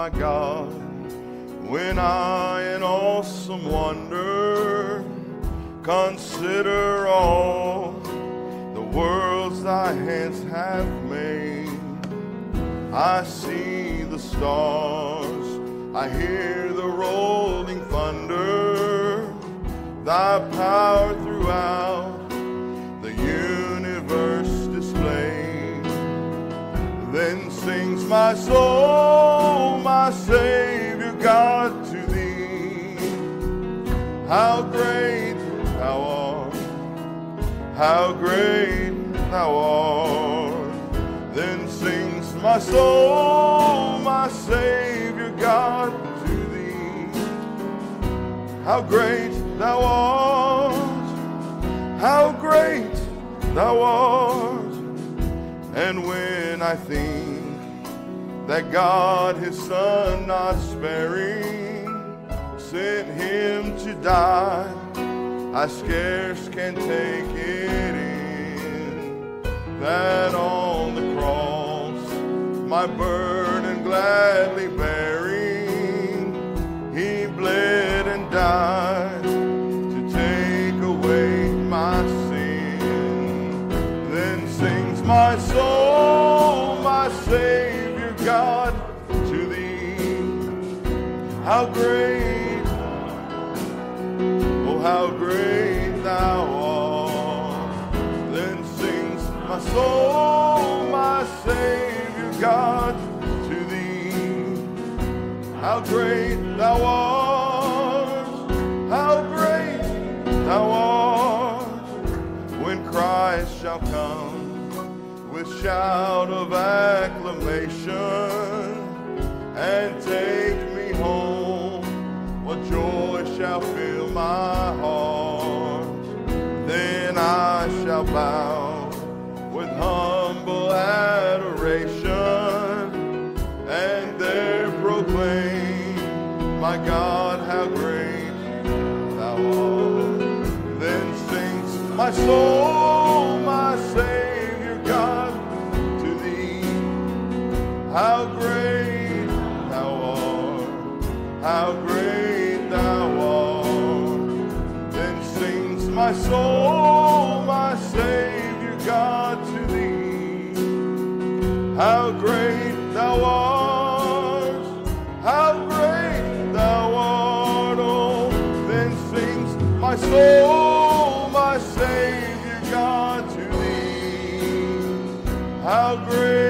my God, when I in awesome wonder consider all the worlds thy hands have made. I see the stars, I hear the rolling thunder, thy power throughout the universe displayed. Then sings my soul, How great thou art, how great thou art. Then sings my soul, oh, my Savior God, to thee. How great thou art, how great thou art. And when I think that God, his son, not sparing, sent him die, I scarce can take it in that on the cross, my burden gladly bearing, he bled and died to take away my sin. Then sings my soul, my Savior God, to thee. How great, how great thou art. Then sings my soul, my Savior God, to thee. How great thou art, how great thou art, when Christ shall come with shout of acclamation and take me home. Joy shall fill my heart? Then I shall bow with humble adoration and there proclaim, my God, how great thou art. Then sings my soul, my Savior God, to thee. How great thou art, how great my soul, my Savior God, to thee. How great thou art, how great thou art, oh, then sings my soul, my Savior God, to thee. How great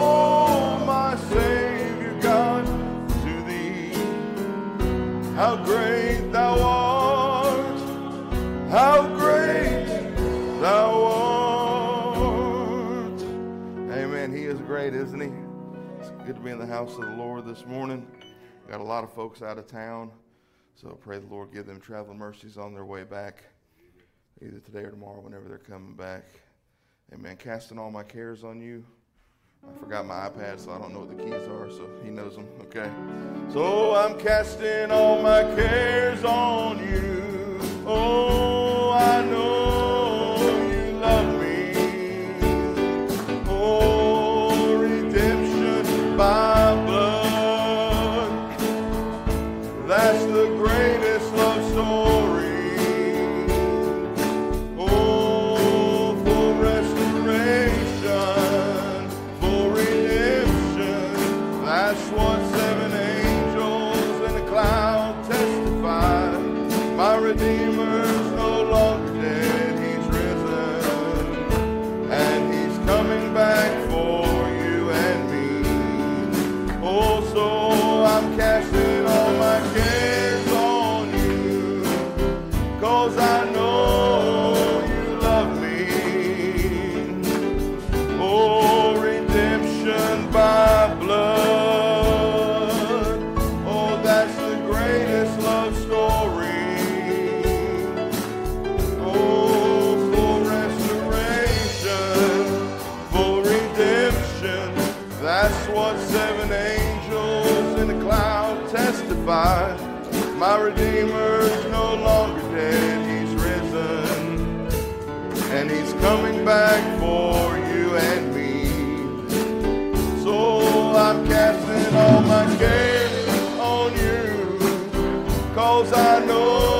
to be in the house of the Lord this morning. Got a lot of folks out of town, so pray the Lord give them traveling mercies on their way back, either today or tomorrow, whenever they're coming back. Amen. Casting all my cares on you. I forgot my iPad, so I don't know what the keys are, so he knows them. Okay. So I'm casting all my cares on you. Oh, I know My Redeemer's no longer dead, he's risen. And he's coming back for you and me. So I'm casting all my cares on you, cause I know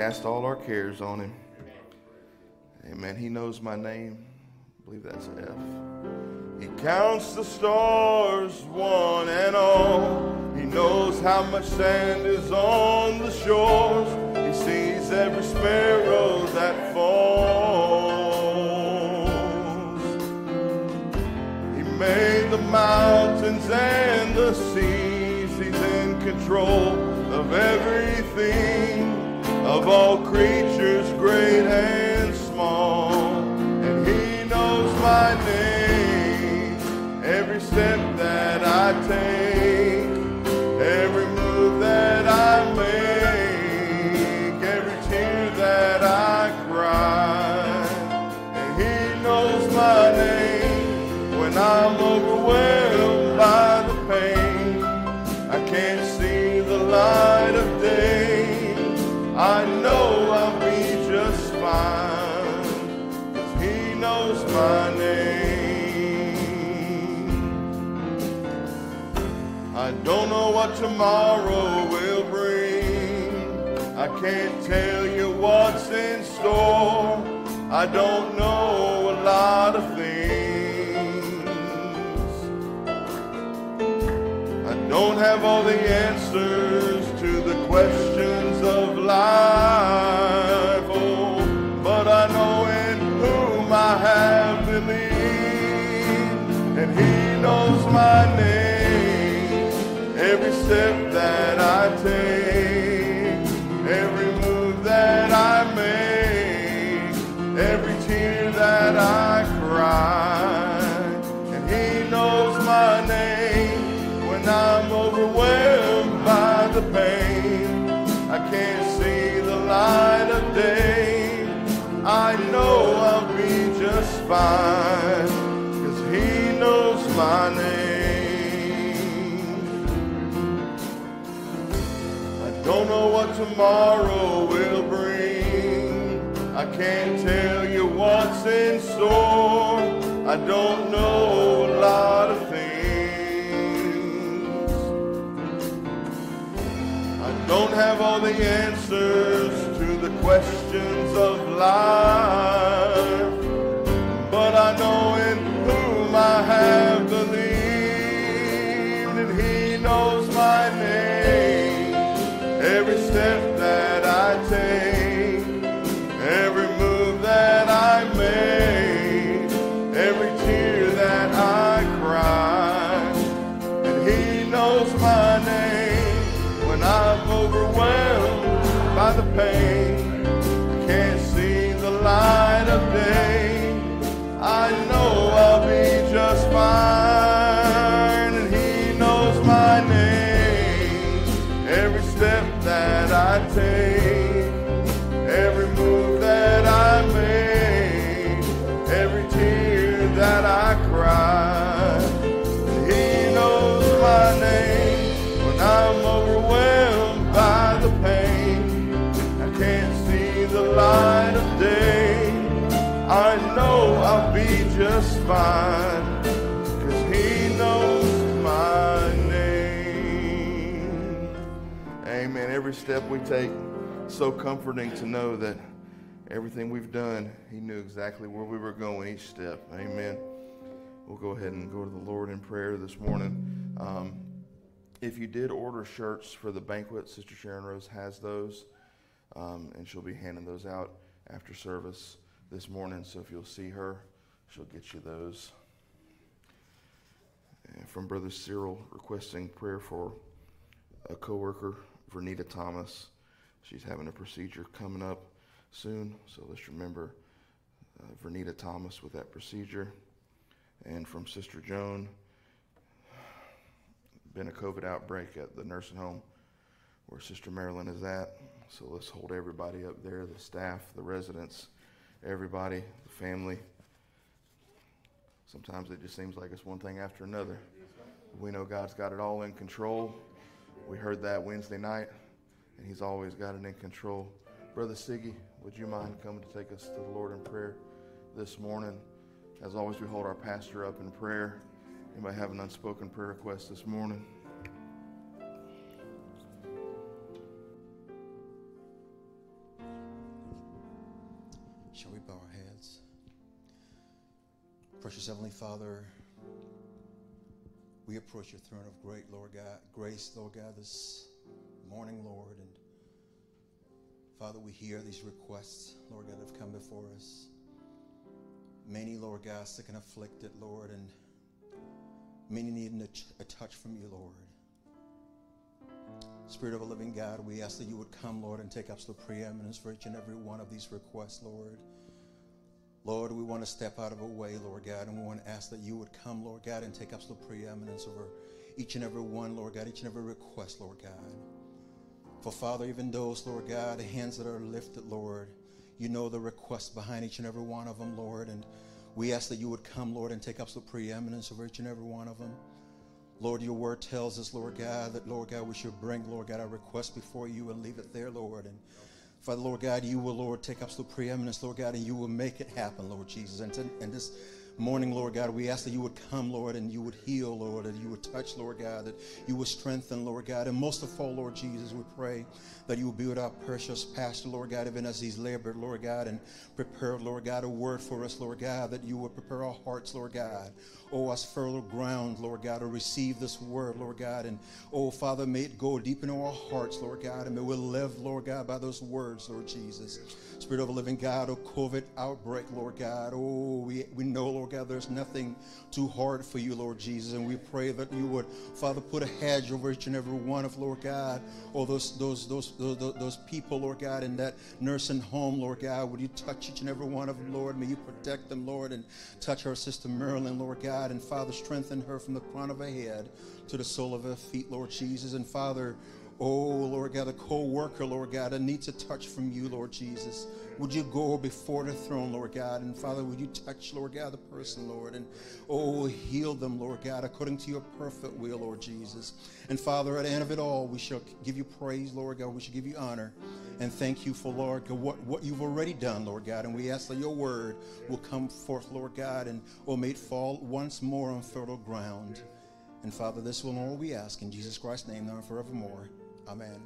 Cast all our cares on him. Amen. He knows my name. I believe that's F. He counts the stars, one and all. He knows how much sand is on the shores. He sees every sparrow that falls. He made the mountains and the seas. He's in control of everything, of all creatures, great and small. And He knows my name, every step that I take, I know I'll be just fine. 'cause he knows my name. I don't know what tomorrow will bring. I can't tell you what's in store. I don't know a lot of things. I don't have all the answers cause He knows my name. I don't know what tomorrow will bring. I can't tell you what's in store. I don't know a lot of things. I don't have all the answers to the questions of life. Knows my name. Every step fine, cause he knows my name. Amen. Every step we take, so comforting to know that everything we've done, he knew exactly where we were going each step. Amen. We'll go ahead and go to the Lord in prayer this morning. Um, if you did order shirts for the banquet, Sister Sharon Rose has those, um, and she'll be handing those out after service this morning. So if you'll see her, she'll get you those. And from Brother Cyril requesting prayer for a coworker, Vernita Thomas. She's having a procedure coming up soon, so let's remember uh, Vernita Thomas with that procedure. And from Sister Joan, been a COVID outbreak at the nursing home where Sister Marilyn is at. So let's hold everybody up there the staff, the residents, everybody, the family. Sometimes it just seems like it's one thing after another. We know God's got it all in control. We heard that Wednesday night, and He's always got it in control. Brother Siggy, would you mind coming to take us to the Lord in prayer this morning? As always, we hold our pastor up in prayer. Anybody have an unspoken prayer request this morning? Precious Heavenly Father, we approach your throne of great, Lord God, grace, Lord God, this morning, Lord. And Father, we hear these requests, Lord God, have come before us. Many, Lord God, sick and afflicted, Lord, and many needing a, a touch from you, Lord. Spirit of a living God, we ask that you would come, Lord, and take absolute preeminence for each and every one of these requests, Lord. Lord, we want to step out of a way, Lord God, and we want to ask that you would come, Lord God, and take absolute preeminence over each and every one, Lord God, each and every request, Lord God. For Father, even those, Lord God, the hands that are lifted, Lord, you know the requests behind each and every one of them, Lord, and we ask that you would come, Lord, and take absolute preeminence over each and every one of them. Lord, your word tells us, Lord God, that, Lord God, we should bring, Lord God, our request before you and leave it there, Lord. And Father, Lord God, you will, Lord, take absolute preeminence, Lord God, and you will make it happen, Lord Jesus. And, to, and this morning, Lord God, we ask that you would come, Lord, and you would heal, Lord, and you would touch, Lord God, that you would strengthen, Lord God. And most of all, Lord Jesus, we pray that you be with our precious pastor, Lord God, even as he's labored, Lord God, and prepared, Lord God, a word for us, Lord God, that you would prepare our hearts, Lord God. Oh, us fertile ground, Lord God, to receive this word, Lord God. And oh, Father, may it go deep into our hearts, Lord God, and may we live, Lord God, by those words, Lord Jesus. Spirit of a living God, oh, COVID outbreak, Lord God. Oh, we, we know, Lord God, there's nothing too hard for you, Lord Jesus. And we pray that you would, Father, put a hedge over each and every one of, Lord God, or those, those, those, those, those people, Lord God, in that nursing home, Lord God. Would you touch each and every one of them, Lord? May you protect them, Lord, and touch our sister Marilyn, Lord God. And Father, strengthen her from the crown of her head to the sole of her feet, Lord Jesus. And Father, Oh, Lord God, a co worker, Lord God, that needs a touch from you, Lord Jesus. Would you go before the throne, Lord God? And Father, would you touch, Lord God, the person, Lord? And oh, heal them, Lord God, according to your perfect will, Lord Jesus. And Father, at the end of it all, we shall give you praise, Lord God. We shall give you honor. And thank you for, Lord God, what, what you've already done, Lord God. And we ask that your word will come forth, Lord God, and will may it fall once more on fertile ground. And Father, this will all we ask in Jesus Christ's name now and forevermore. Amen.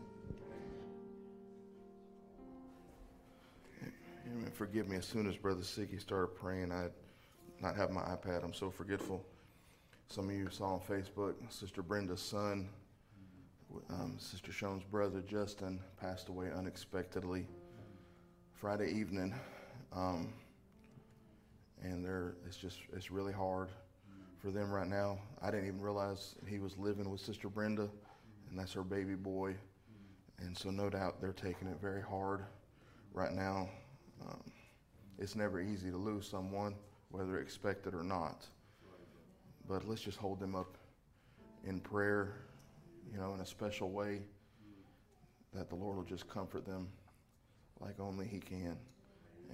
Amen. Forgive me. As soon as Brother Siggy started praying, I'd not have my iPad. I'm so forgetful. Some of you saw on Facebook, Sister Brenda's son, um, Sister Sean's brother Justin, passed away unexpectedly Friday evening. Um, and they're, it's just, it's really hard for them right now. I didn't even realize he was living with Sister Brenda, and that's her baby boy. And so, no doubt, they're taking it very hard right now. Um, it's never easy to lose someone, whether expected or not. But let's just hold them up in prayer, you know, in a special way, that the Lord will just comfort them like only He can.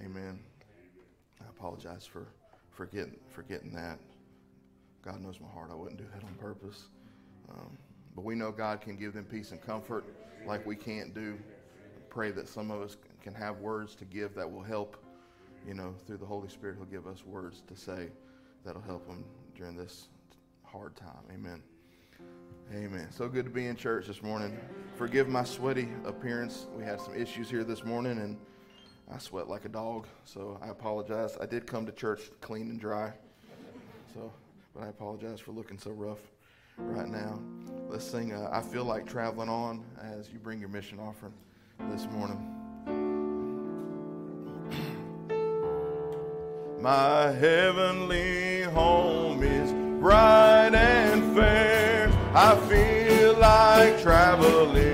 Amen. I apologize for forgetting forgetting that. God knows my heart. I wouldn't do that on purpose. Um, but we know God can give them peace and comfort like we can't do. Pray that some of us can have words to give that will help. You know, through the Holy Spirit, He'll give us words to say that'll help them during this hard time. Amen. Amen. So good to be in church this morning. Forgive my sweaty appearance. We had some issues here this morning and I sweat like a dog, so I apologize. I did come to church clean and dry. So, but I apologize for looking so rough right now. Let's sing uh, I Feel Like Traveling On as you bring your mission offering this morning. My heavenly home is bright and fair. I feel like traveling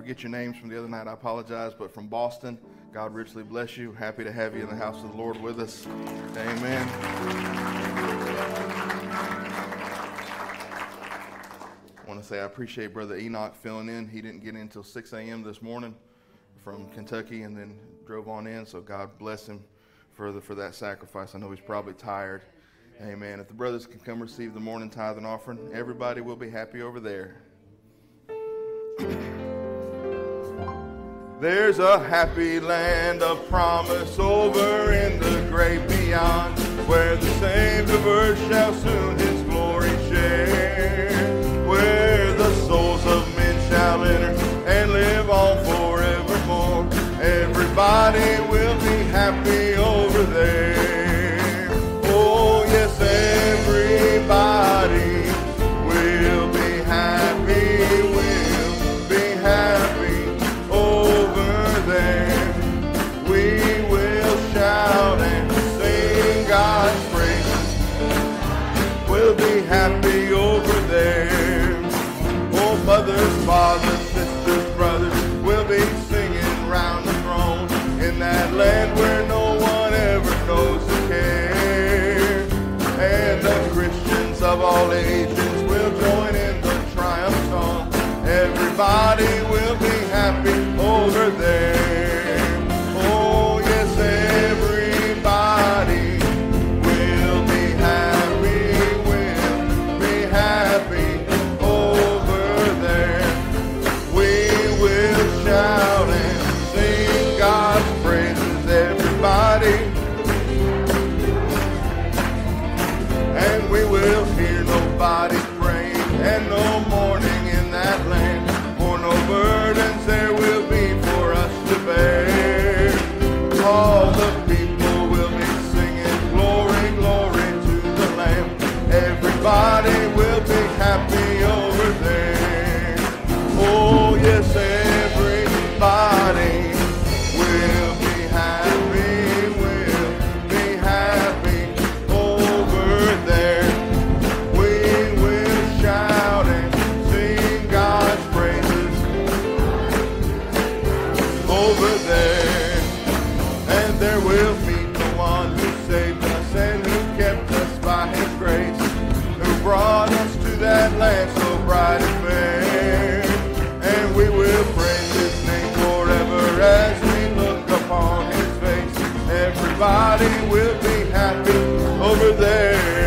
forget your names from the other night. I apologize. But from Boston, God richly bless you. Happy to have you in the house of the Lord with us. Amen. I want to say I appreciate Brother Enoch filling in. He didn't get in until 6 a.m. this morning from Kentucky and then drove on in. So God bless him for, the, for that sacrifice. I know he's probably tired. Amen. If the brothers can come receive the morning tithe and offering, everybody will be happy over there. There's a happy land of promise over in the great beyond, where the saved of earth shall soon his glory share, where the souls of men shall enter and live on forevermore. Everybody will be happy about everybody will be happy over there.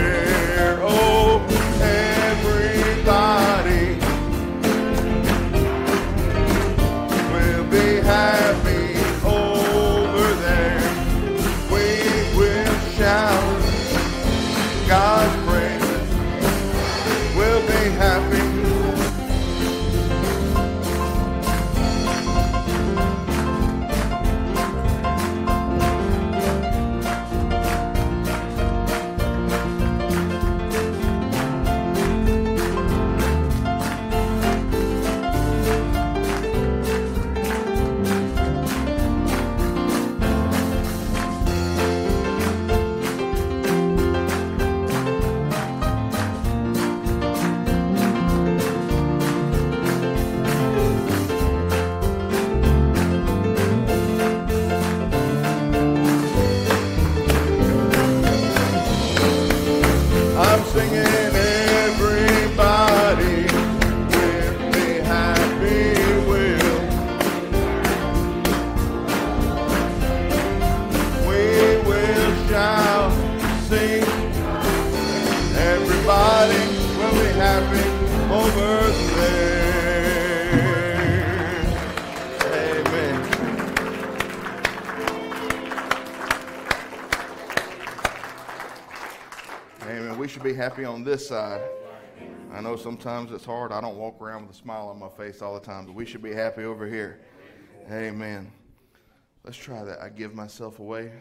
happy on this side. I know sometimes it's hard. I don't walk around with a smile on my face all the time, but we should be happy over here. Amen. Let's try that. I give myself away.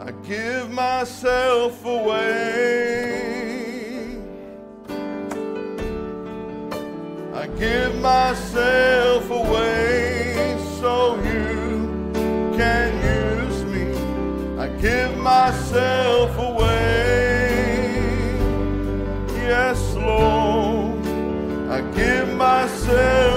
I give myself away. I give myself give myself away. Yes, Lord, I give myself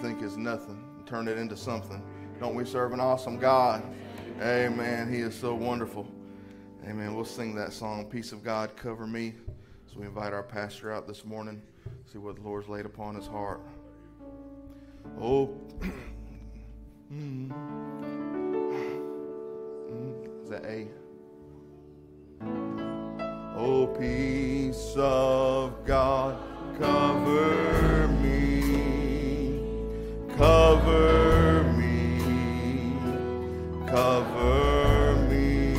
think is nothing and turn it into something. Don't we serve an awesome God? Amen. He is so wonderful. Amen. We'll sing that song, Peace of God, Cover Me. So we invite our pastor out this morning, see what the Lord's laid upon his heart. Oh. Mm. Mm. Is that A? Oh, peace of God, cover me. Cover me, cover me,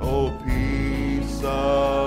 oh peace of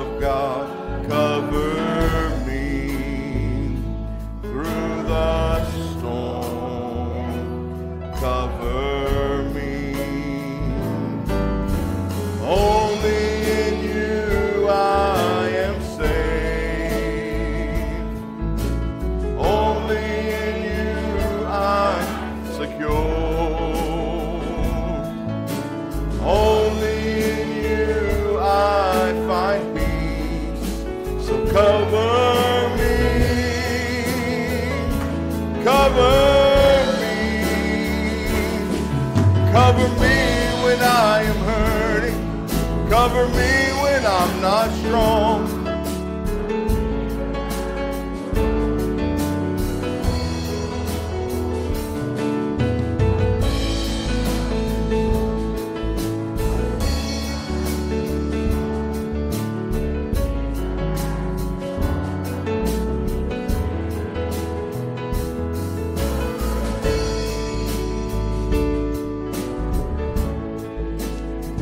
Cover me when I'm not strong.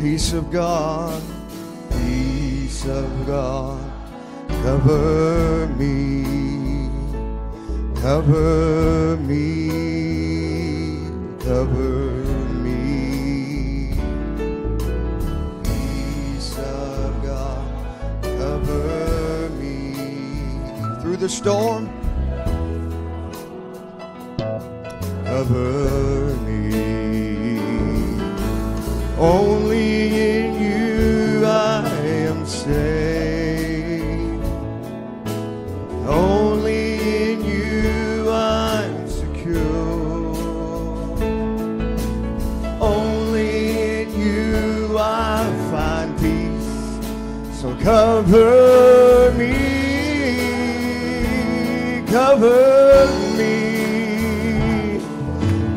peace of God, peace of God, cover me, cover me, cover me. Peace of God, cover me through the storm. Cover me. Only cover me, cover me.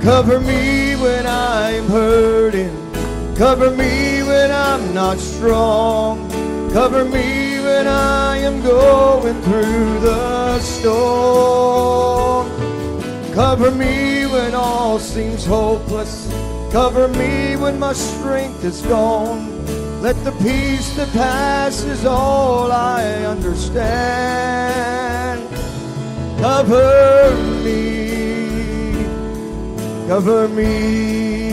Cover me when I'm hurting. Cover me when I'm not strong. Cover me when I am going through the storm. Cover me when all seems hopeless. Cover me when my strength is gone. Let the peace that passes all I understand. Cover me. Cover me,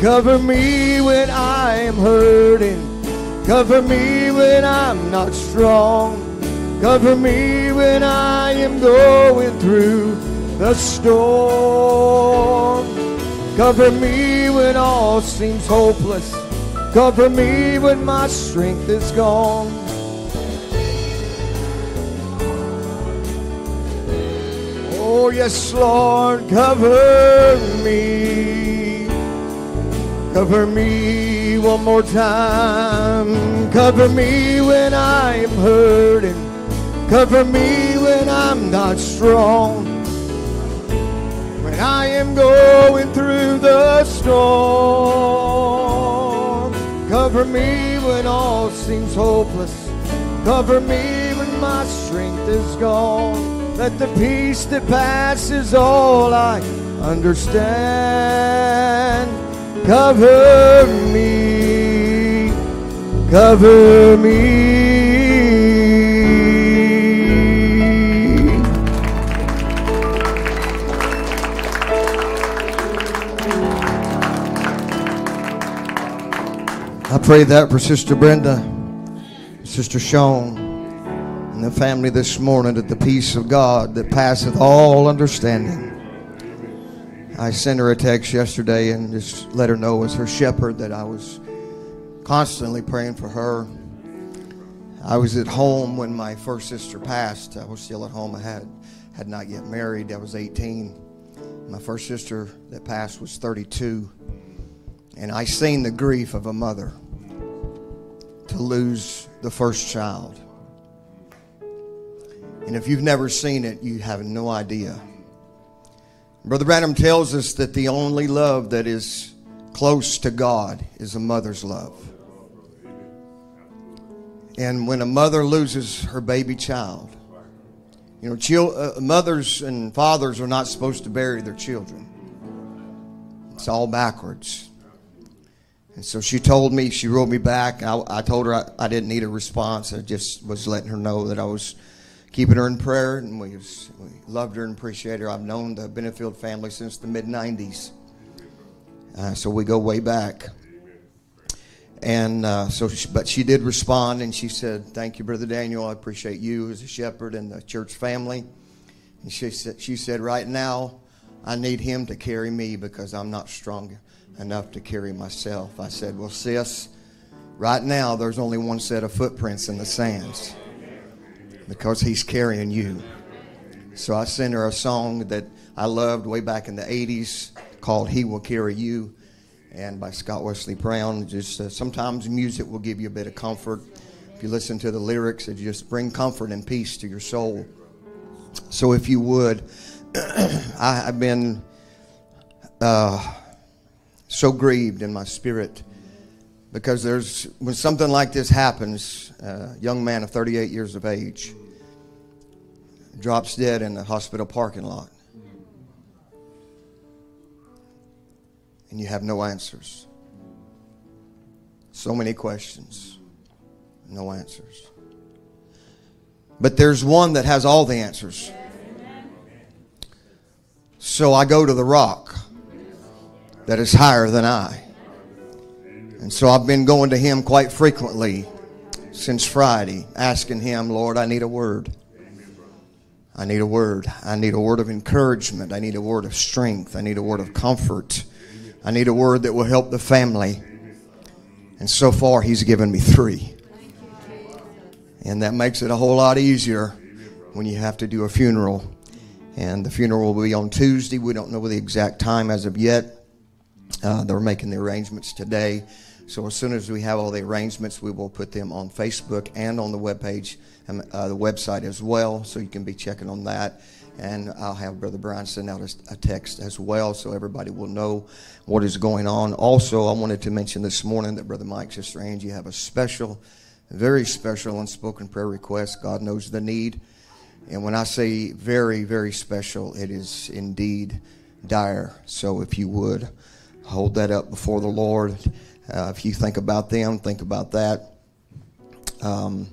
cover me when I am hurting. Cover me when I'm not strong. Cover me when I am going through the storm. Cover me when all seems hopeless. Cover me when my strength is gone. Oh, yes, Lord, cover me. Cover me one more time. Cover me when I am hurting. Cover me when I'm not strong. Am going through the storm. Cover me when all seems hopeless. Cover me when my strength is gone. Let the peace that passes all I understand cover me, cover me. Pray that for Sister Brenda, Sister Sean, and the family this morning that the peace of God that passeth all understanding. I sent her a text yesterday and just let her know as her shepherd that I was constantly praying for her. I was at home when my first sister passed. I was still at home. I had had not yet married. I was 18. My first sister that passed was 32. And I seen the grief of a mother to lose the first child. And if you've never seen it, you have no idea. Brother Branham tells us that the only love that is close to God is a mother's love. And when a mother loses her baby child, you know, uh, mothers and fathers are not supposed to bury their children. It's all backwards. And so she told me, she wrote me back. I, I told her I, I, didn't need a response. I just was letting her know that I was keeping her in prayer and we, was, we loved her and appreciated her. I've known the Benefield family since the mid 90s. Uh, so we go way back. And uh, so, she, but she did respond and she said, Thank you, Brother Daniel. I appreciate you as a shepherd and the church family. And she said, she said, Right now, I need him to carry me because I'm not strong enough to carry myself. I said, Well, sis, right now there's only one set of footprints in the sands because he's carrying you. So I sent her a song that I loved way back in the 80s called He Will Carry You. and by Scott Wesley Brown. Just uh, sometimes music will give you a bit of comfort. If you listen to the lyrics, it just bring comfort and peace to your soul. So, if you would, I, have been uh, so grieved in my spirit because there's when something like this happens, a young man of 38 years of age drops dead in the hospital parking lot. And you have no answers. So many questions, no answers. But there's one that has all the answers. So I go to the rock that is higher than I. And so I've been going to him quite frequently since Friday, asking him, Lord, I need a word. I need a word. I need a word of encouragement. I need a word of strength. I need a word of comfort. I need a word that will help the family. And so far, he's given me three. And that makes it a whole lot easier when you have to do a funeral. And the funeral will be on Tuesday. We don't know the exact time as of yet. Uh, they're making the arrangements today. So as soon as we have all the arrangements, we will put them on Facebook and on the webpage, and uh, the website as well. So you can be checking on that. And I'll have Brother Brian send out a text as well so everybody will know what is going on. Also, I wanted to mention this morning that Brother Mike, Sister Angie have a special, very special unspoken prayer request. God knows the need. And when I say very, very special, it is indeed dire. So if you would hold that up before the Lord. Uh, if you think about them, think about that. Um,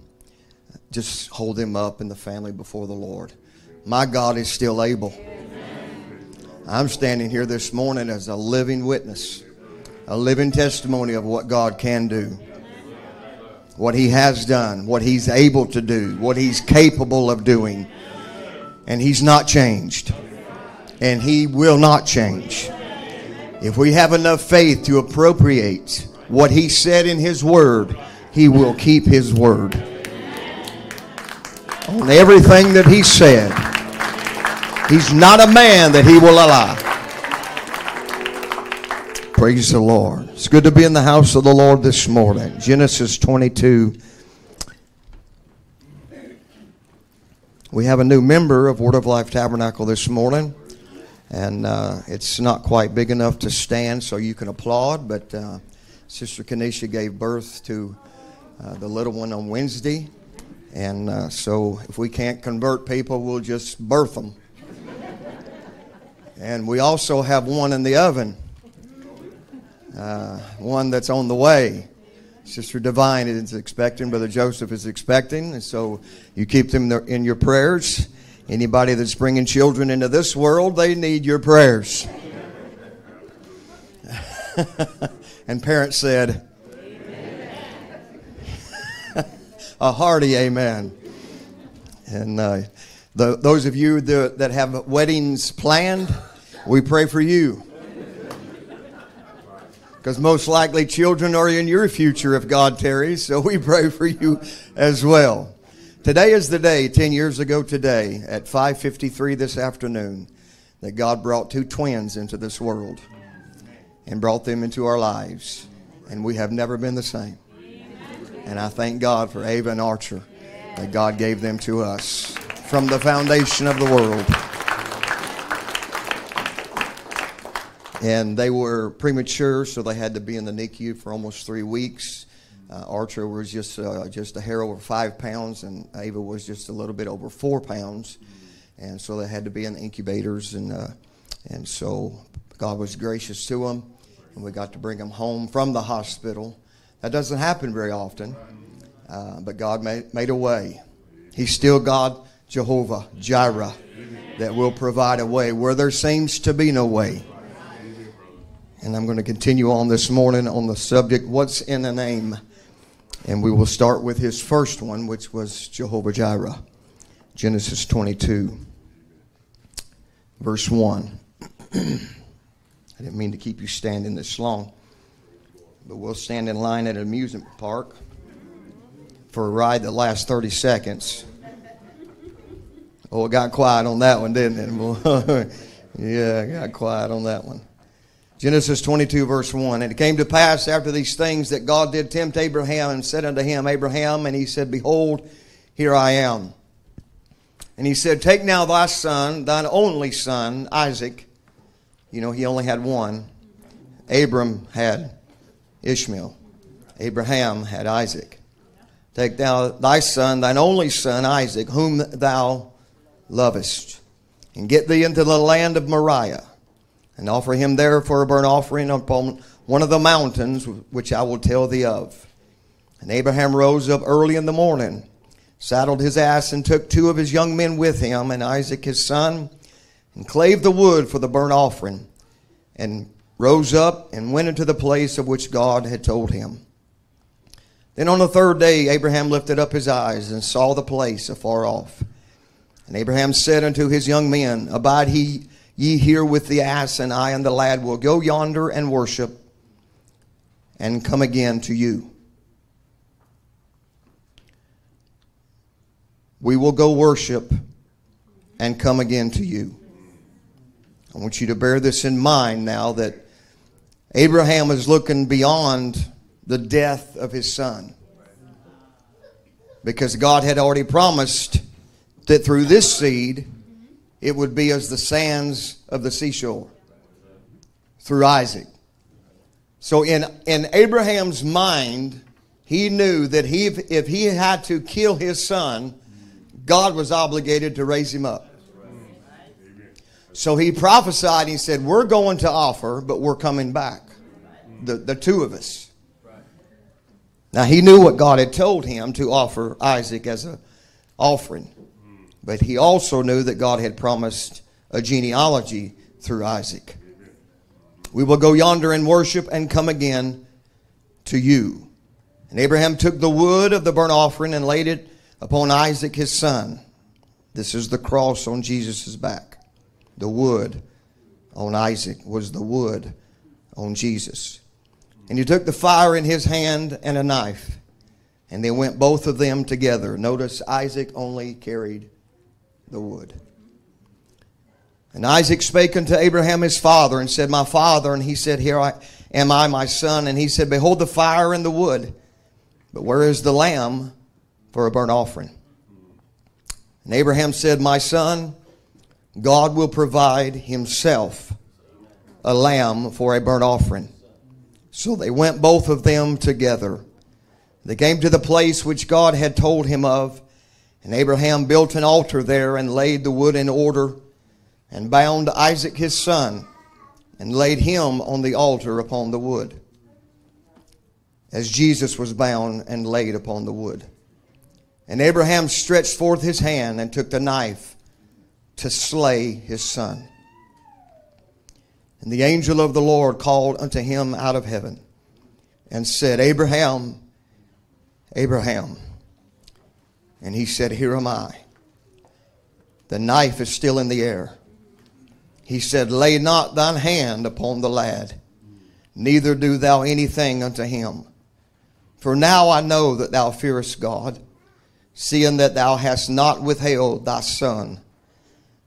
just hold them up in the family before the Lord. My God is still able. I'm standing here this morning as a living witness, a living testimony of what God can do, what He has done, what He's able to do, what He's capable of doing. And He's not changed. And He will not change. If we have enough faith to appropriate what He said in His Word, He will keep His Word. On everything that He said. He's not a man that he will lie. Praise the Lord. It's good to be in the house of the Lord this morning. Genesis 22. We have a new member of Word of Life Tabernacle this morning, and uh, it's not quite big enough to stand so you can applaud, but uh, Sister Kanisha gave birth to uh, the little one on Wednesday, and uh, so if we can't convert people, we'll just birth them. And we also have one in the oven, uh, one that's on the way. Sister Divine is expecting, Brother Joseph is expecting, and so you keep them in your prayers. Anybody that's bringing children into this world, they need your prayers. and parents said, a hearty amen. And uh, the, those of you that, that have weddings planned, we pray for you. Because most likely children are in your future if God tarries, so we pray for you as well. Today is the day, 10 years ago today, at 5.53 this afternoon, that God brought two twins into this world and brought them into our lives. And we have never been the same. And I thank God for Ava and Archer that God gave them to us from the foundation of the world. and they were premature, so they had to be in the NICU for almost three weeks. Uh, Archer was just uh, just a hair over five pounds, and Ava was just a little bit over four pounds, and so they had to be in the incubators, and uh, and so God was gracious to them, and we got to bring them home from the hospital. That doesn't happen very often, uh, but God made, made a way. He's still God, Jehovah Jireh, that will provide a way where there seems to be no way. And I'm going to continue on this morning on the subject, What's in a Name? And we will start with his first one, which was Jehovah Jireh. Genesis 22, verse 1. I didn't mean to keep you standing this long, but we'll stand in line at an amusement park for a ride that lasts 30 seconds. Oh, it got quiet on that one, didn't it? yeah, it got quiet on that one. Genesis 22, verse 1. And it came to pass after these things that God did tempt Abraham and said unto him, Abraham, and he said, Behold, here I am. And he said, Take now thy son, thine only son, Isaac. You know, he only had one. Abram had Ishmael. Abraham had Isaac. Take thou thy son, thine only son, Isaac, whom thou lovest, and get thee into the land of Moriah, and offer him there for a burnt offering upon one of the mountains which I will tell thee of. And Abraham rose up early in the morning saddled his ass, and took two of his young men with him, and Isaac his son, and clave the wood for the burnt offering, and rose up and went into the place of which God had told him. Then on the third day, Abraham lifted up his eyes and saw the place afar off. And Abraham said unto his young men, Abide he, ye here with the ass, and I and the lad will go yonder and worship, and come again to you. we will go worship and come again to you. I want you to bear this in mind now that Abraham is looking beyond the death of his son. Because God had already promised that through this seed it would be as the sands of the seashore through Isaac. So in, in Abraham's mind, he knew that he, if he had to kill his son, God was obligated to raise him up. So he prophesied, he said, We're going to offer, but we're coming back. The, the two of us. Now he knew what God had told him to offer Isaac as an offering. But he also knew that God had promised a genealogy through Isaac. We will go yonder and worship and come again to you. And Abraham took the wood of the burnt offering and laid it upon Isaac his son. This is the cross on Jesus' back. The wood on Isaac was the wood on Jesus. And he took the fire in his hand and a knife, and they went both of them together. Notice Isaac only carried the wood. And Isaac spake unto Abraham his father and said, My father. And he said, Here I am I, my son. And he said, Behold the fire and the wood, but where is the lamb for a burnt offering. And Abraham said, My son, God will provide himself a lamb for a burnt offering. So they went both of them together. They came to the place which God had told him of, and Abraham built an altar there and laid the wood in order, and bound Isaac his son, and laid him on the altar upon the wood, as Jesus was bound and laid upon the wood. And Abraham stretched forth his hand and took the knife to slay his son. And the angel of the Lord called unto him out of heaven and said, Abraham, Abraham. And he said, Here am I. The knife is still in the air. He said, Lay not thine hand upon the lad, neither do thou anything unto him. For now I know that thou fearest God seeing that thou hast not withheld thy son,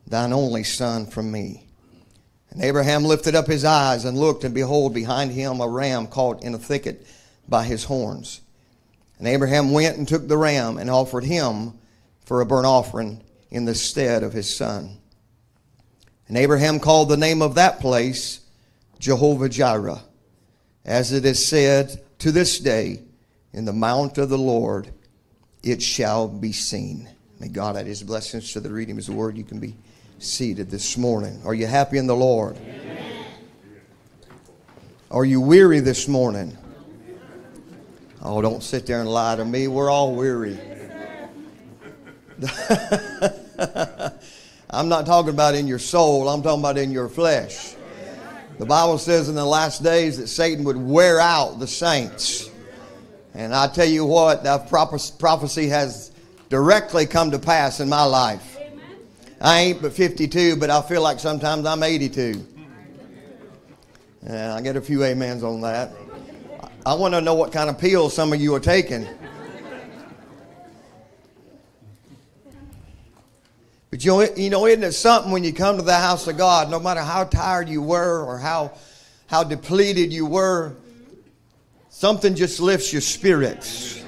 thine only son, from me. And Abraham lifted up his eyes and looked, and behold, behind him a ram caught in a thicket by his horns. And Abraham went and took the ram and offered him for a burnt offering in the stead of his son. And Abraham called the name of that place Jehovah Jireh, as it is said to this day, in the mount of the Lord it shall be seen. May God add his blessings to the reading of his word. You can be seated this morning. Are you happy in the Lord? Amen. Are you weary this morning? Oh, don't sit there and lie to me. We're all weary. I'm not talking about in your soul, I'm talking about in your flesh. The Bible says in the last days that Satan would wear out the saints. And I tell you what, that prophecy has directly come to pass in my life. I ain't but 52, but I feel like sometimes I'm 82. And I get a few amens on that. I want to know what kind of pills some of you are taking. But you know, you know, isn't it something when you come to the house of God, no matter how tired you were or how how depleted you were, something just lifts your spirits.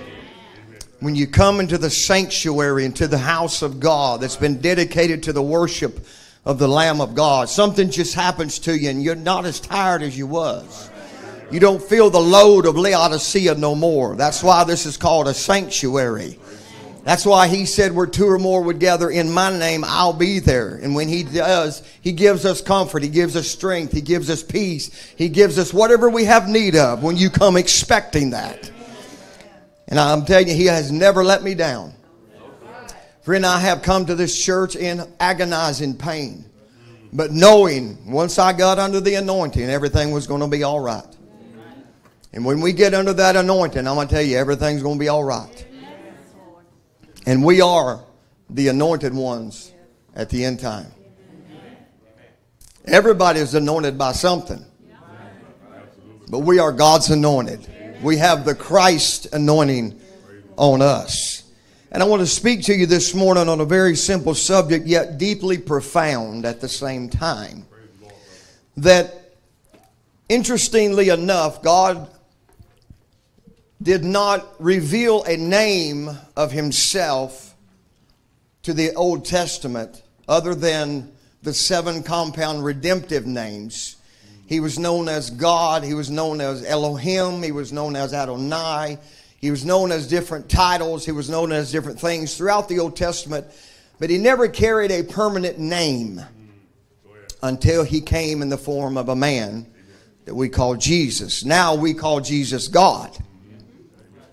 When you come into the sanctuary, into the house of God that's been dedicated to the worship of the Lamb of God, something just happens to you and you're not as tired as you was. You don't feel the load of Laodicea no more. That's why this is called a sanctuary. That's why he said, Where two or more would gather in my name, I'll be there. And when he does, he gives us comfort, he gives us strength, he gives us peace, he gives us whatever we have need of when you come expecting that. And I'm telling you, he has never let me down. Friend, I have come to this church in agonizing pain, but knowing once I got under the anointing, everything was going to be all right. And when we get under that anointing, I'm going to tell you, everything's going to be all right. And we are the anointed ones at the end time. Everybody is anointed by something. But we are God's anointed. We have the Christ anointing on us. And I want to speak to you this morning on a very simple subject, yet deeply profound at the same time. That, interestingly enough, God did not reveal a name of himself to the Old Testament other than the seven compound redemptive names. He was known as God, he was known as Elohim, he was known as Adonai, he was known as different titles, he was known as different things throughout the Old Testament, but he never carried a permanent name until he came in the form of a man that we call Jesus. Now we call Jesus God.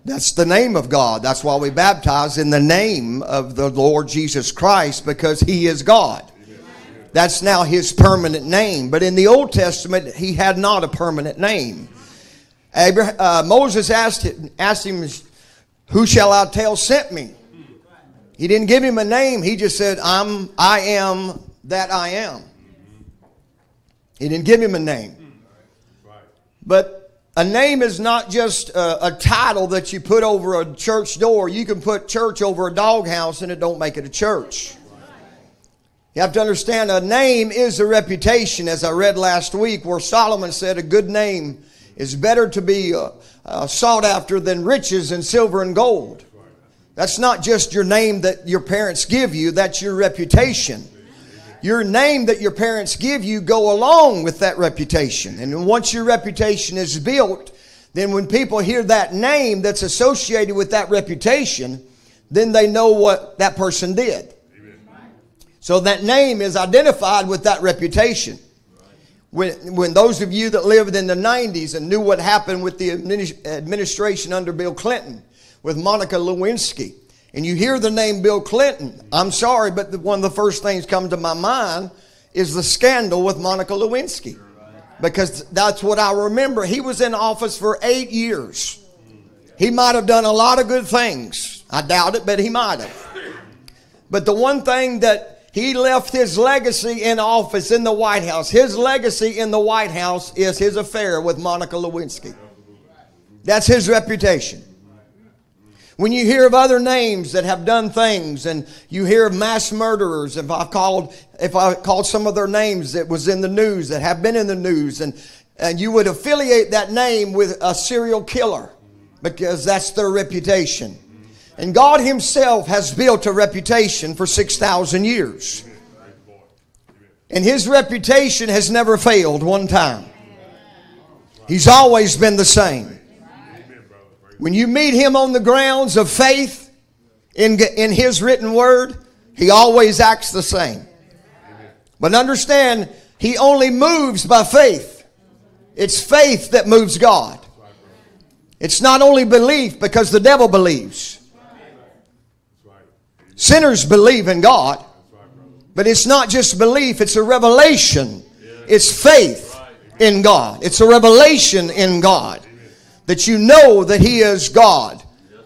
That's the name of God. That's why we baptize in the name of the Lord Jesus Christ because He is God. That's now His permanent name. But in the Old Testament, He had not a permanent name. Abraham, uh, Moses asked, asked him, Who shall I tell sent me? He didn't give him a name. He just said, I'm, I am that I am. He didn't give him a name. But a name is not just a, a, title that you put over a church door. You can put church over a doghouse and it don't make it a church. You have to understand a name is a reputation, as I read last week, where Solomon said a good name is better to be uh, uh, sought after than riches and silver and gold. That's not just your name that your parents give you, that's your reputation your name that your parents give you go along with that reputation. And once your reputation is built, then when people hear that name that's associated with that reputation, then they know what that person did. So that name is identified with that reputation. When, when those of you that lived in the 90s and knew what happened with the administration under Bill Clinton with Monica Lewinsky, and you hear the name Bill Clinton, I'm sorry, but the, one of the first things come to my mind is the scandal with Monica Lewinsky. Because that's what I remember. He was in office for eight years. He might have done a lot of good things. I doubt it, but he might have. But the one thing that he left his legacy in office in the White House, his legacy in the White House is his affair with Monica Lewinsky. That's his reputation. When you hear of other names that have done things and you hear of mass murderers, if I called, if I called some of their names that was in the news, that have been in the news, and, and you would affiliate that name with a serial killer because that's their reputation. And God Himself has built a reputation for 6,000 years. And His reputation has never failed one time. He's always been the same. When you meet him on the grounds of faith in, in his written word, he always acts the same. But understand, he only moves by faith. It's faith that moves God. It's not only belief because the devil believes. Sinners believe in God, but it's not just belief, it's a revelation. It's faith in God. It's a revelation in God that you know that He is God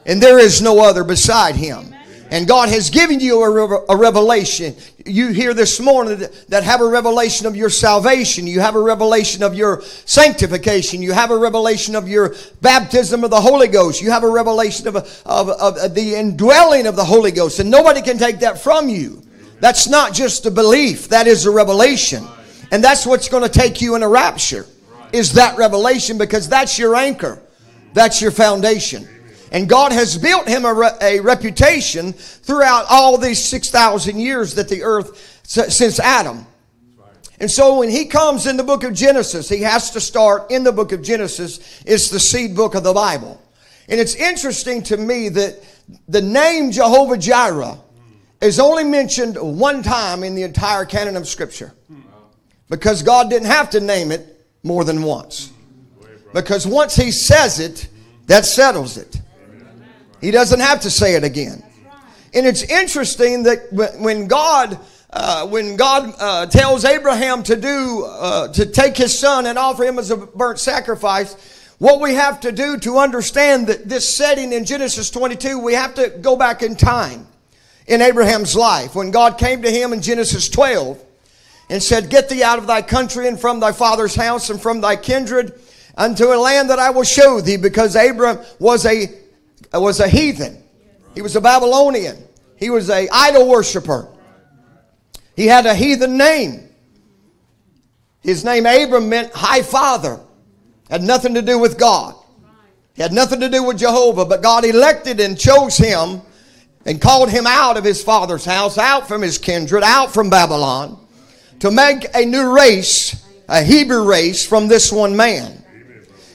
and there is no other beside Him. And God has given you a, revelation. You hear this morning that have a revelation of your salvation. You have a revelation of your sanctification. You have a revelation of your baptism of the Holy Ghost. You have a revelation of, of, of the indwelling of the Holy Ghost. And nobody can take that from you. That's not just a belief, that is a revelation. And that's what's going to take you in a rapture. is that revelation because that's your anchor, that's your foundation. And God has built him a, re- a reputation throughout all these 6,000 years that the earth, since Adam. And so when he comes in the book of Genesis, he has to start in the book of Genesis. It's the seed book of the Bible. And it's interesting to me that the name Jehovah Jireh is only mentioned one time in the entire canon of Scripture. Because God didn't have to name it more than once. Because once He says it, that settles it. He doesn't have to say it again. And it's interesting that when God uh, when God uh, tells Abraham to do uh, to take his son and offer him as a burnt sacrifice, what we have to do to understand that this setting in Genesis 22, we have to go back in time in Abraham's life when God came to him in Genesis 12 and said, Get thee out of thy country and from thy father's house and from thy kindred unto a land that I will show thee, because Abram was a was a heathen. He was a Babylonian. He was a idol worshiper. He had a heathen name. His name Abram meant high father. Had nothing to do with God. He had nothing to do with Jehovah, but God elected and chose him and called him out of his father's house, out from his kindred, out from Babylon to make a new race, a Hebrew race from this one man.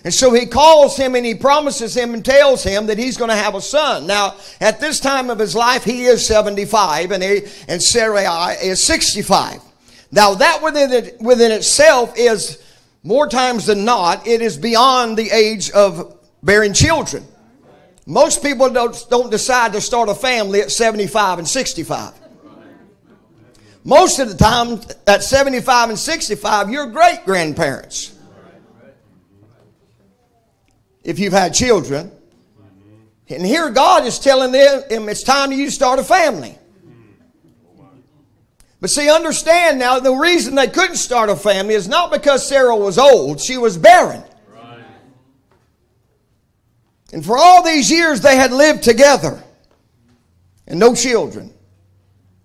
And so he calls him and he promises him and tells him that he's going to have a son. Now, at this time of his life, he is 75 and, he, and Sarai uh, is 65. Now, that within, it, within itself is more times than not, it is beyond the age of bearing children. Most people don't, don't decide to start a family at 75 and 65. Most of the time, at 75 and 65, you're great grandparents. If you've had children. And here God is telling them it's time for you to start a family. But see, understand now, the reason they couldn't start a family is not because Sarah was old, she was barren. And for all these years, they had lived together and no children.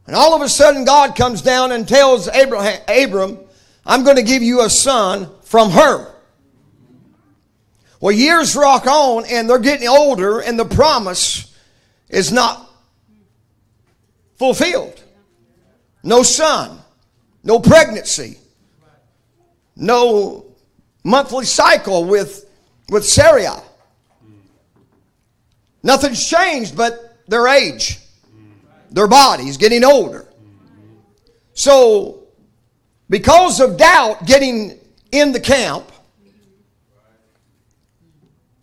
And all of a sudden, God comes down and tells Abraham, Abram, I'm going to give you a son from her. Well, years rock on and they're getting older, and the promise is not fulfilled. No son, no pregnancy, no monthly cycle with, with Sarah. Nothing's changed but their age their bodies getting older. So, because of doubt getting in the camp,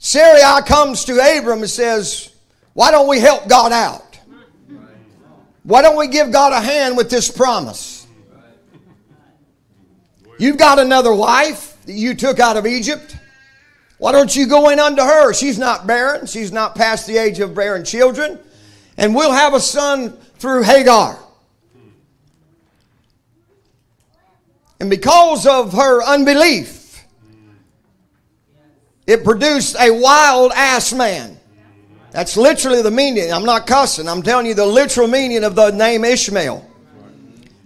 Sarai comes to Abram and says, Why don't we help God out? Why don't we give God a hand with this promise? You've got another wife that you took out of Egypt. Why don't you go in unto her? She's not barren. She's not past the age of bearing children and we'll have a son through Hagar. And because of her unbelief, it produced a wild ass man. That's literally the meaning. I'm not cussing. I'm telling you the literal meaning of the name Ishmael.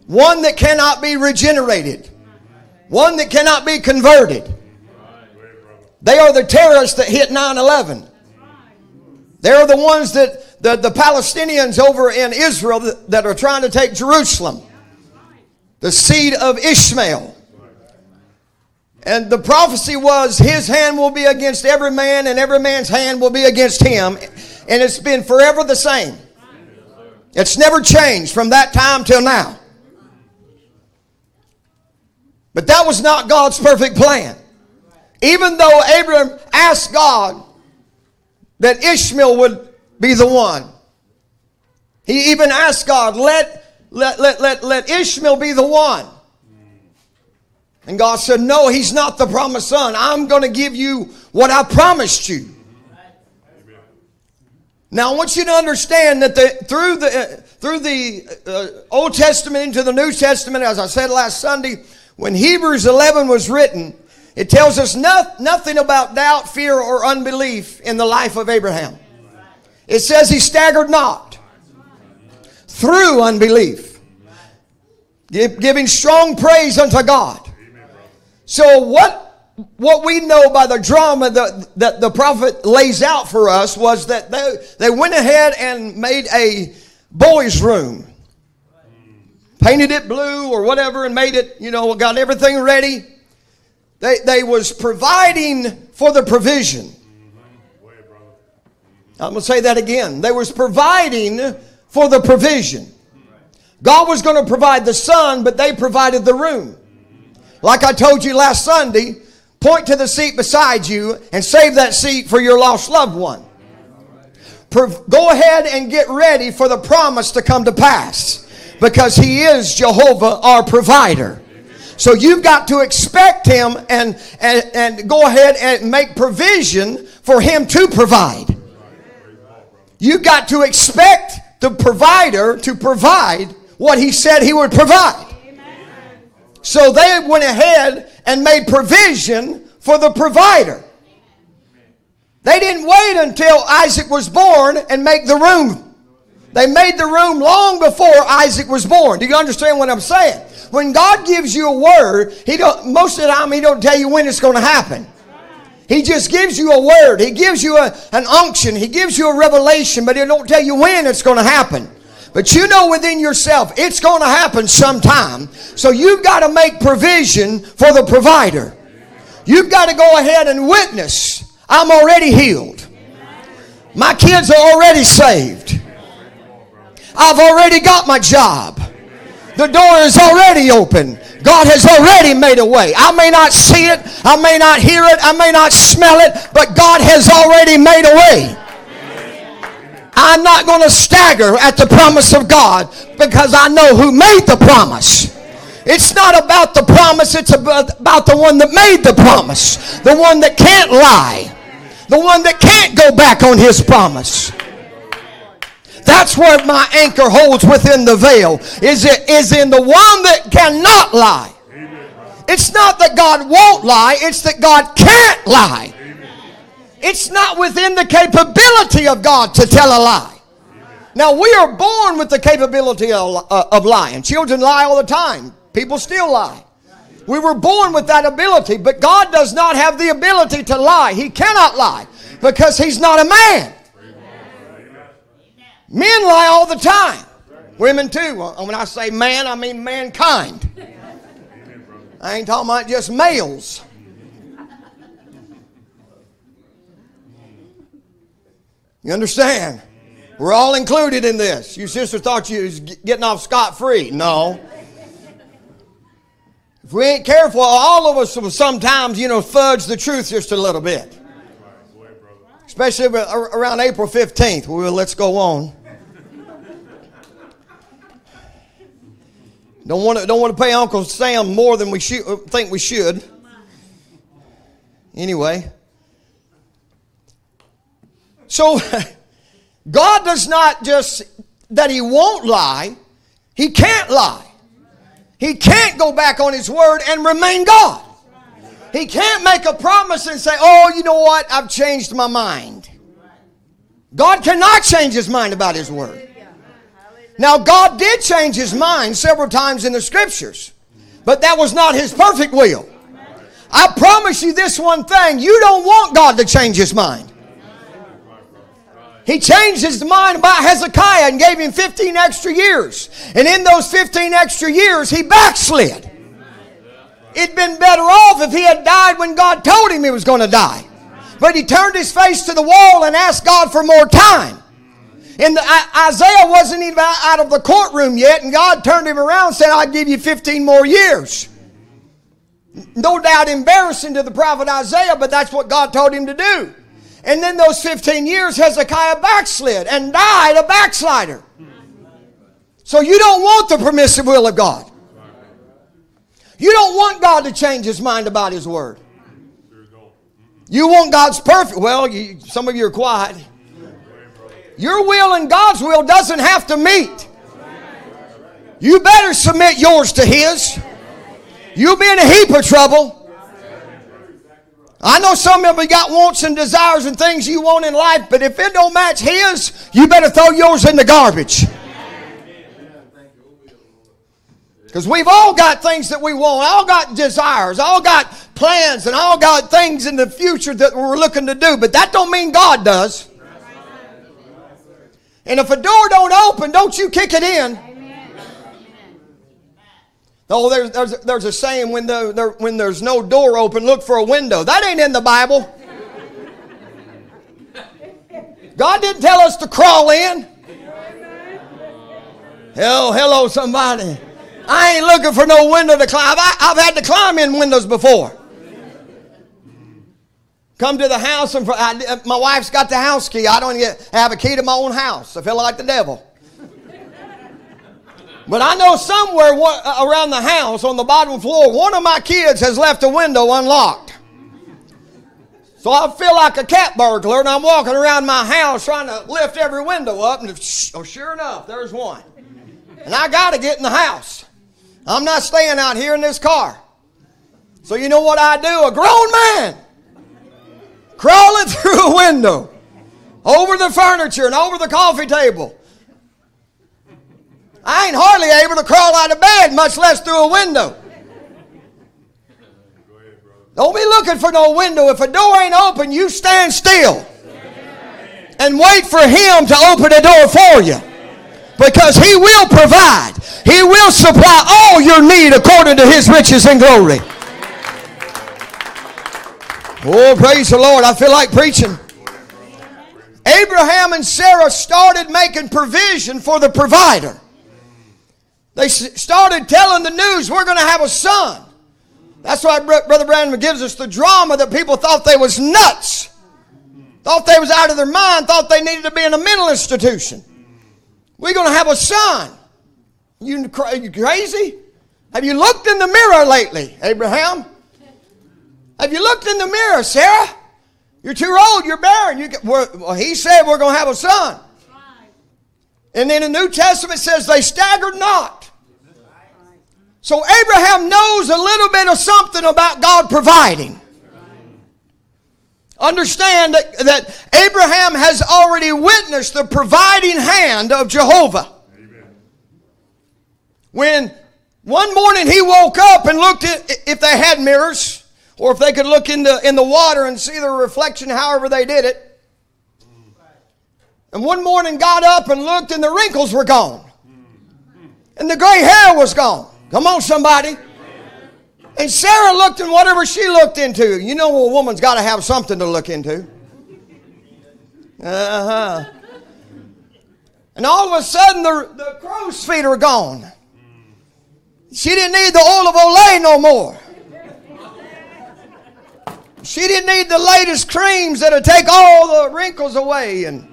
One that cannot be regenerated. One that cannot be converted. They are the terrorists that hit 9 11. They're the ones that the, the Palestinians over in Israel that, that are trying to take Jerusalem. The seed of Ishmael. And the prophecy was his hand will be against every man, and every man's hand will be against him. And it's been forever the same. It's never changed from that time till now. But that was not God's perfect plan. Even though Abram asked God that Ishmael would be the one. He even asked God, let, let, let, let, let Ishmael be the one. And God said, No, he's not the promised son. I'm going to give you what I promised you. Now I want you to understand that the, through the uh, through the uh, Old Testament into the New Testament, as I said last Sunday, when Hebrews 11 was written, it tells us no, nothing about doubt, fear, or unbelief in the life of Abraham. It says he staggered not through unbelief, giving strong praise unto God. So, what what we know by the drama that, that the prophet lays out for us was that they, they went ahead and made a boys' room. Painted it blue or whatever and made it, you know, got everything ready. They, they was providing for the provision. I'm going to say that again. They was providing for the provision. God was going to provide the son, but they provided the room. Like I told you last Sunday, point to the seat beside you and save that seat for your lost loved one. Go ahead and get ready for the promise to come to pass because He is Jehovah, our provider. So you've got to expect Him and, and, and go ahead and make provision for Him to provide. You've got to expect the provider to provide what He said He would provide. So they went ahead and made provision for the provider. They didn't wait until Isaac was born and make the room. They made the room long before Isaac was born. Do you understand what I'm saying? When God gives you a word, He don't most of the time He don't tell you when it's going to happen. He just gives you a word. He gives you a, an unction. He gives you a revelation, but He don't tell you when it's going to happen. But you know within yourself, it's going to happen sometime. So you've got to make provision for the provider. You've got to go ahead and witness. I'm already healed. My kids are already saved. I've already got my job. The door is already open. God has already made a way. I may not see it, I may not hear it, I may not smell it, but God has already made a way. I'm not going to stagger at the promise of God because I know who made the promise. It's not about the promise, it's about, the one that made the promise, the one that can't lie, the one that can't go back on his promise. That's where my anchor holds within the veil. Is it is in the one that cannot lie. It's not that God won't lie, it's that God can't lie. It's not within the capability of God to tell a lie. Now, we are born with the capability of, uh, of lying. Children lie all the time, people still lie. We were born with that ability, but God does not have the ability to lie. He cannot lie because He's not a man. Men lie all the time. Women too. When I say man, I mean mankind. I ain't talking about just males. You understand? We're all included in this. Your sister thought you was getting off scot free. No. If we ain't careful, all of us will sometimes, you know, fudge the truth just a little bit. Especially around April 15th. Well, let's go on. Don't want to, don't want to pay Uncle Sam more than we should, uh, think we should. Anyway. So, God does not just that He won't lie, He can't lie. He can't go back on His word and remain God. He can't make a promise and say, oh, you know what? I've changed my mind. God cannot change His mind about His word. Now, God did change his mind several times in the scriptures, but that was not his perfect will. I promise you this one thing you don't want God to change his mind. He changed his mind about Hezekiah and gave him 15 extra years. And in those 15 extra years, he backslid. It'd been better off if he had died when God told him he was going to die. But he turned his face to the wall and asked God for more time. And the, Isaiah wasn't even out of the courtroom yet, and God turned him around and said, I'll give you 15 more years. No doubt embarrassing to the prophet Isaiah, but that's what God told him to do. And then those 15 years, Hezekiah backslid and died a backslider. So you don't want the permissive will of God. You don't want God to change his mind about his word. You want God's perfect. Well, you, some of you are quiet. Your will and God's will doesn't have to meet. You better submit yours to His. You'll be in a heap of trouble. I know some of you got wants and desires and things you want in life, but if it don't match His, you better throw yours in the garbage. Because we've all got things that we want, all got desires, all got plans and all got things in the future that we're looking to do, but that don't mean God does. And if a door don't open, don't you kick it in. Oh, there's, there's, there's a saying when, the, there, when there's no door open, look for a window. That ain't in the Bible. God didn't tell us to crawl in. Hell, hello, somebody. I ain't looking for no window to climb. I, I've had to climb in windows before. Come to the house, and for, I, my wife's got the house key. I don't get, have a key to my own house. I feel like the devil. But I know somewhere uh, around the house on the bottom floor, one of my kids has left a window unlocked. So I feel like a cat burglar, and I'm walking around my house trying to lift every window up, and oh, sure enough, there's one. And I got to get in the house. I'm not staying out here in this car. So you know what I do? A grown man crawling through a window, over the furniture and over the coffee table. I ain't hardly able to crawl out of bed, much less through a window. Don't be looking for no window. If a door ain't open, you stand still and wait for Him to open a door for you. Because He will provide, He will supply all your need according to His riches and glory. Oh, praise the Lord. I feel like preaching. Abraham and Sarah started making provision for the provider. They started telling the news, we're going to have a son. That's why Brother Branham gives us the drama that people thought they was nuts. Thought they was out of their mind, thought they needed to be in a mental institution. We're going to have a son. You, you crazy? Have you looked in the mirror lately, Abraham? Have you looked in the mirror, Sarah? You're too old. You're barren. You well, he said we're going to have a son. And then the New Testament says they staggered not. So Abraham knows a little bit of something about God providing. Understand that, that Abraham has already witnessed the providing hand of Jehovah. When one morning he woke up and looked at if they had mirrors or if they could look in the, in the water and see the reflection, however they did it. And one morning got up and looked and the wrinkles were gone. And the gray hair was gone. Come on, somebody. And Sarah looked in whatever she looked into. You know, a woman's got to have something to look into. Uh huh. And all of a sudden, the, the crow's feet are gone. She didn't need the oil of Olay no more. She didn't need the latest creams that'll take all the wrinkles away and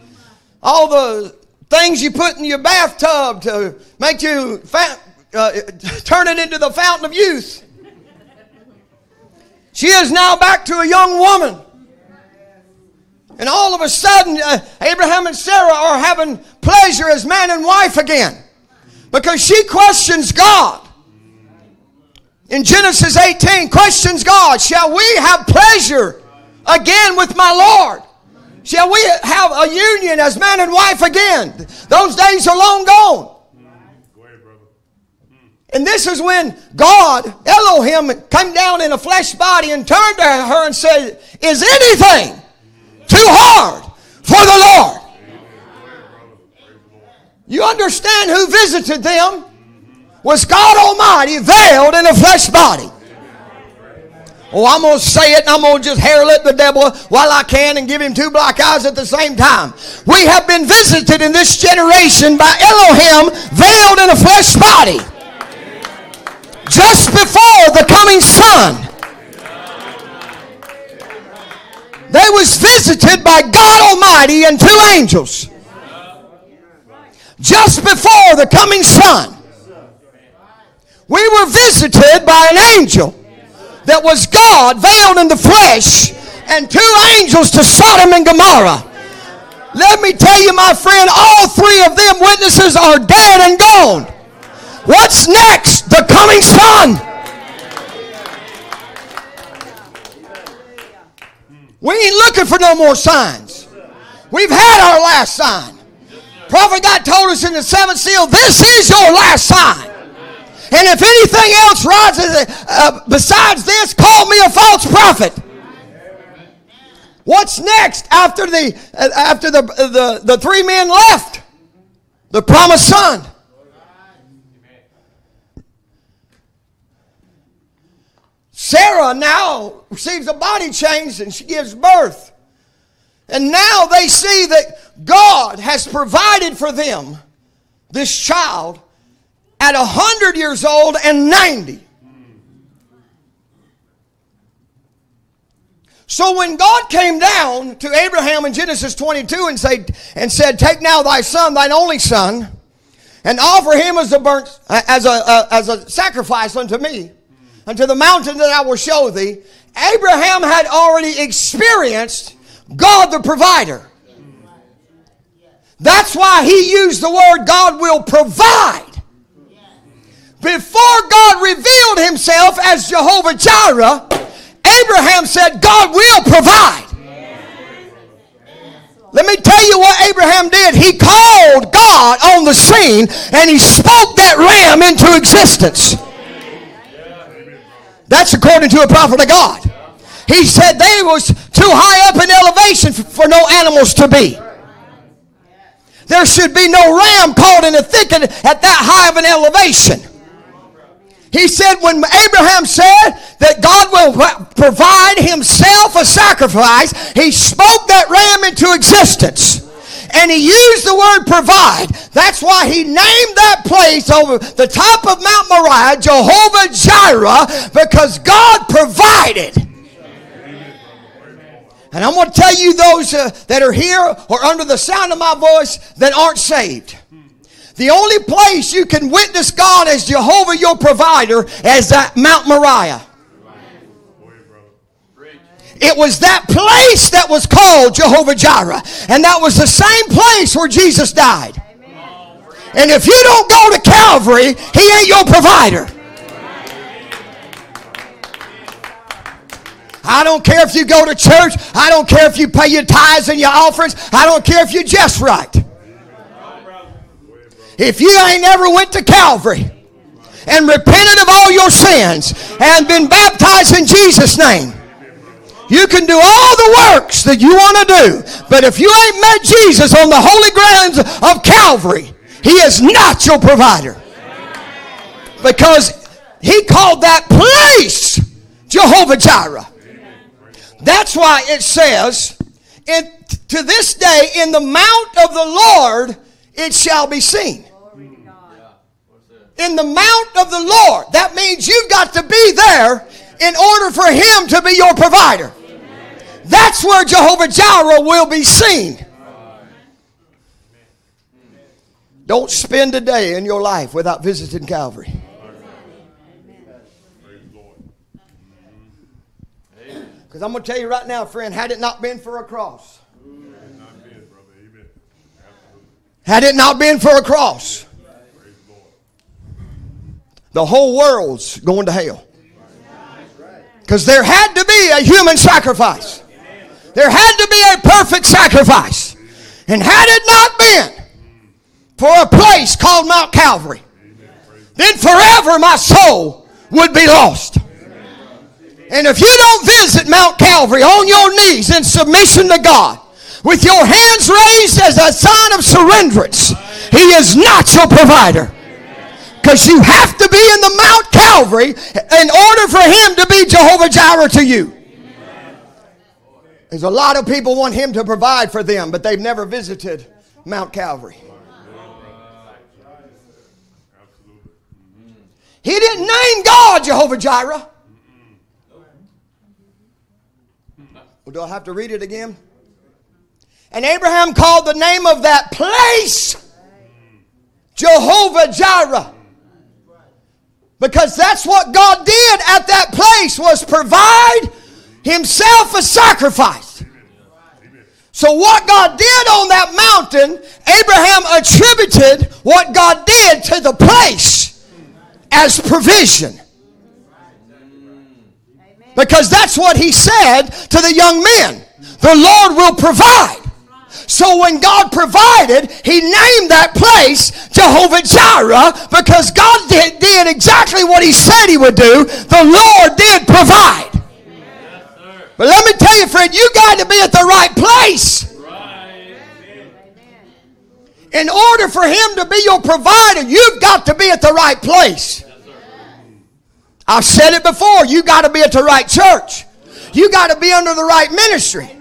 all the things you put in your bathtub to make you uh, turn it into the fountain of youth. She is now back to a young woman. And all of a sudden, uh, Abraham and Sarah are having pleasure as man and wife again because she questions God. In Genesis 18, questions God, shall we have pleasure again with my Lord? Shall we have a union as man and wife again? Those days are long gone. And this is when God, Elohim, came down in a flesh body and turned to her and said, Is anything too hard for the Lord? You understand who visited them? Was God Almighty veiled in a flesh body. Oh, I'm going to say it and I'm going to just hair lip the devil while I can and give him two black eyes at the same time. We have been visited in this generation by Elohim veiled in a flesh body just before the coming Son. They was visited by God Almighty and two angels. Just before the coming Son. We were visited by an angel that was God veiled in the flesh and two angels to Sodom and Gomorrah. Let me tell you, my friend, all three of them witnesses are dead and gone. What's next? The coming Son. We ain't looking for no more signs. We've had our last sign. Prophet God told us in the seventh seal, this is your last sign. And if anything else rises uh, besides this, call me a false prophet. What's next after the uh, after the, the the three men left? The promised son. Sarah now receives a body change and she gives birth. And now they see that God has provided for them this child at 100 years old and 90. So when God came down to Abraham in Genesis 22 and said, and said, Take now thy son, thine only son, and offer him as a burnt as a, as a sacrifice unto me, unto the mountain that I will show thee. Abraham had already experienced God the provider. That's why he used the word God will provide. Before God revealed himself as Jehovah Jireh, Abraham said, God will provide. Let me tell you what Abraham did. He called God on the scene and he spoke that ram into existence. That's according to a prophet of God. He said they was too high up in elevation for no animals to be. There should be no ram caught in a thicket at that high of an elevation. He said, when Abraham said that God will provide himself a sacrifice, he spoke that ram into existence. And he used the word provide. That's why he named that place over the top of Mount Moriah Jehovah Jireh because God provided. And I'm going to tell you those uh, that are here or under the sound of my voice that aren't saved. The only place you can witness God as Jehovah your provider is at Mount Moriah. It was that place that was called Jehovah Jireh. And that was the same place where Jesus died. And if you don't go to Calvary, He ain't your provider. I don't care if you go to church. I don't care if you pay your tithes and your offerings. I don't care if you're just right. If you ain't never went to Calvary and repented of all your sins and been baptized in Jesus' name, you can do all the works that you want to do. But if you ain't met Jesus on the holy grounds of Calvary, he is not your provider. Because he called that place Jehovah Jireh. That's why it says, to this day, in the mount of the Lord it shall be seen. In the mount of the Lord. That means you've got to be there in order for Him to be your provider. That's where Jehovah Jireh will be seen. Don't spend a day in your life without visiting Calvary. Because I'm going to tell you right now, friend, had it not been for a cross, had it not been for a cross, the whole world's going to hell. Because there had to be a human sacrifice. There had to be a perfect sacrifice. And had it not been for a place called Mount Calvary, then forever my soul would be lost. And if you don't visit Mount Calvary on your knees in submission to God, with your hands raised as a sign of surrenderance, He is not your provider. Because you have to be in the Mount Calvary in order for Him to be Jehovah Jireh to you. There's a lot of people want Him to provide for them, but they've never visited Mount Calvary. He didn't name God Jehovah Jireh. Well, do I have to read it again? And Abraham called the name of that place Jehovah Jireh. Because that's what God did at that place was provide himself a sacrifice. So what God did on that mountain, Abraham attributed what God did to the place as provision. Because that's what he said to the young men. The Lord will provide. So when God provided, He named that place Jehovah Jireh because God did, did exactly what He said He would do. The Lord did provide. But let me tell you, friend, you got to be at the right place. In order for Him to be your provider, you've got to be at the right place. I've said it before. You got to be at the right church. You got to be under the right ministry.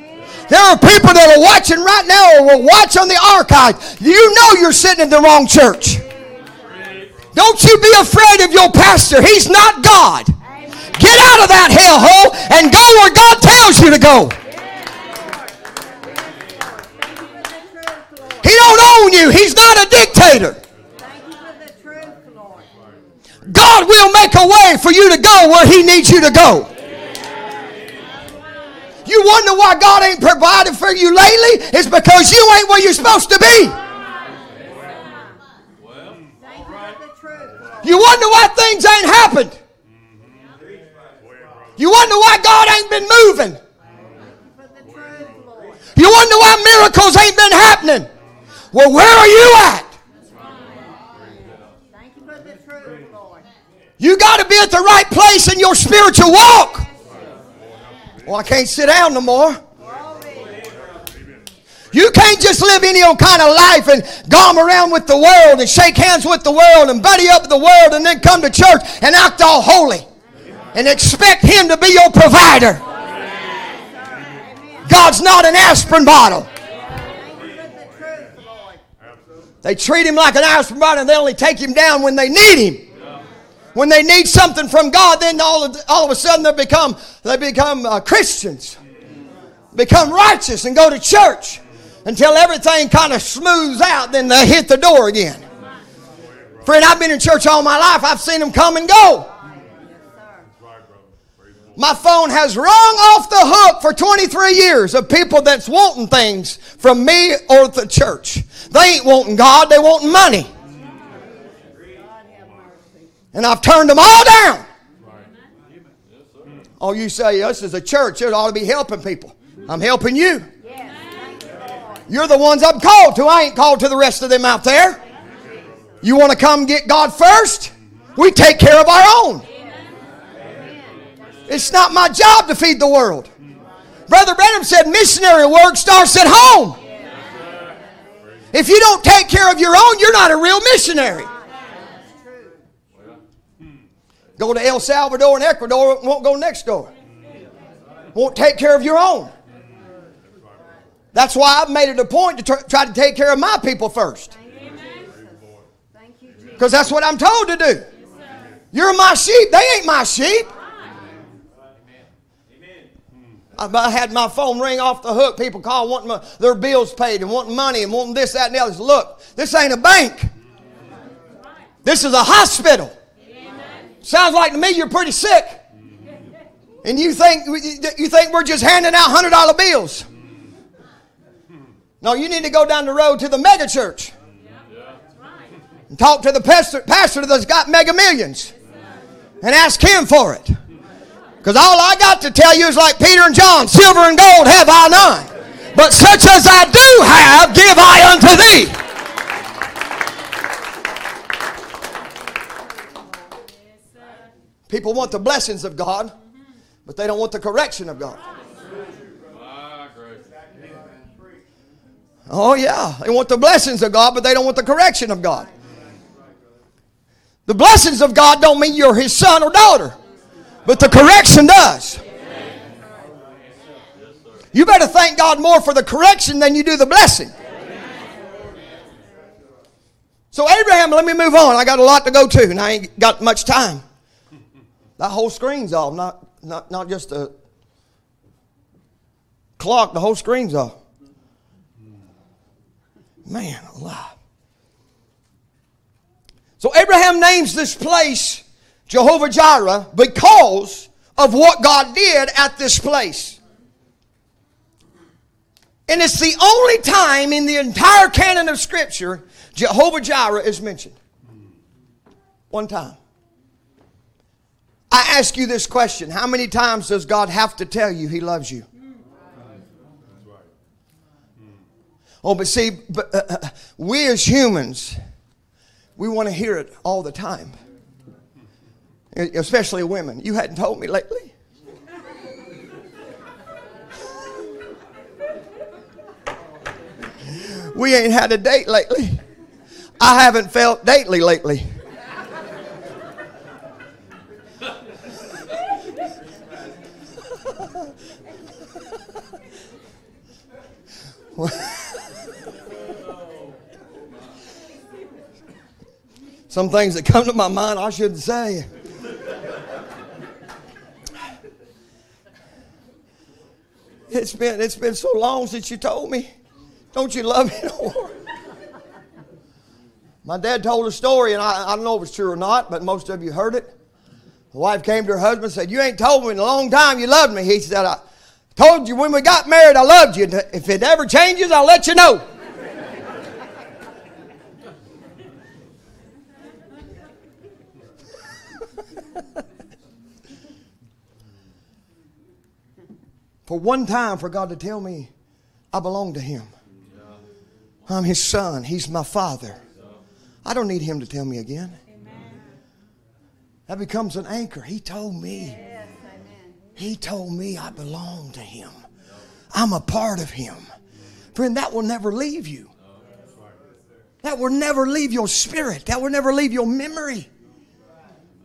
There are people that are watching right now or will watch on the archive. You know you're sitting in the wrong church. Don't you be afraid of your pastor. He's not God. Get out of that hellhole and go where God tells you to go. He don't own you. He's not a dictator. God will make a way for you to go where He needs you to go. You wonder why God ain't provided for you lately? It's because you ain't where you're supposed to be. You wonder why things ain't happened. You wonder why God ain't been moving. You wonder why miracles ain't been happening. Well, where are you at? You got to be at the right place in your spiritual walk. Well, I can't sit down no more. You can't just live any old kind of life and gom around with the world and shake hands with the world and buddy up with the world and then come to church and act all holy and expect Him to be your provider. God's not an aspirin bottle. They treat Him like an aspirin bottle and they only take Him down when they need Him when they need something from God, then all of, all of a sudden they become they become uh, Christians, become righteous, and go to church until everything kind of smooths out. Then they hit the door again. Friend, I've been in church all my life. I've seen them come and go. My phone has rung off the hook for 23 years of people that's wanting things from me or the church. They ain't wanting God, they wanting money. And I've turned them all down. Oh, you say, this is a church. It ought to be helping people. I'm helping you. You're the ones I'm called to. I ain't called to the rest of them out there. You want to come get God first? We take care of our own. It's not my job to feed the world. Brother Branham said missionary work starts at home. If you don't take care of your own, you're not a real missionary. Go to El Salvador and Ecuador, won't go next door. Won't take care of your own. That's why I've made it a point to try to take care of my people first. Because that's what I'm told to do. You're my sheep. They ain't my sheep. I had my phone ring off the hook. People call wanting my, their bills paid and wanting money and wanting this, that, and the other. Look, this ain't a bank. This is a hospital. Sounds like to me you're pretty sick. And you think, you think we're just handing out $100 bills. No, you need to go down the road to the mega church and talk to the pastor, pastor that's got mega millions and ask him for it. Because all I got to tell you is like Peter and John silver and gold have I none. But such as I do have, give I unto thee. People want the blessings of God, but they don't want the correction of God. Oh, yeah. They want the blessings of God, but they don't want the correction of God. The blessings of God don't mean you're his son or daughter, but the correction does. You better thank God more for the correction than you do the blessing. So, Abraham, let me move on. I got a lot to go to, and I ain't got much time. That whole screen's off, not, not, not just a clock, the whole screen's off. Man alive. So Abraham names this place Jehovah Jireh because of what God did at this place. And it's the only time in the entire canon of Scripture Jehovah Jireh is mentioned. One time. I ask you this question How many times does God have to tell you He loves you? Oh, but see, but, uh, uh, we as humans, we want to hear it all the time. Especially women. You hadn't told me lately. we ain't had a date lately. I haven't felt dately lately. Some things that come to my mind I shouldn't say. It's been, it's been so long since you told me. Don't you love me no more? My dad told a story, and I, I don't know if it's true or not, but most of you heard it. The wife came to her husband and said, You ain't told me in a long time you loved me. He said, I told you when we got married I loved you. If it ever changes, I'll let you know. for one time for God to tell me I belong to Him. I'm His son. He's my father. I don't need Him to tell me again. That becomes an anchor. He told me. He told me I belong to Him. I'm a part of Him. Friend, that will never leave you. That will never leave your spirit. That will never leave your memory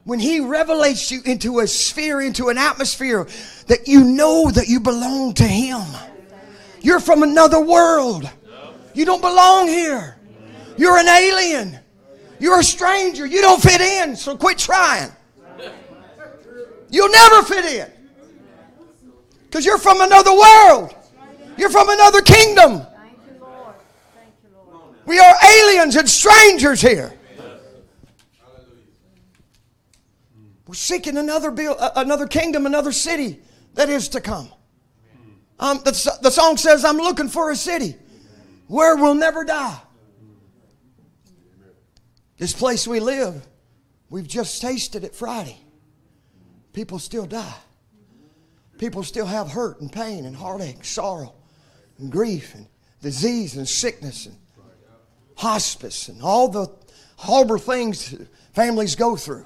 when he revelates you into a sphere, into an atmosphere that you know that you belong to him. You're from another world. You don't belong here. You're an alien. You're a stranger. You don't fit in, so quit trying. You'll never fit in. Because you're from another world. You're from another kingdom. We are aliens and strangers here. We're seeking another, uh, another kingdom, another city that is to come. Um, the, the song says, I'm looking for a city where we'll never die. This place we live, we've just tasted it Friday. People still die. People still have hurt and pain and heartache, sorrow and grief and disease and sickness and hospice and all the horrible things families go through.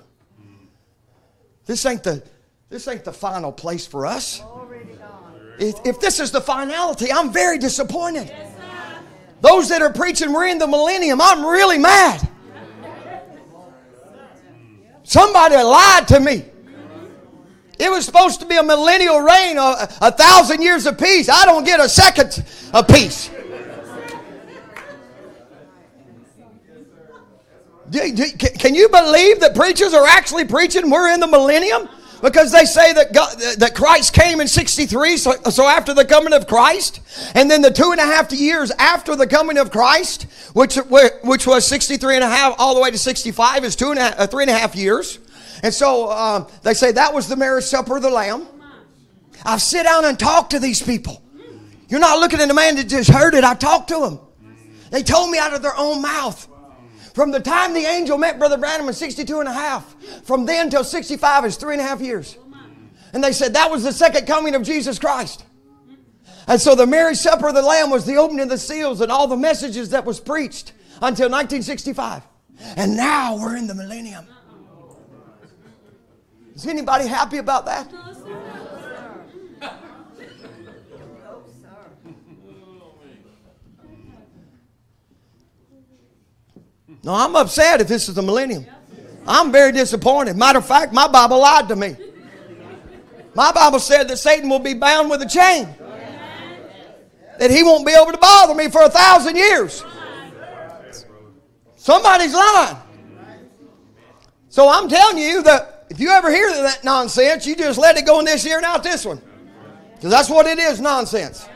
This ain't the this ain't the final place for us. If, if this is the finality, I'm very disappointed. Those that are preaching we're in the millennium, I'm really mad. Somebody lied to me. It was supposed to be a millennial reign, a, a thousand years of peace. I don't get a second of peace. Can you believe that preachers are actually preaching we're in the millennium? Because they say that God, that Christ came in 63, so, so after the coming of Christ, and then the two and a half years after the coming of Christ, which, which was 63 and a half all the way to 65, is two and a half, uh, three and a half years. And so um, they say that was the marriage supper of the Lamb. I've sit down and talked to these people. You're not looking at a man that just heard it. I talked to them. They told me out of their own mouth. From the time the angel met Brother Branham in 62 and a half, from then till 65 is three and a half years. And they said that was the second coming of Jesus Christ. And so the marriage supper of the Lamb was the opening of the seals and all the messages that was preached until 1965. And now we're in the millennium. Is anybody happy about that? No, I'm upset if this is the millennium. I'm very disappointed. Matter of fact, my Bible lied to me. My Bible said that Satan will be bound with a chain. That he won't be able to bother me for a thousand years. Somebody's lying. So I'm telling you that if you ever hear that nonsense, you just let it go in this ear and out this one. Because that's what it is nonsense.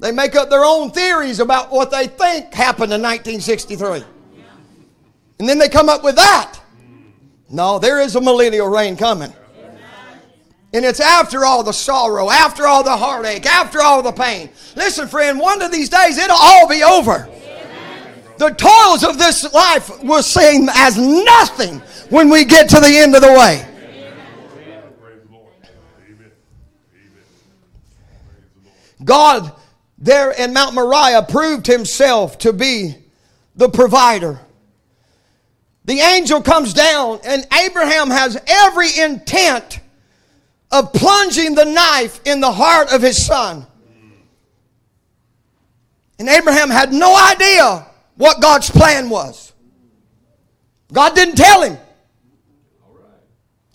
They make up their own theories about what they think happened in 1963. And then they come up with that. No, there is a millennial reign coming. And it's after all the sorrow, after all the heartache, after all the pain. Listen, friend, one of these days it'll all be over. The toils of this life will seem as nothing when we get to the end of the way. God there in Mount Moriah proved himself to be the provider. The angel comes down, and Abraham has every intent of plunging the knife in the heart of his son. And Abraham had no idea what God's plan was. God didn't tell him.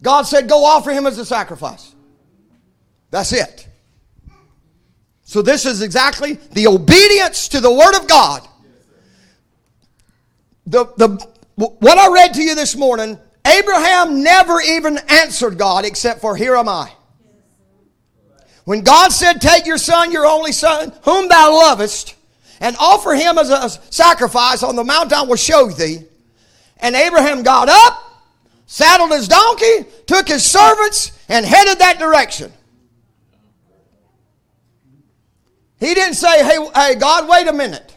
God said, Go offer him as a sacrifice. That's it. So, this is exactly the obedience to the Word of God. The, the, what I read to you this morning, Abraham never even answered God except for, Here am I. When God said, Take your son, your only son, whom thou lovest, and offer him as a sacrifice on the mount I will show thee. And Abraham got up, saddled his donkey, took his servants, and headed that direction. He didn't say, hey, hey, God, wait a minute.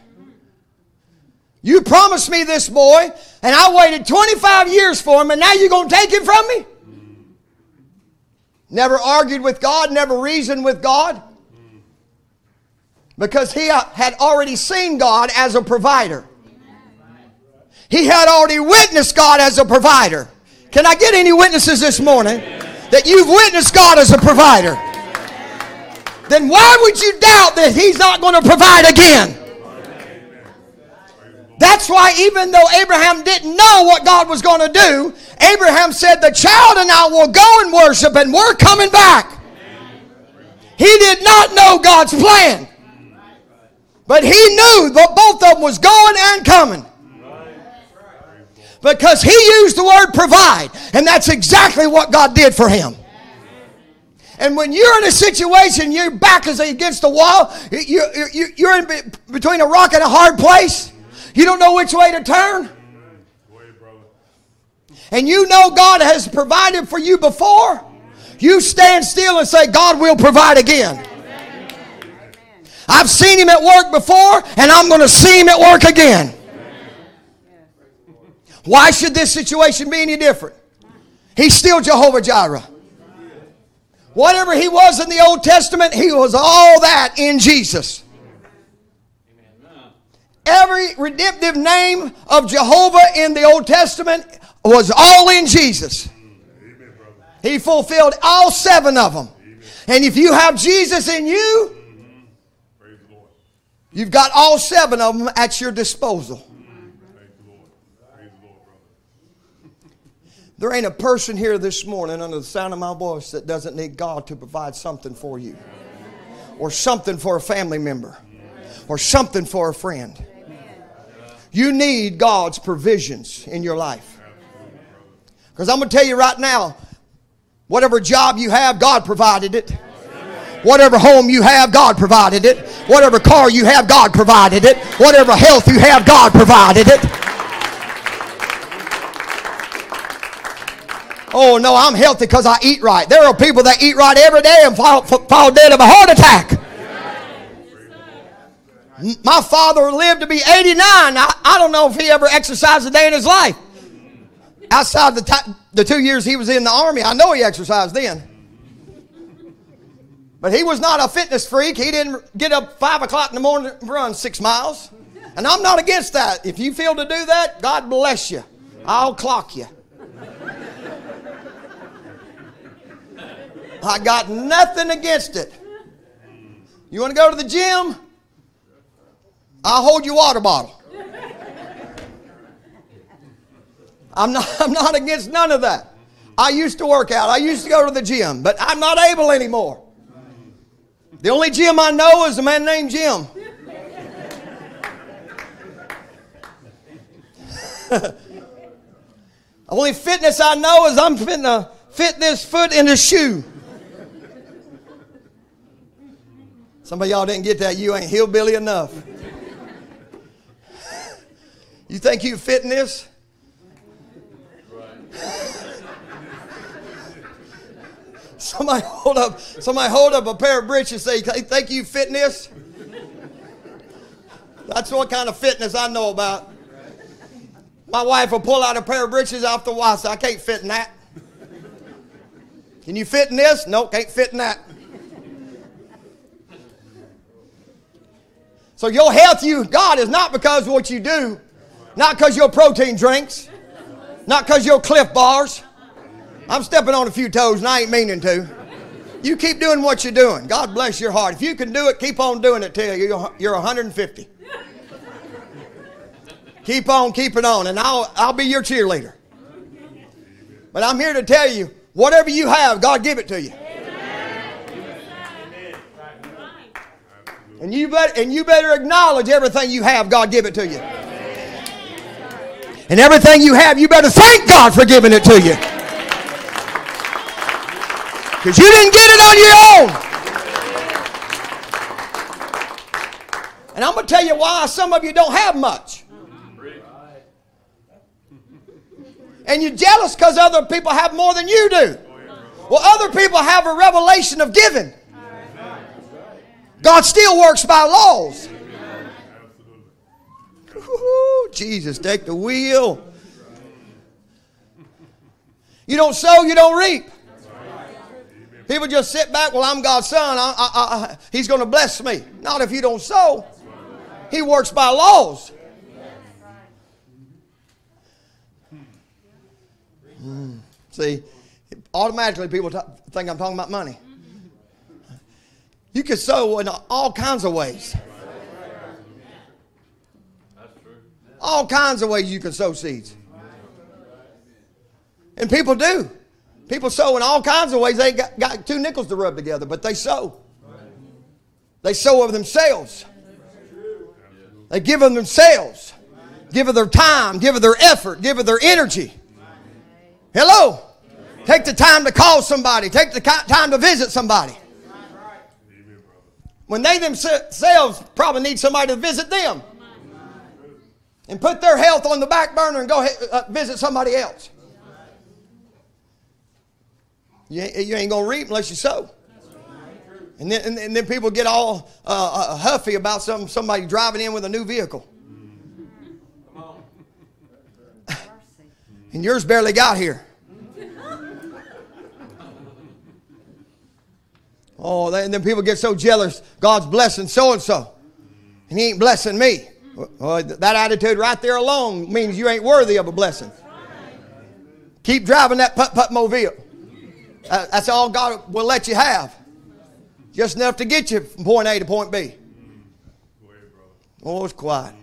You promised me this boy, and I waited 25 years for him, and now you're going to take him from me? Never argued with God, never reasoned with God. Because he uh, had already seen God as a provider. He had already witnessed God as a provider. Can I get any witnesses this morning that you've witnessed God as a provider? Then why would you doubt that He's not going to provide again? That's why, even though Abraham didn't know what God was going to do, Abraham said, The child and I will go and worship, and we're coming back. He did not know God's plan, but he knew that both of them was going and coming because he used the word provide, and that's exactly what God did for him. And when you're in a situation, your back is against the wall, you, you're in between a rock and a hard place, you don't know which way to turn. And you know God has provided for you before, you stand still and say, God will provide again. I've seen him at work before, and I'm going to see him at work again. Why should this situation be any different? He's still Jehovah Jireh. Whatever he was in the Old Testament, he was all that in Jesus. Every redemptive name of Jehovah in the Old Testament was all in Jesus. He fulfilled all seven of them. And if you have Jesus in you, you've got all seven of them at your disposal. There ain't a person here this morning under the sound of my voice that doesn't need God to provide something for you, or something for a family member, or something for a friend. You need God's provisions in your life. Because I'm going to tell you right now whatever job you have, God provided it. Whatever home you have, God provided it. Whatever car you have, God provided it. Whatever health you have, God provided it. Oh, no, I'm healthy because I eat right. There are people that eat right every day and fall, fall dead of a heart attack. My father lived to be 89. I, I don't know if he ever exercised a day in his life. Outside the, t- the two years he was in the army, I know he exercised then. But he was not a fitness freak. He didn't get up 5 o'clock in the morning and run six miles. And I'm not against that. If you feel to do that, God bless you. I'll clock you. I got nothing against it. You want to go to the gym? I'll hold your water bottle. I'm not, I'm not against none of that. I used to work out. I used to go to the gym, but I'm not able anymore. The only Jim I know is a man named Jim. the only fitness I know is I'm fitting to fit this foot in a shoe. Some of y'all didn't get that. You ain't hillbilly enough. you think you fit in this? Somebody hold up, somebody hold up a pair of breeches and say, "Thank you fitness." That's what kind of fitness I know about. My wife will pull out a pair of breeches off the wall. I can't fit in that. Can you fit in this? No, nope, can't fit in that. So your health, you God, is not because of what you do, not because your protein drinks, not because your Clif bars. I'm stepping on a few toes and I ain't meaning to. You keep doing what you're doing. God bless your heart. If you can do it, keep on doing it till you're, you're 150. keep on keeping on, and I'll, I'll be your cheerleader. But I'm here to tell you whatever you have, God give it to you. And you, better, and you better acknowledge everything you have, God give it to you. And everything you have, you better thank God for giving it to you. Because you didn't get it on your own. And I'm going to tell you why some of you don't have much. And you're jealous because other people have more than you do. Well, other people have a revelation of giving. God still works by laws. Ooh, Jesus, take the wheel. You don't sow, you don't reap. People just sit back, well, I'm God's son. I, I, I, he's going to bless me. Not if you don't sow. He works by laws. Mm. See, automatically people t- think I'm talking about money. You can sow in all kinds of ways. All kinds of ways you can sow seeds. And people do. People sow in all kinds of ways. They got, got two nickels to rub together, but they sow. They sow of themselves. They give of themselves. Give of their time. Give of their effort. Give of their energy. Hello. Take the time to call somebody. Take the time to visit somebody. When they themselves probably need somebody to visit them. And put their health on the back burner and go uh, visit somebody else. You ain't, you ain't going to reap unless you sow. And then, and, and then people get all uh, uh, huffy about some, somebody driving in with a new vehicle. and yours barely got here. Oh, and then people get so jealous. God's blessing so and so, and He ain't blessing me. Well, that attitude right there alone means you ain't worthy of a blessing. Keep driving that putt putt mobile. That's all God will let you have. Just enough to get you from point A to point B. Oh, it's quiet.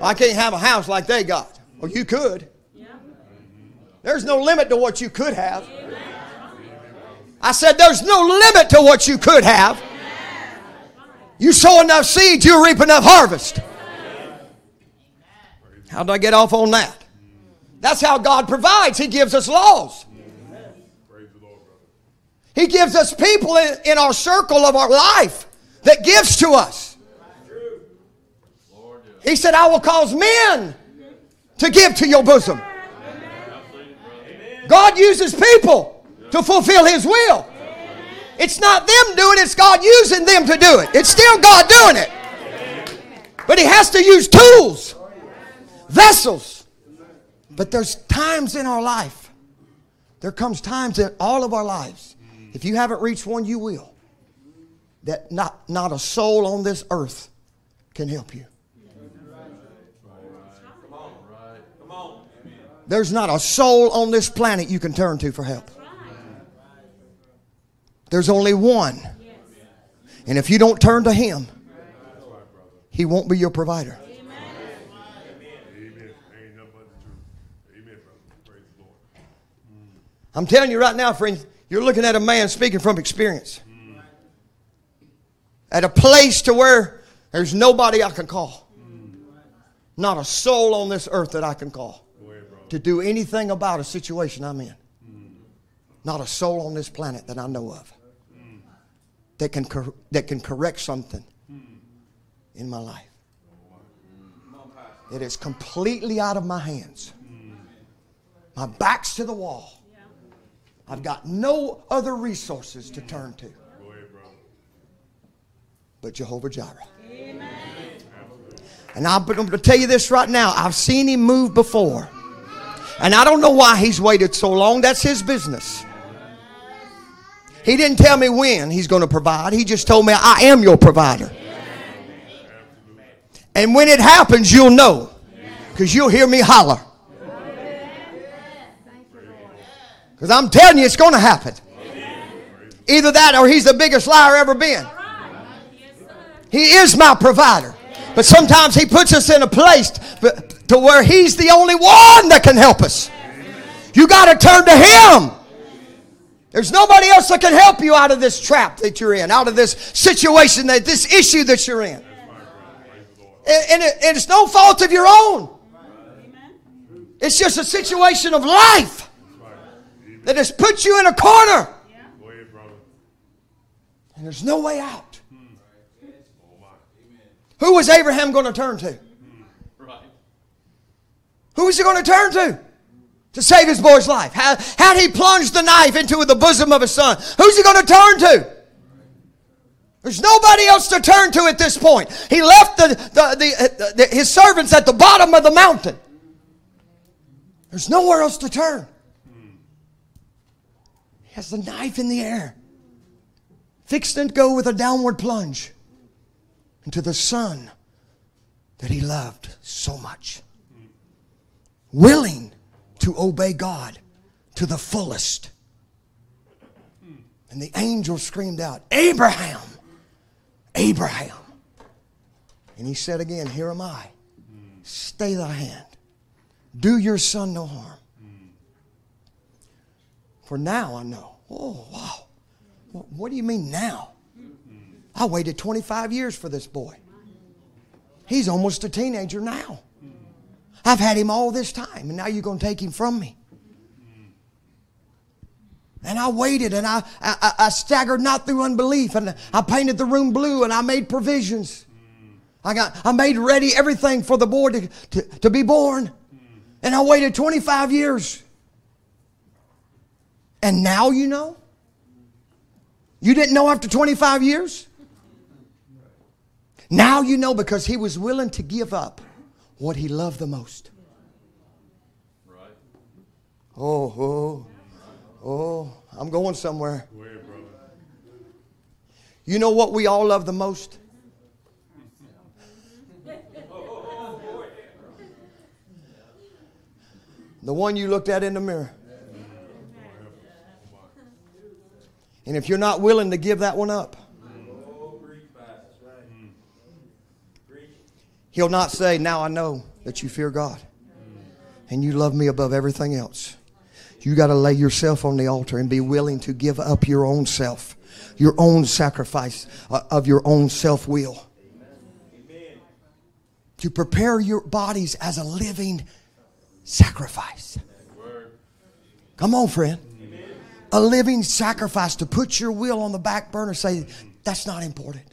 I can't have a house like they got. Well, you could. There's no limit to what you could have. I said, There's no limit to what you could have. You sow enough seeds, you reap enough harvest. How did I get off on that? That's how God provides. He gives us laws. He gives us people in, in our circle of our life that gives to us. He said, I will cause men to give to your bosom. God uses people to fulfill His will. It's not them doing it, it's God using them to do it. It's still God doing it. But He has to use tools, vessels. But there's times in our life, there comes times in all of our lives if you haven't reached one, you will. That not, not a soul on this earth can help you. There's not a soul on this planet you can turn to for help. There's only one. And if you don't turn to Him, He won't be your provider. I'm telling you right now, friends, you're looking at a man speaking from experience. At a place to where there's nobody I can call. Not a soul on this earth that I can call to do anything about a situation I'm in. Not a soul on this planet that I know of that can, cor- that can correct something in my life. It is completely out of my hands. My back's to the wall. I've got no other resources to turn to but Jehovah Jireh. And I'm going to tell you this right now. I've seen him move before. And I don't know why he's waited so long. That's his business. He didn't tell me when he's going to provide. He just told me, I am your provider. And when it happens, you'll know. Because you'll hear me holler. Because I'm telling you, it's going to happen. Either that or he's the biggest liar ever been. He is my provider. But sometimes he puts us in a place to where he's the only one that can help us. You got to turn to him. There's nobody else that can help you out of this trap that you're in, out of this situation, that this issue that you're in. And, and it's no fault of your own. It's just a situation of life that has put you in a corner. And there's no way out. Who was Abraham going to turn to? Who was he going to turn to? To save his boy's life. Had, had he plunged the knife into the bosom of his son, who's he going to turn to? There's nobody else to turn to at this point. He left the, the, the, the, his servants at the bottom of the mountain. There's nowhere else to turn. Has the knife in the air, fixed and go with a downward plunge into the son that he loved so much. Willing to obey God to the fullest. And the angel screamed out, Abraham, Abraham. And he said again, Here am I. Stay thy hand. Do your son no harm. For now I know. Oh, wow. What do you mean now? I waited 25 years for this boy. He's almost a teenager now. I've had him all this time, and now you're going to take him from me. And I waited and I, I, I, staggered not through unbelief. And I painted the room blue and I made provisions. I, got, I made ready everything for the boy to, to, to be born. And I waited 25 years. And now you know? You didn't know after 25 years? Now you know because he was willing to give up what he loved the most. Oh, oh, oh, I'm going somewhere. You know what we all love the most? The one you looked at in the mirror. And if you're not willing to give that one up, He'll not say, Now I know that you fear God and you love me above everything else. You got to lay yourself on the altar and be willing to give up your own self, your own sacrifice uh, of your own self will. To prepare your bodies as a living sacrifice. Come on, friend. A living sacrifice to put your will on the back burner. Say, that's not important.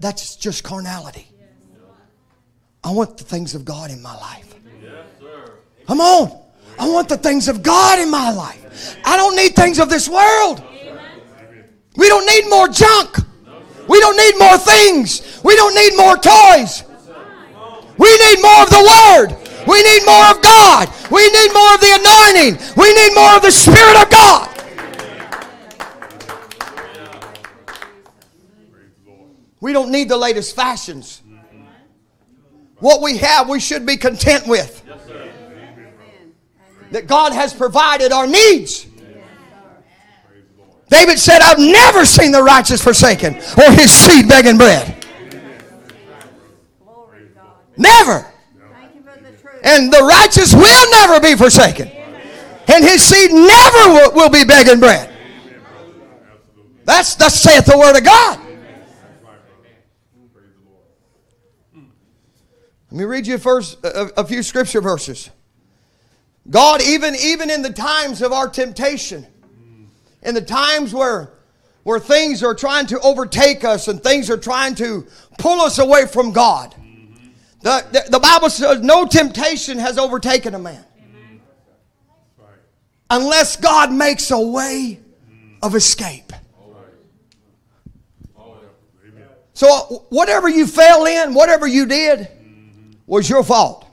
That's just carnality. I want the things of God in my life. Come on. I want the things of God in my life. I don't need things of this world. We don't need more junk. We don't need more things. We don't need more toys. We need more of the Word. We need more of God. We need more of the anointing. We need more of the Spirit of God. We don't need the latest fashions. What we have, we should be content with. that God has provided our needs. David said, I've never seen the righteous forsaken or his seed begging bread. Never. And the righteous will never be forsaken. And his seed never will, be begging bread. That's, thus saith the word of God. Let me read you first a, a few scripture verses. God, even, even in the times of our temptation, in the times where, where things are trying to overtake us and things are trying to pull us away from God, the, the, the Bible says no temptation has overtaken a man unless God makes a way of escape. So, whatever you fell in, whatever you did, was your fault.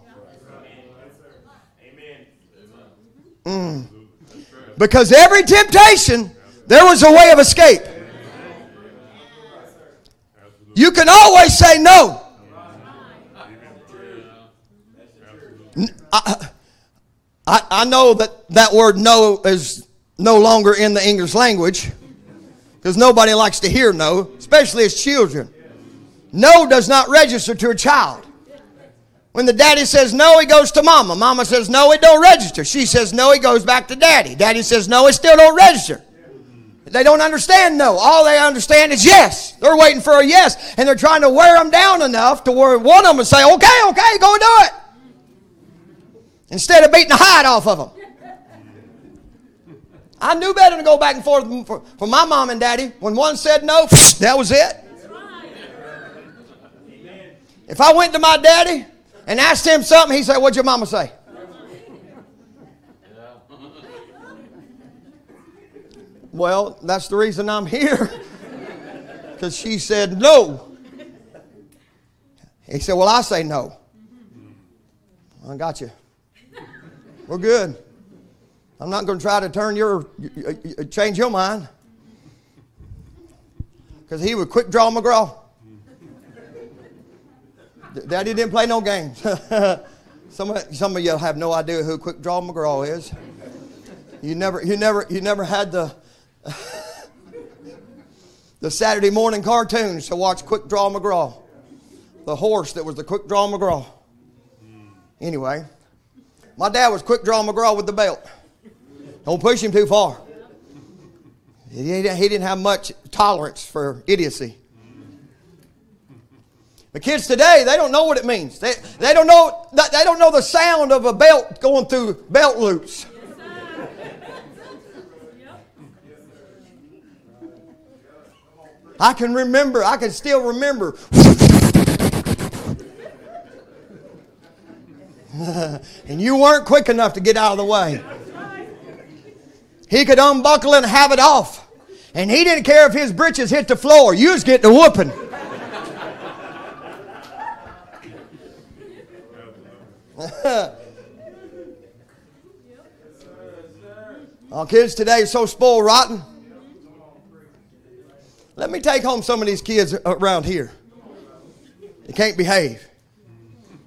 Mm. Because every temptation, there was a way of escape. You can always say no. I, I, know that that word no is no longer in the English language because nobody likes to hear no, especially as children. No does not register to a child. When the daddy says no, he goes to mama. Mama says no, it don't register. She says no, he goes back to daddy. Daddy says no, it still don't register. They don't understand no. All they understand is yes. They're waiting for a yes, and they're trying to wear them down enough to where one of them will say, "Okay, okay, go do it," instead of beating the hide off of them. I knew better to go back and forth for, for my mom and daddy. When one said no, that was it. If I went to my daddy and asked him something, he said, What'd your mama say? Well, that's the reason I'm here. Because she said no. He said, Well, I say no. I got you. We're good. I'm not going to try to turn your, change your mind. Because he would quick draw McGraw. Daddy didn't play no games. some, of, some of you have no idea who Quick Draw McGraw is. You never, you never, you never had the the Saturday morning cartoons to watch Quick Draw McGraw, the horse that was the Quick Draw McGraw. Anyway, my dad was Quick Draw McGraw with the belt. Don't push him too far. He didn't have much tolerance for idiocy. The kids today, they don't know what it means. They, they, don't know, they don't know the sound of a belt going through belt loops. I can remember, I can still remember. and you weren't quick enough to get out of the way. He could unbuckle and have it off. And he didn't care if his britches hit the floor. You was getting a whooping. Our kids today are so spoiled rotten. Let me take home some of these kids around here. They can't behave.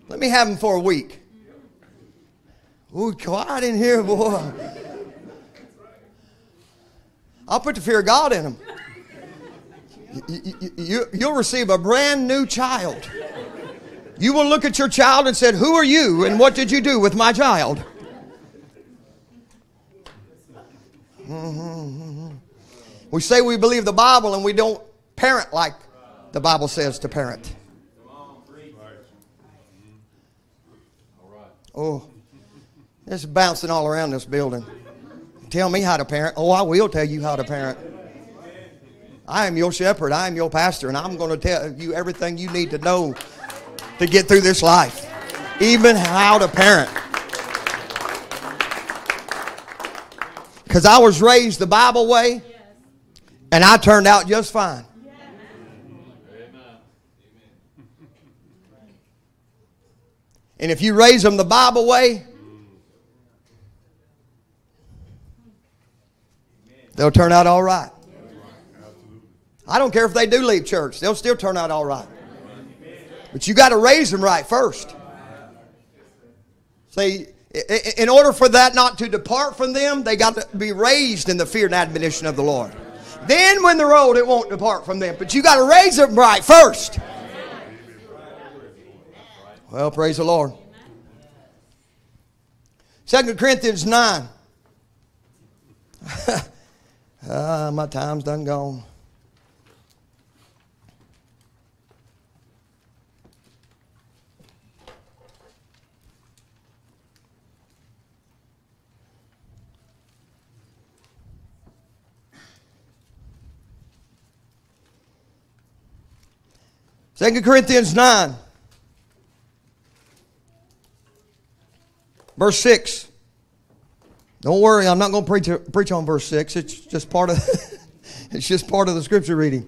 Let me have them for a week. Ooh, quiet in here, boy. I'll put the fear of God in them. You, you, you, will receive a brand new child. You will look at your child and said, "Who are you, and what did you do with my child?" Mm-hmm. We say we believe the Bible, and we don't parent like the Bible says to parent. Oh, it's bouncing all around this building. Tell me how to parent. Oh, I will tell you how to parent. I am your shepherd. I am your pastor, and I'm going to tell you everything you need to know to get through this life, even how to parent. Because I was raised the Bible way, and I turned out just fine. And if you raise them the Bible way, they'll turn out all right. I don't care if they do leave church, they'll still turn out all right. But you got to raise them right first. See, in order for that not to depart from them, they got to be raised in the fear and admonition of the Lord. Then, when they're old, it won't depart from them. But you got to raise them right first. Well, praise the Lord. Second Corinthians 9. ah, my time's done gone. Second Corinthians 9, verse 6. Don't worry, I'm not going to preach, preach on verse 6. It's just part of it's just part of the scripture reading.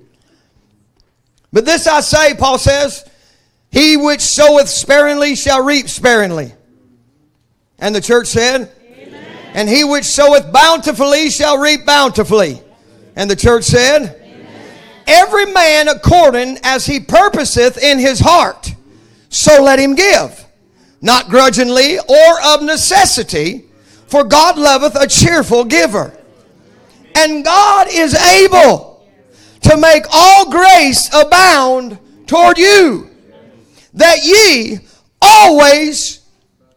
But this I say, Paul says, he which soweth sparingly shall reap sparingly. And the church said, Amen. And he which soweth bountifully shall reap bountifully. And the church said, every man according as he purposeth in his heart. so let him give, not grudgingly or of necessity, for God loveth a cheerful giver. And God is able to make all grace abound toward you, that ye always,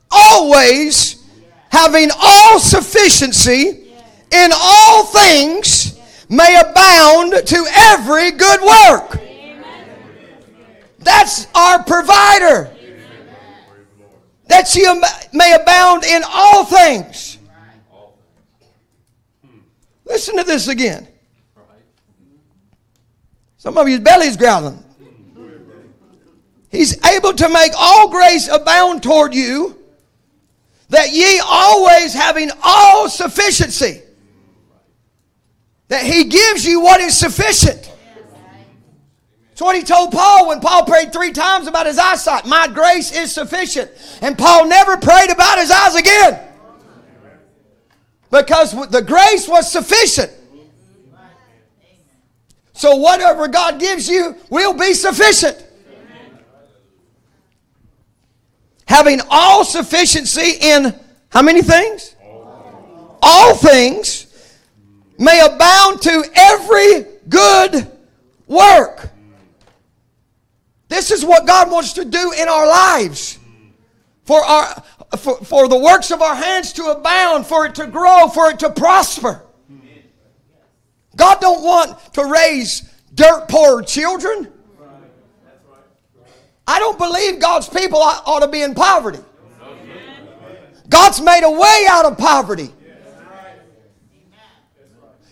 always, having all sufficiency in all things, may abound to every good work. That's our provider. That ye may abound in all things. Listen to this again. Some of your belly's growling. He's able to make all grace abound toward you, that ye always having all sufficiency, that he gives you what is sufficient. That's what he told Paul when Paul prayed three times about his eyesight. My grace is sufficient. And Paul never prayed about his eyes again. Because the grace was sufficient. So whatever God gives you will be sufficient. Having all sufficiency in how many things? All things may abound to every good work. This is what God wants to do in our lives. For, our, for, for the works of our hands to abound, for it to grow, for it to prosper. God don't want to raise dirt poor children. I don't believe God's people ought to be in poverty. God's made a way out of poverty.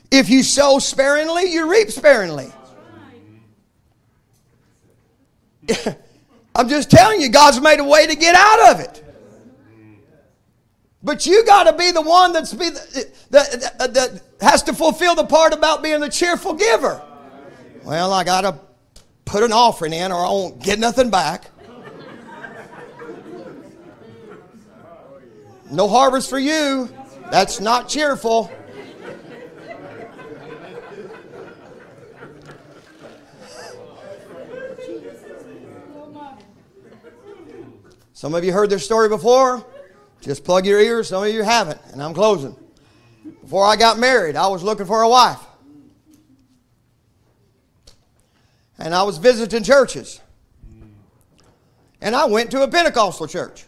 If you sow sparingly, you reap sparingly. I'm just telling you, God's made a way to get out of it. But you got to be the one that's be the, that, that, that has to fulfill the part about being the cheerful giver. Well, I got to put an offering in or I won't get nothing back. No harvest for you. That's not cheerful. Some of you heard this story before. Just plug your ears. Some of you haven't. And I'm closing. Before I got married, I was looking for a wife. And I was visiting churches. And I went to a Pentecostal church.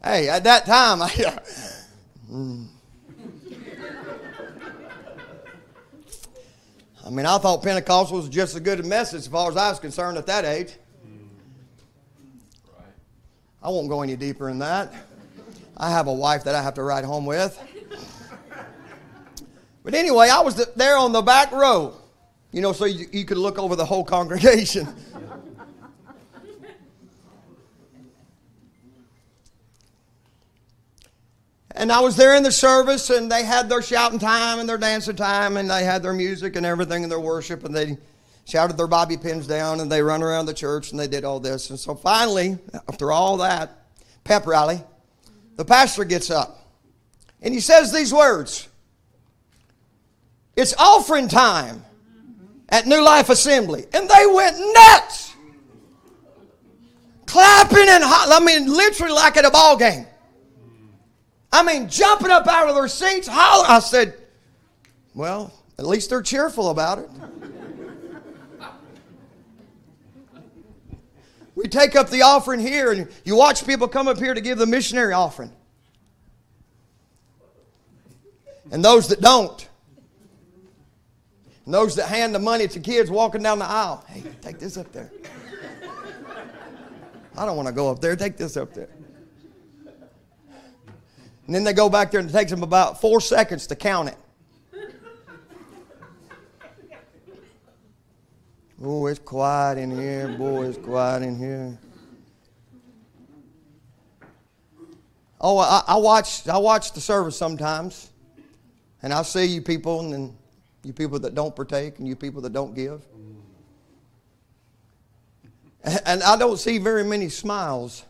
Hey, at that time, I. I mean, I thought Pentecostal was just as good a message as far as I was concerned at that age. I won't go any deeper in that. I have a wife that I have to ride home with. But anyway, I was there on the back row, you know, so you, you could look over the whole congregation. And I was there in the service, and they had their shouting time and their dancing time, and they had their music and everything and their worship, and they shouted their bobby pins down and they run around the church and they did all this. And so finally, after all that pep rally, the pastor gets up and he says these words It's offering time at New Life Assembly. And they went nuts. Clapping and I mean, literally like at a ball game. I mean, jumping up out of their seats, hollering. I said, Well, at least they're cheerful about it. We take up the offering here, and you watch people come up here to give the missionary offering. And those that don't, and those that hand the money to kids walking down the aisle. Hey, take this up there. I don't want to go up there. Take this up there. And then they go back there and it takes them about four seconds to count it. Oh, it's quiet in here. Boy, it's quiet in here. Oh, I, I watch I watch the service sometimes, and I see you people, and then you people that don't partake, and you people that don't give, mm. and I don't see very many smiles.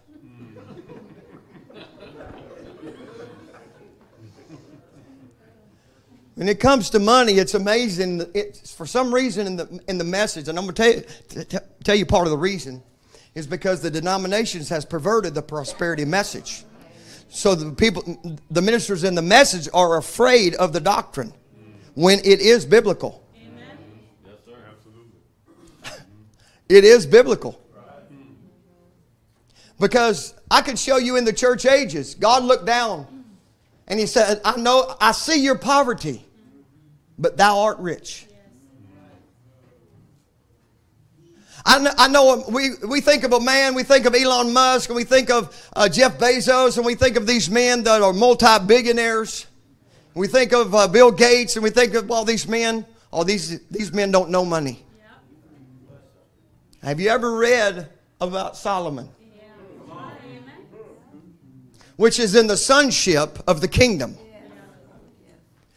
When it comes to money, it's amazing. It's for some reason in the in the message, and I'm going to tell you t- t- tell you part of the reason is because the denominations has perverted the prosperity message. So the people, the ministers in the message are afraid of the doctrine when it is biblical. Amen. Yes, sir, absolutely. It is biblical. Because I could show you in the church ages, God looked down and He said, I know, I see your poverty, but thou art rich. I know, I know we, we think of a man, we think of Elon Musk, and we think of uh, Jeff Bezos, and we think of these men that are multi billionaires. We think of uh, Bill Gates, and we think of all these men. All these, these men don't know money. Have you ever read about Solomon? Which is in the sonship of the kingdom.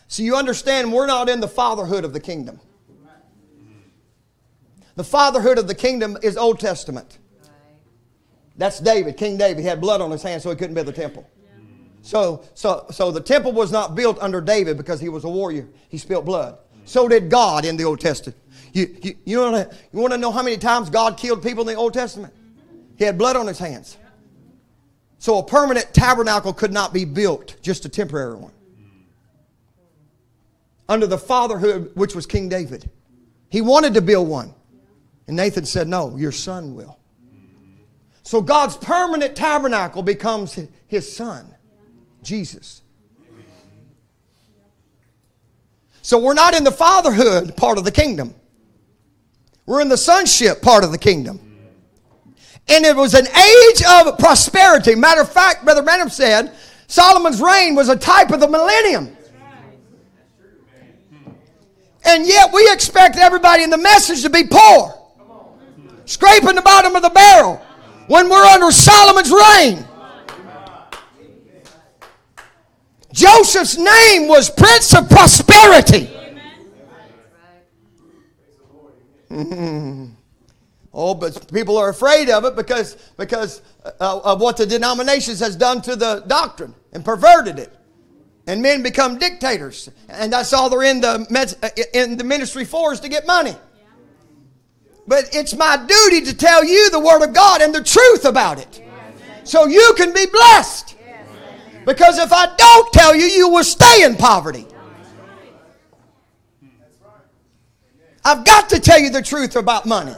So you understand, we're not in the fatherhood of the kingdom. The fatherhood of the kingdom is Old Testament. That's David, King David. He had blood on his hands, so he couldn't build the temple. So, so, so the temple was not built under David because he was a warrior. He spilled blood. So did God in the Old Testament. You, you, you, want to, you want to know how many times God killed people in the Old Testament? He had blood on his hands. So a permanent tabernacle could not be built, just a temporary one. Under the fatherhood, which was King David. He wanted to build one. And Nathan said, No, your son will. So God's permanent tabernacle becomes his son, Jesus. So we're not in the fatherhood part of the kingdom. We're in the sonship part of the kingdom. And it was an age of prosperity. Matter of fact, Brother Branham said Solomon's reign was a type of the millennium. And yet we expect everybody in the message to be poor, scraping the bottom of the barrel when we're under Solomon's reign. Joseph's name was Prince of Prosperity. Oh, but people are afraid of it because, because uh, of what the denominations has done to the doctrine and perverted it. And men become dictators. And that's all they're in the, med- in the ministry for is to get money. But it's my duty to tell you the Word of God and the truth about it. So you can be blessed. Because if I don't tell you, you will stay in poverty. I've got to tell you the truth about money,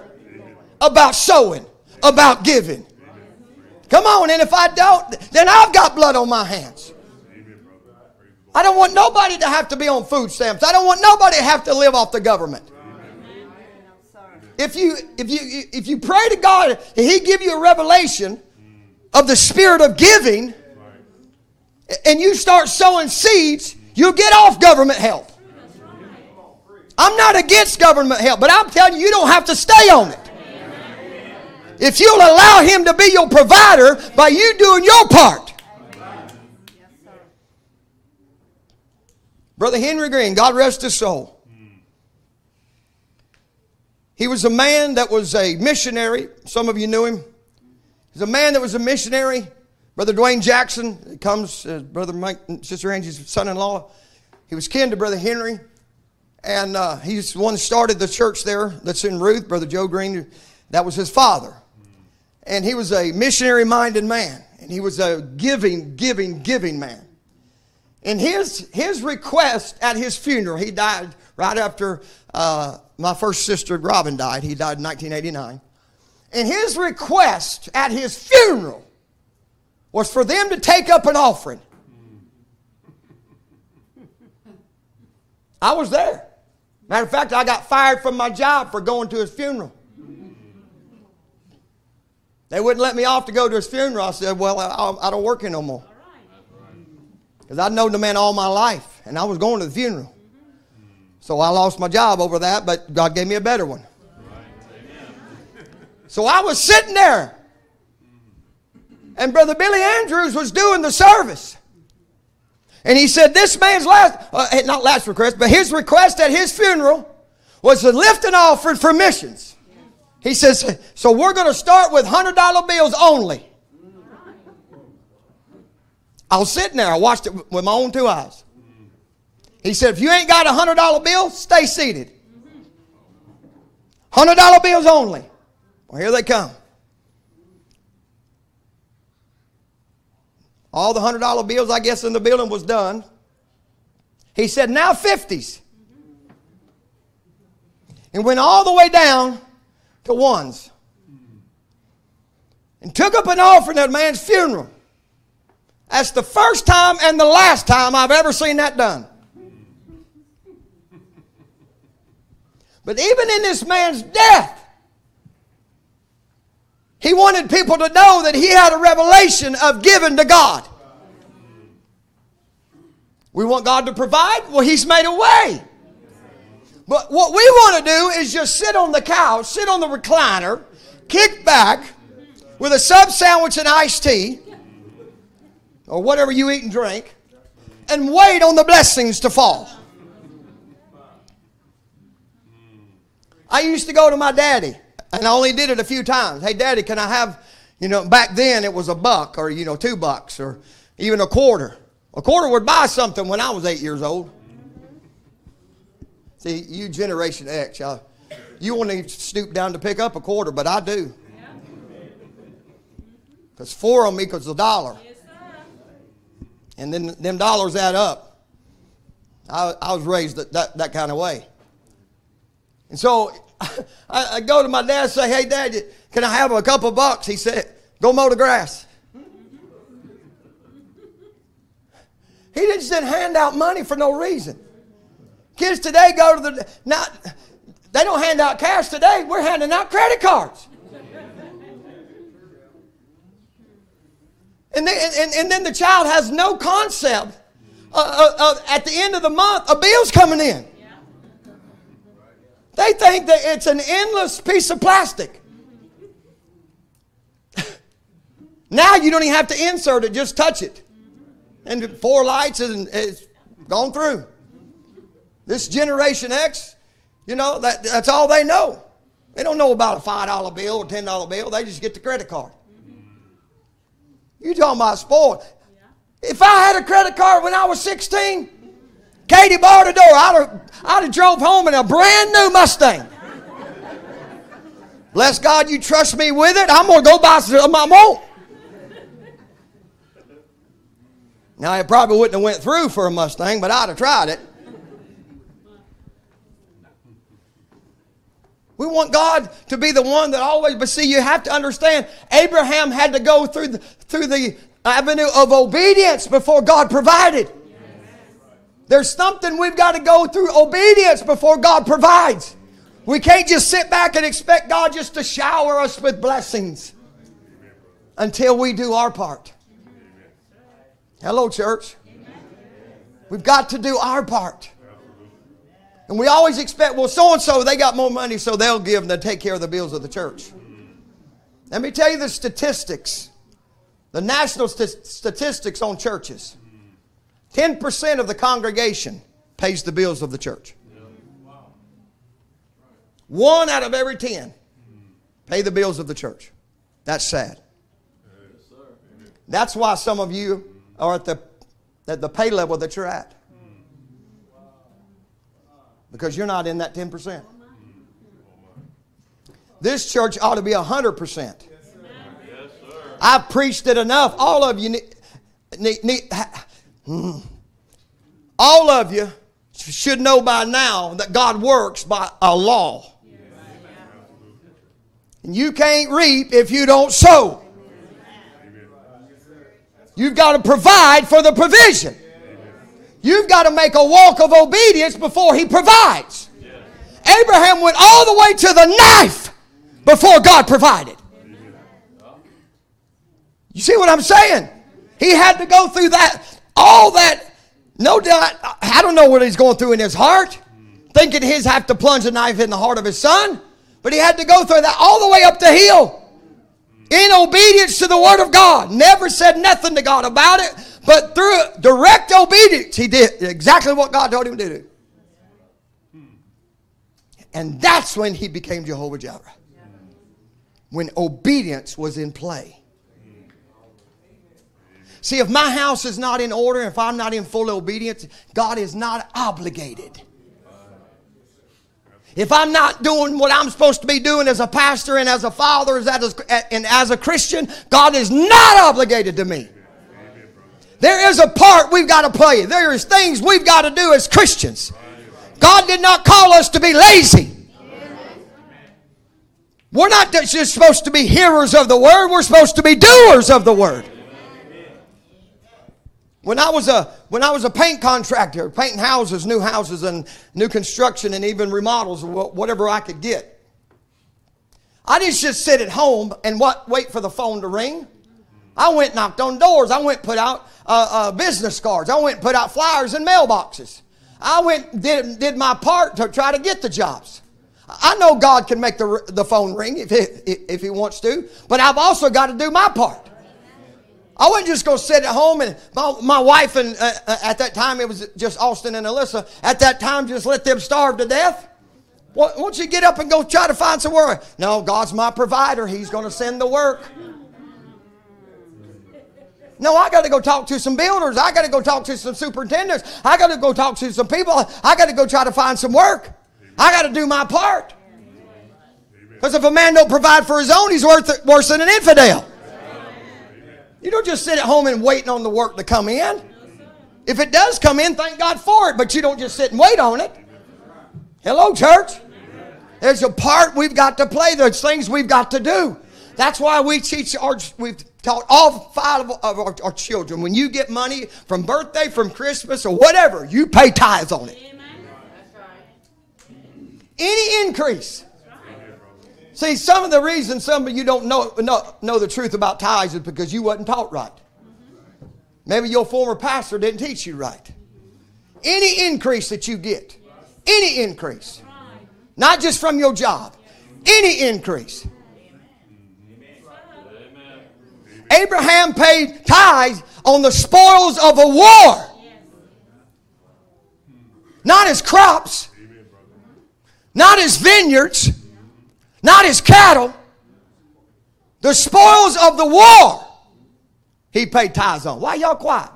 about sowing, about giving. Come on, and if I don't, then I've got blood on my hands. I don't want nobody to have to be on food stamps. I don't want nobody to have to live off the government. If you if you if you pray to God and He give you a revelation of the spirit of giving, and you start sowing seeds, you'll get off government help. I'm not against government help, but I'm telling you, you don't have to stay on it. If you'll allow Him to be your provider by you doing your part. Brother Henry Green, God rest his soul. He was a man that was a missionary. Some of you knew him. He's a man that was a missionary. Brother Dwayne Jackson comes, uh, Brother Mike, Sister Angie's son in law. He was kin to Brother Henry. And uh, he's the one that started the church there that's in Ruth, Brother Joe Green. That was his father. And he was a missionary minded man. And he was a giving, giving, giving man. And his, his request at his funeral, he died right after uh, my first sister Robin died. He died in 1989. And his request at his funeral was for them to take up an offering. I was there. Matter of fact, I got fired from my job for going to his funeral. They wouldn't let me off to go to his funeral. I said, Well, I, I don't work here no more. Because I'd known the man all my life, and I was going to the funeral. So I lost my job over that, but God gave me a better one. So I was sitting there, and Brother Billy Andrews was doing the service. And he said, This man's last, uh, not last request, but his request at his funeral was to lift an offering for missions. He says, So we're going to start with $100 bills only. I was sitting there, I watched it with my own two eyes. He said, if you ain't got a hundred dollar bill, stay seated. Hundred dollar bills only. Well, here they come. All the hundred dollar bills, I guess, in the building was done. He said, now 50s. And went all the way down to ones. And took up an offering at a man's funeral. That's the first time and the last time I've ever seen that done. But even in this man's death, he wanted people to know that he had a revelation of giving to God. We want God to provide? Well, He's made a way. But what we want to do is just sit on the couch, sit on the recliner, kick back with a sub sandwich and iced tea, or whatever you eat and drink, and wait on the blessings to fall. I used to go to my daddy, and I only did it a few times. Hey, daddy, can I have, you know, back then it was a buck or, you know, two bucks or even a quarter. A quarter would buy something when I was eight years old. See, you Generation X, y'all. won't even stoop down to pick up a quarter, but I do. Because four of them equals a dollar. And then them dollars add up. I, I was raised that, that, that kind of way. And so I, I go to my dad and say, hey, dad, can I have a couple bucks? He said, go mow the grass. He just didn't hand out money for no reason. Kids today go to the, not, they don't hand out cash today. We're handing out credit cards. And then, and, and then the child has no concept uh, uh, uh, at the end of the month, a bill's coming in. They think that it's an endless piece of plastic. now you don't even have to insert it, just touch it. And four lights and it's gone through. This Generation X, you know, that, that's all they know. They don't know about a $5 bill or $10 bill. They just get the credit card. You talking about spoiled. If I had a credit card when I was 16, Katie barred the door, I'd have, I'd have drove home in a brand new Mustang. Bless God, you trust me with it. I'm going to go buy some. I won't. Now, it probably wouldn't have went through for a Mustang, but I'd have tried it. We want God to be the one that always, but see, you have to understand, Abraham had to go through the, through the avenue of obedience before God provided. There's something we've got to go through obedience before God provides. We can't just sit back and expect God just to shower us with blessings until we do our part. Hello, church. We've got to do our part. And we always expect, well, so and so, they got more money, so they'll give and they'll take care of the bills of the church. Let me tell you the statistics the national st- statistics on churches 10% of the congregation pays the bills of the church. One out of every 10 pay the bills of the church. That's sad. That's why some of you are at the, at the pay level that you're at. Because you're not in that 10%. This church ought to be 100%. I've preached it enough. All of you need, need, need hmm. all of you should know by now that God works by a law. And you can't reap if you don't sow. You've got to provide for the provision. You've got to make a walk of obedience before He provides. Abraham went all the way to the knife before God provided. You see what I'm saying? He had to go through that, all that. No doubt, I don't know what he's going through in his heart, thinking he's have to plunge a knife in the heart of his son. But he had to go through that all the way up the hill in obedience to the word of God. Never said nothing to God about it, but through direct obedience, he did exactly what God told him to do. And that's when he became Jehovah Jireh. When obedience was in play. See, if my house is not in order, if I'm not in full obedience, God is not obligated. If I'm not doing what I'm supposed to be doing as a pastor and as a father and as a Christian, God is not obligated to me. There is a part we've got to play. There is things we've got to do as Christians. God did not call us to be lazy. We're not just supposed to be hearers of the word, we're supposed to be doers of the word. When I was a when I was a paint contractor, painting houses, new houses, and new construction, and even remodels, whatever I could get, I didn't just sit at home and what wait for the phone to ring. I went knocked on doors. I went put out uh, uh, business cards. I went put out flyers in mailboxes. I went did did my part to try to get the jobs. I know God can make the the phone ring if he, if He wants to, but I've also got to do my part. I wasn't just going to sit at home and my, my wife and uh, uh, at that time it was just Austin and Alyssa. At that time, just let them starve to death. Why don't you get up and go try to find some work? No, God's my provider. He's going to send the work. No, I got to go talk to some builders. I got to go talk to some superintendents. I got to go talk to some people. I got to go try to find some work. I got to do my part. Because if a man don't provide for his own, he's worth, worse than an infidel. You don't just sit at home and waiting on the work to come in. If it does come in, thank God for it, but you don't just sit and wait on it. Hello, church. There's a part we've got to play. There's things we've got to do. That's why we teach our, we've taught all five of our, our children. When you get money from birthday, from Christmas, or whatever, you pay tithes on it. Any increase See, some of the reasons some of you don't know, know, know the truth about tithes is because you wasn't taught right. Maybe your former pastor didn't teach you right. Any increase that you get, any increase, not just from your job, any increase. Abraham paid tithes on the spoils of a war, not his crops, not his vineyards not his cattle, the spoils of the war, he paid tithes on. Why y'all quiet?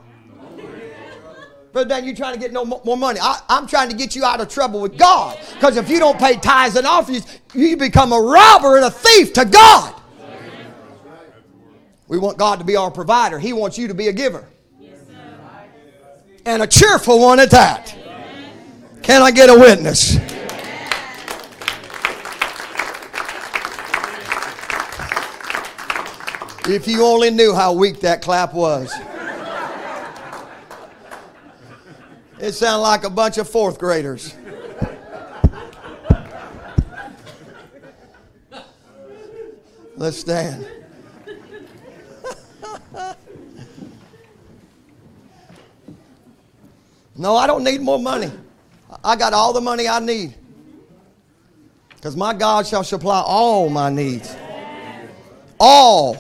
Brother Dan, you trying to get no more money. I, am trying to get you out of trouble with God. Because if you don't pay tithes and offerings, you become a robber and a thief to God. We want God to be our provider. He wants you to be a giver. And a cheerful one at that. Can I get a witness? If you only knew how weak that clap was. It sounded like a bunch of fourth graders. Let's stand. No, I don't need more money. I got all the money I need. Because my God shall supply all my needs. All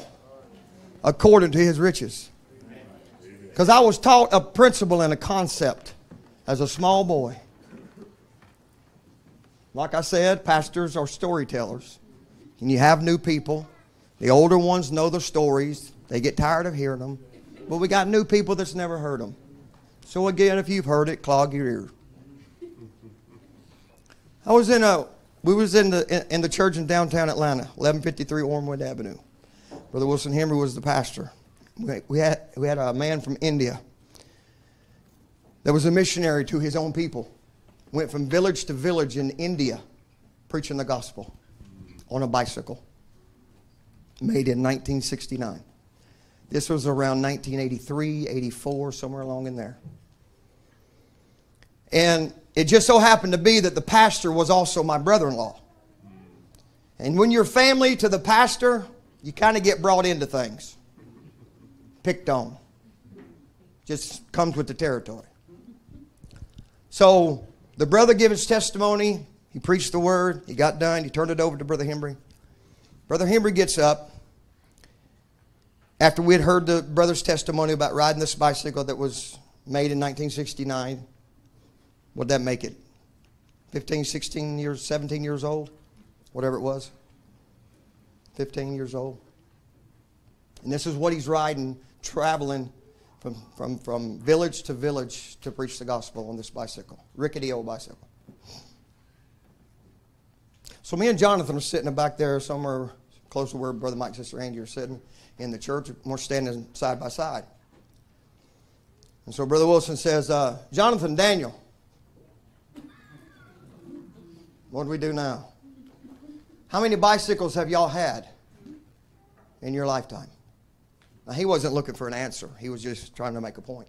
according to his riches. Because I was taught a principle and a concept as a small boy. Like I said, pastors are storytellers. And you have new people. The older ones know the stories, they get tired of hearing them. But we got new people that's never heard them. So, again, if you've heard it, clog your ear. I was in a, we was in the, in the church in downtown Atlanta, 1153 Ormewood Avenue. Brother Wilson Henry was the pastor. We had, we had a man from India that was a missionary to his own people. Went from village to village in India preaching the gospel on a bicycle. Made in 1969. This was around 1983, 84, somewhere along in there. And it just so happened to be that the pastor was also my brother in law. And when you're family to the pastor, you kind of get brought into things, picked on. Just comes with the territory. So the brother gave his testimony. He preached the word. He got done. He turned it over to Brother Henry. Brother Henry gets up after we had heard the brother's testimony about riding this bicycle that was made in 1969. What'd that make it? 15, 16 years, 17 years old? Whatever it was. 15 years old. And this is what he's riding, traveling from, from, from village to village to preach the gospel on this bicycle, rickety old bicycle. So me and Jonathan are sitting back there somewhere close to where Brother Mike and Sister Angie are sitting in the church. We're standing side by side. And so Brother Wilson says, uh, Jonathan, Daniel, what do we do now? How many bicycles have y'all had in your lifetime? Now, he wasn't looking for an answer, he was just trying to make a point.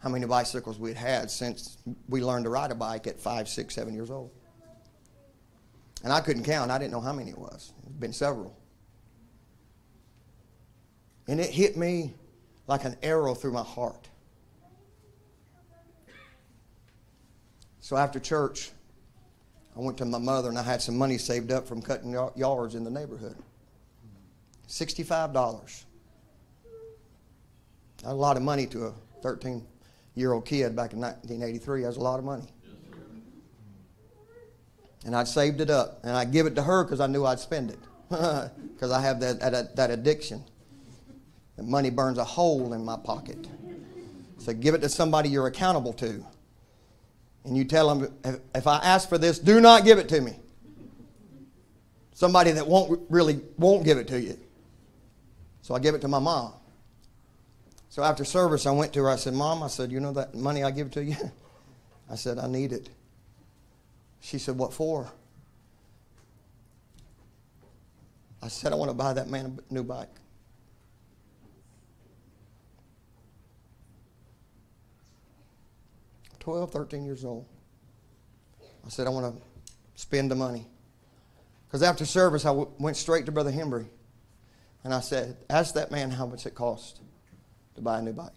How many bicycles we'd had since we learned to ride a bike at five, six, seven years old. And I couldn't count, I didn't know how many it was. It's been several. And it hit me like an arrow through my heart. So after church, I went to my mother and I had some money saved up from cutting yards in the neighborhood. $65. That's a lot of money to a 13 year old kid back in 1983. That's a lot of money. And I'd saved it up. And I'd give it to her because I knew I'd spend it. Because I have that, that, that addiction. The money burns a hole in my pocket. So give it to somebody you're accountable to. And you tell them, if, if I ask for this, do not give it to me. Somebody that won't really won't give it to you. So I give it to my mom. So after service, I went to her. I said, Mom, I said, you know that money I give to you? I said, I need it. She said, What for? I said, I want to buy that man a new bike. Twelve, thirteen years old. I said, I want to spend the money. Because after service, I w- went straight to Brother Henry. And I said, Ask that man how much it cost to buy a new bike.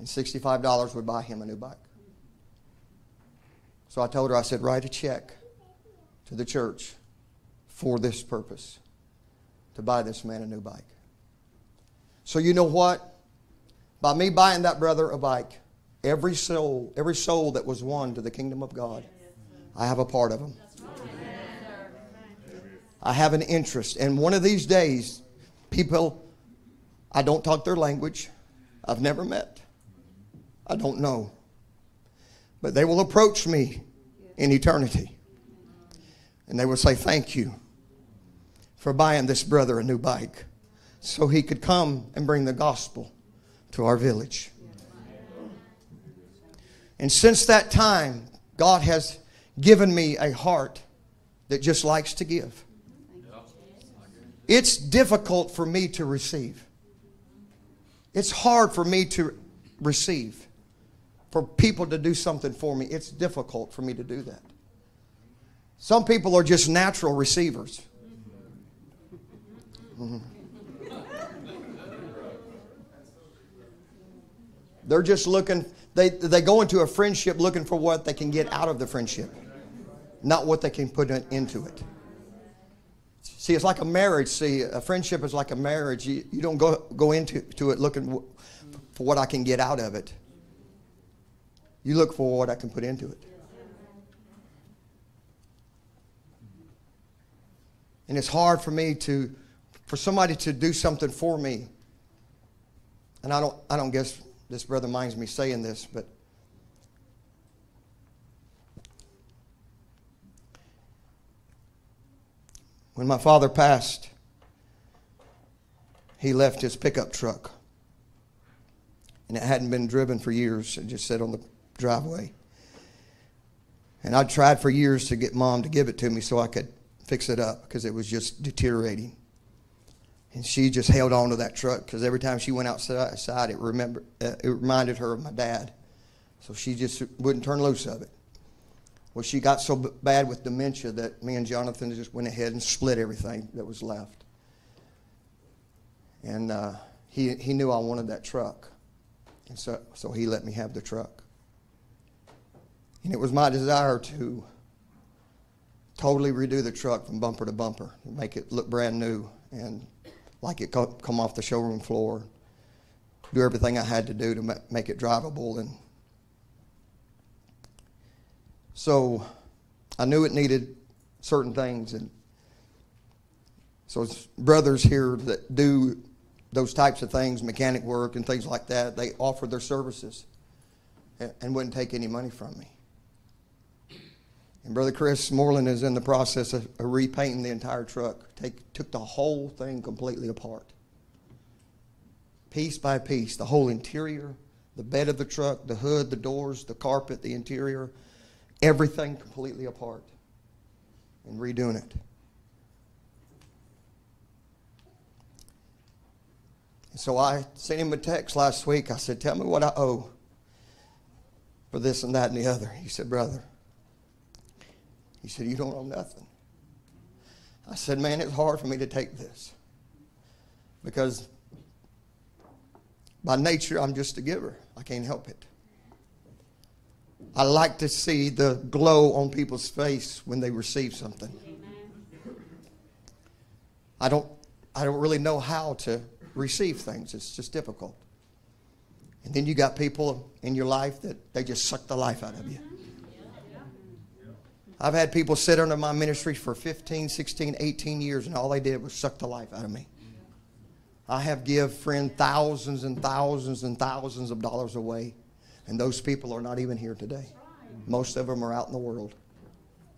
And $65 would buy him a new bike. So I told her, I said, write a check to the church for this purpose to buy this man a new bike. So you know what? By me buying that brother a bike, every soul, every soul that was won to the kingdom of God, I have a part of them. I have an interest. And one of these days, people, I don't talk their language, I've never met, I don't know. But they will approach me in eternity. And they will say, Thank you for buying this brother a new bike so he could come and bring the gospel to our village. And since that time, God has given me a heart that just likes to give. It's difficult for me to receive. It's hard for me to receive. For people to do something for me, it's difficult for me to do that. Some people are just natural receivers. Mhm. They're just looking, they, they go into a friendship looking for what they can get out of the friendship, not what they can put in- into it. See, it's like a marriage. See, a friendship is like a marriage. You, you don't go, go into to it looking for what I can get out of it. You look for what I can put into it. And it's hard for me to, for somebody to do something for me. And I don't, I don't guess this brother minds me saying this, but when my father passed, he left his pickup truck. And it hadn't been driven for years. It just sat on the driveway. And I tried for years to get mom to give it to me so I could fix it up because it was just deteriorating. And she just held on to that truck because every time she went outside, it remember uh, it reminded her of my dad. So she just wouldn't turn loose of it. Well, she got so b- bad with dementia that me and Jonathan just went ahead and split everything that was left. And uh, he he knew I wanted that truck, and so so he let me have the truck. And it was my desire to totally redo the truck from bumper to bumper, make it look brand new and like it come off the showroom floor. Do everything I had to do to make it drivable, and so I knew it needed certain things, and so it's brothers here that do those types of things, mechanic work and things like that. They offered their services and wouldn't take any money from me. And Brother Chris Moreland is in the process of, repainting the entire truck. Take, took the whole thing completely apart. Piece by piece, the whole interior, the bed of the truck, the hood, the doors, the carpet, the interior, everything completely apart. And redoing it. So I sent him a text last week. I said, Tell me what I owe for this and that and the other. He said, Brother, he said, You don't know nothing. I said, Man, it's hard for me to take this because by nature, I'm just a giver. I can't help it. I like to see the glow on people's face when they receive something. I don't, I don't really know how to receive things. It's just difficult. And then you got people in your life that they just suck the life out of you. I've had people sit under my ministry for 15, 16, 18 years, and all they did was suck the life out of me. I have give friend thousands and thousands and thousands of dollars away, and those people are not even here today. Most of them are out in the world.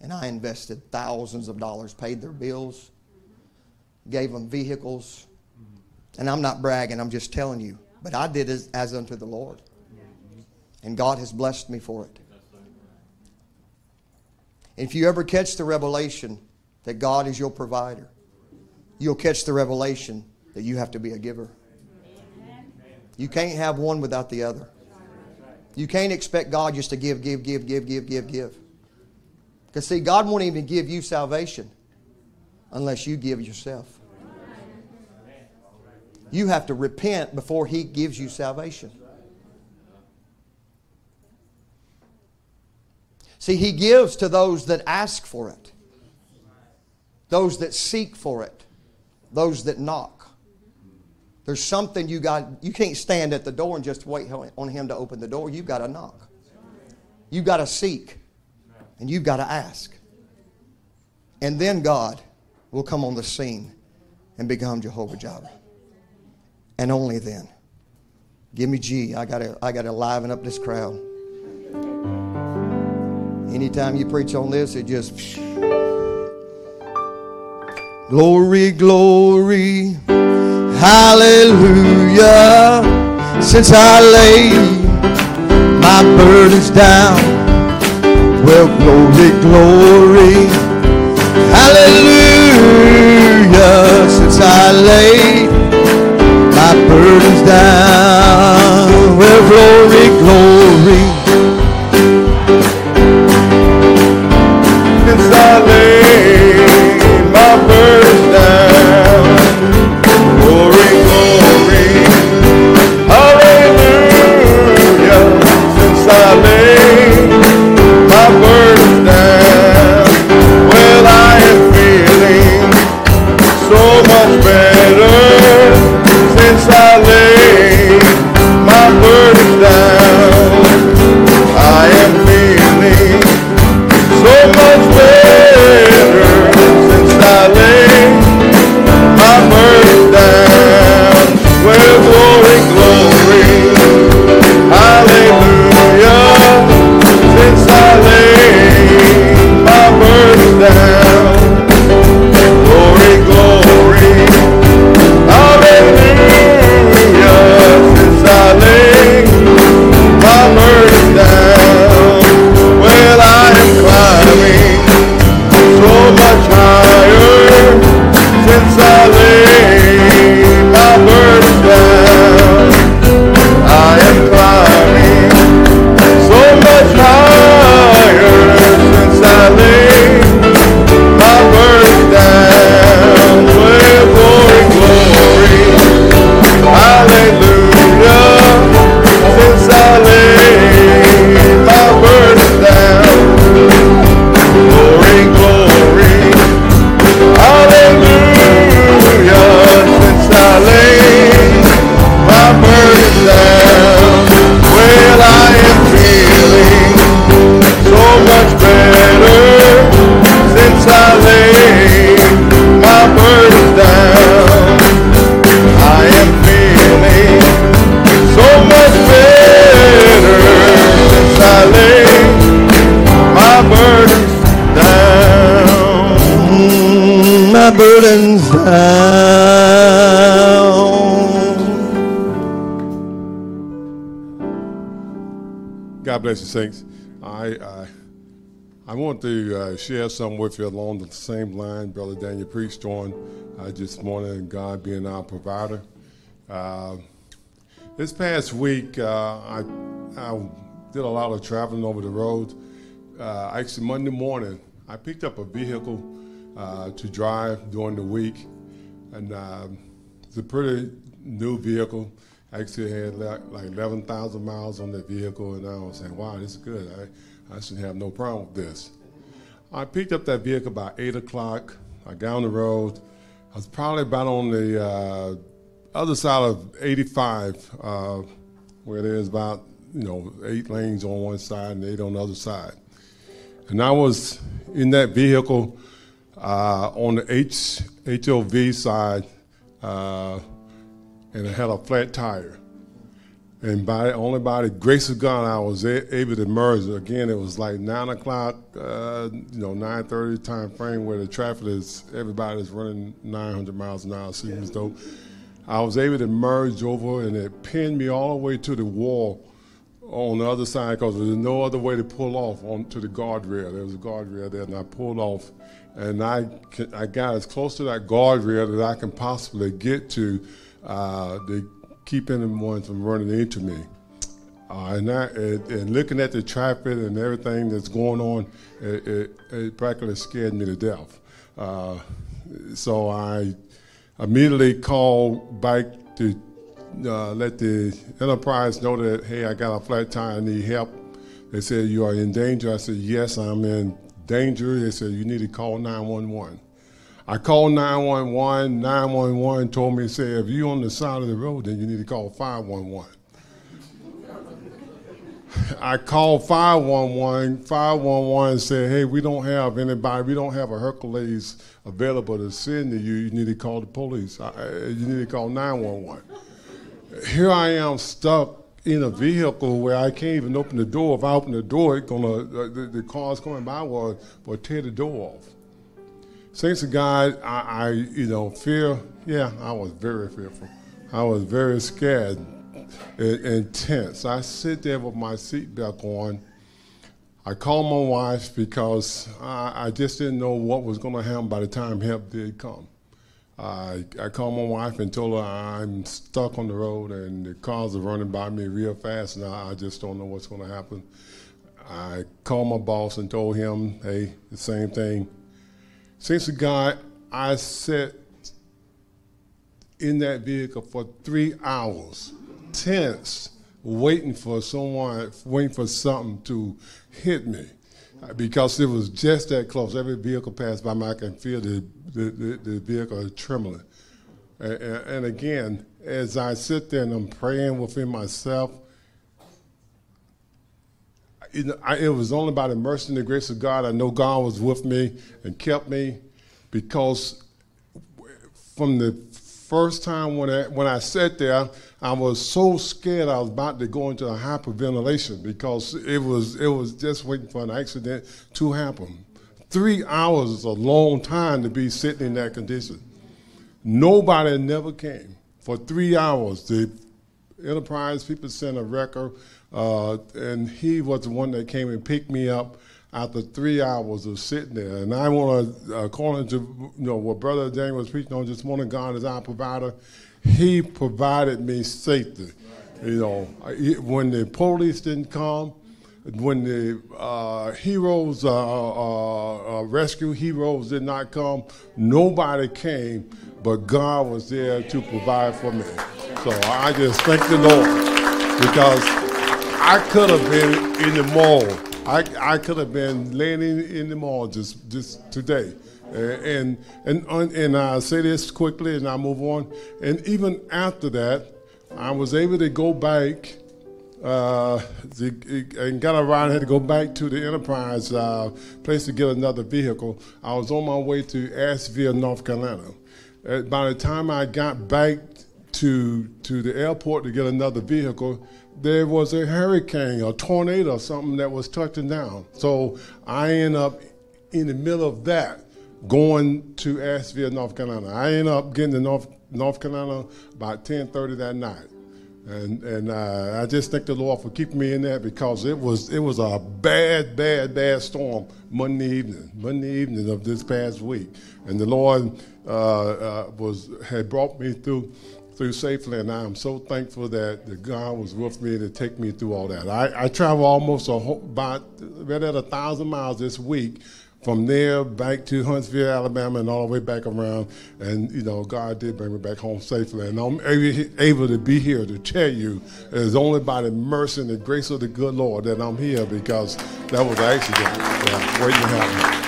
And I invested thousands of dollars, paid their bills, gave them vehicles. And I'm not bragging, I'm just telling you. But I did as, as unto the Lord. And God has blessed me for it. If you ever catch the revelation that God is your provider, you'll catch the revelation that you have to be a giver. You can't have one without the other. You can't expect God just to give, give, give, give, give, give, give. Because, see, God won't even give you salvation unless you give yourself. You have to repent before He gives you salvation. See, He gives to those that ask for it, those that seek for it, those that knock. There's something you got, you can't stand at the door and just wait on Him to open the door. You've got to knock. You've got to seek. And you've got to ask. And then God will come on the scene and become Jehovah Jireh. And only then. Give me G. I gotta I gotta liven up this crowd. Anytime you preach on this, it just glory, glory, hallelujah. Since I laid my burdens down, well, glory, glory, hallelujah. Since I laid my burdens down, well, glory, glory. God bless you, saints. I uh, I want to uh, share something with you along the same line Brother Daniel preached on uh, this morning, God being our provider. Uh, this past week, uh, I, I did a lot of traveling over the road. Uh, actually, Monday morning, I picked up a vehicle to drive during the week, and it's a pretty new vehicle actually had like, like 11,000 miles on that vehicle, and I was saying, wow, this is good. I, I should have no problem with this. I picked up that vehicle about 8 o'clock. I got on the road. I was probably about on the uh, other side of 85, uh, where there's about, you know, eight lanes on one side and eight on the other side. And I was in that vehicle uh, on the H, side uh, and I had a flat tire. And by only by the grace of God, I was a- able to merge. Again, it was like nine o'clock, uh, you know, nine thirty time frame where the traffic is everybody's running 900 miles an hour. Seems though I was able to merge over, and it pinned me all the way to the wall on the other side because there's no other way to pull off onto the guardrail. There was a guardrail there, and I pulled off, and I I got as close to that guardrail that I can possibly get to uh, to keep anyone from running into me. Uh, and, I, and looking at the traffic and everything that's going on, it, it, it practically scared me to death. Uh, so I immediately called back to uh, let the Enterprise know that, hey, I got a flat tire, I need help. They said, You are in danger. I said, Yes, I'm in danger. They said, You need to call 911. I called 911. 911 told me, say, if you're on the side of the road, then you need to call 511. I called 511. 511 said, hey, we don't have anybody, we don't have a Hercules available to send to you. You need to call the police. You need to call 911. Here I am stuck in a vehicle where I can't even open the door. If I open the door, it's gonna, the, the car's coming by will, will tear the door off. Thanks to God, I, I, you know, fear, yeah, I was very fearful. I was very scared and, and tense. I sit there with my seatbelt on. I called my wife because I, I just didn't know what was going to happen by the time help did come. I, I called my wife and told her I'm stuck on the road and the cars are running by me real fast and I, I just don't know what's going to happen. I called my boss and told him, hey, the same thing. Saints to God, I sat in that vehicle for three hours, tense, waiting for someone, waiting for something to hit me. Because it was just that close. Every vehicle passed by me, I can feel the, the, the, the vehicle trembling. And, and again, as I sit there and I'm praying within myself, it was only by the mercy and the grace of God. I know God was with me and kept me because from the first time when I, when I sat there, I was so scared I was about to go into a hyperventilation because it was it was just waiting for an accident to happen. Three hours is a long time to be sitting in that condition. Nobody never came for three hours. The Enterprise people sent a wrecker uh, and he was the one that came and picked me up after three hours of sitting there. And I want to, according to you know what Brother Daniel was preaching on this morning, God is our provider. He provided me safety. You know, when the police didn't come, when the uh, heroes, uh, uh, uh, rescue heroes did not come, nobody came, but God was there to provide for me. So I just thank the Lord because I could have been in the mall. I, I could have been laying in, the mall just just today. and and and I say this quickly, and I move on. And even after that, I was able to go back uh, and got around. Had to go back to the Enterprise uh, place to get another vehicle. I was on my way to Asheville, North Carolina. Uh, by the time I got back to to the airport to get another vehicle, there was a hurricane, a tornado, or something that was touching down. So I end up in the middle of that going to Asheville, North Carolina. I end up getting to North, North Carolina about 10:30 that night. and and uh, I just thank the Lord for keeping me in that because it was it was a bad, bad, bad storm Monday evening, Monday evening of this past week, and the Lord uh, uh, was had brought me through through safely, and I am so thankful that the God was with me to take me through all that. I, I travel almost a whole, about right at a thousand miles this week from there back to Huntsville, Alabama, and all the way back around. And you know, God did bring me back home safely, and I'm able to be here to tell you it's only by the mercy and the grace of the good Lord that I'm here because that was an accident yeah, waiting to happen.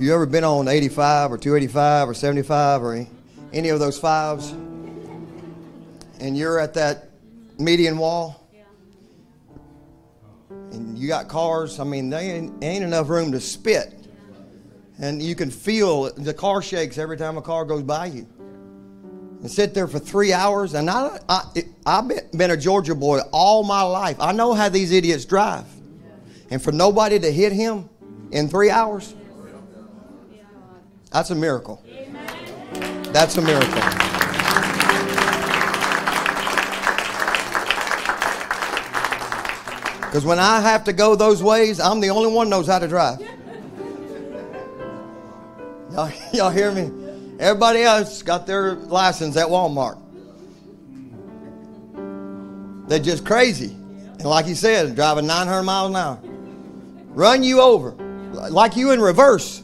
If you ever been on 85 or 285 or 75 or any of those fives, and you're at that median wall, and you got cars, I mean, there ain't, ain't enough room to spit. And you can feel the car shakes every time a car goes by you. And sit there for three hours. And I, I, I've been a Georgia boy all my life. I know how these idiots drive. And for nobody to hit him in three hours, that's a miracle. That's a miracle. Because when I have to go those ways, I'm the only one knows how to drive. Y'all, y'all hear me? Everybody else got their license at Walmart. They're just crazy. And like he said, driving 900 miles an hour. Run you over. Like you in reverse.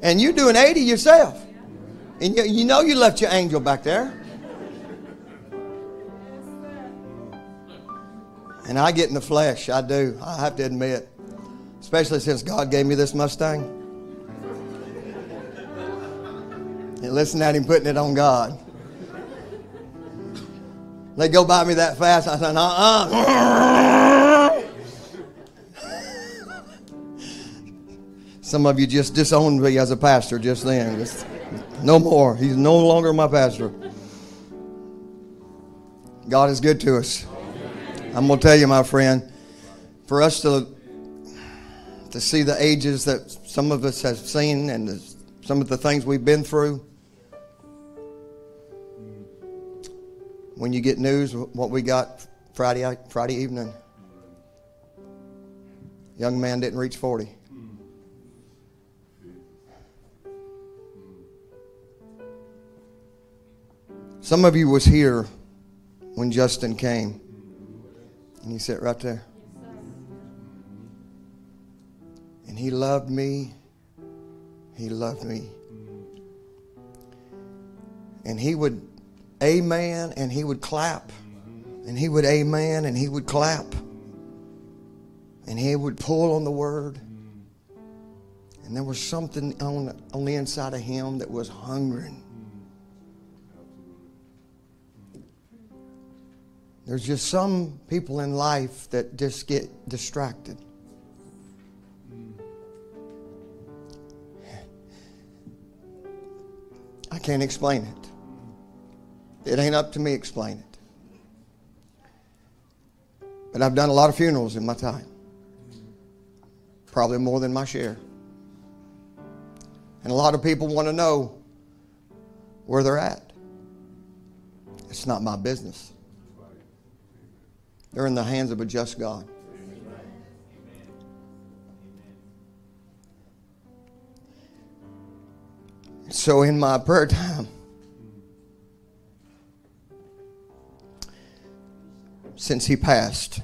And you're doing 80 yourself. And you, you know you left your angel back there. And I get in the flesh. I do. I have to admit. Especially since God gave me this Mustang. And listen at him putting it on God. They go by me that fast. I said, uh uh Some of you just disowned me as a pastor just then. Just, no more. He's no longer my pastor. God is good to us. I'm going to tell you, my friend, for us to to see the ages that some of us have seen and the, some of the things we've been through. When you get news, what we got Friday Friday evening, young man didn't reach 40. Some of you was here when Justin came. And he sat right there. And he loved me. He loved me. And he would amen and he would clap. And he would amen and he would clap. And he would pull on the word. And there was something on, on the inside of him that was hungering. There's just some people in life that just get distracted. I can't explain it. It ain't up to me explain it. But I've done a lot of funerals in my time. Probably more than my share. And a lot of people want to know where they're at. It's not my business. They're in the hands of a just God. So, in my prayer time, since he passed,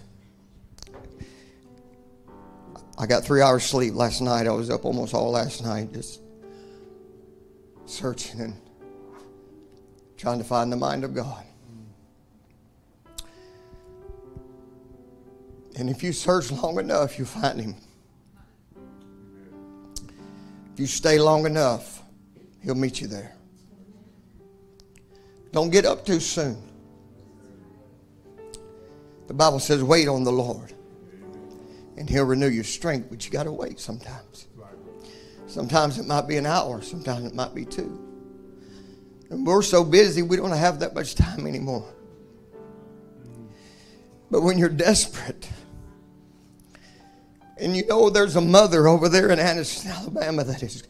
I got three hours sleep last night. I was up almost all last night just searching and trying to find the mind of God. And if you search long enough, you'll find him. If you stay long enough, he'll meet you there. Don't get up too soon. The Bible says, wait on the Lord, and he'll renew your strength, but you got to wait sometimes. Sometimes it might be an hour, sometimes it might be two. And we're so busy, we don't have that much time anymore. But when you're desperate, And you know, there's a mother over there in Anniston, Alabama that is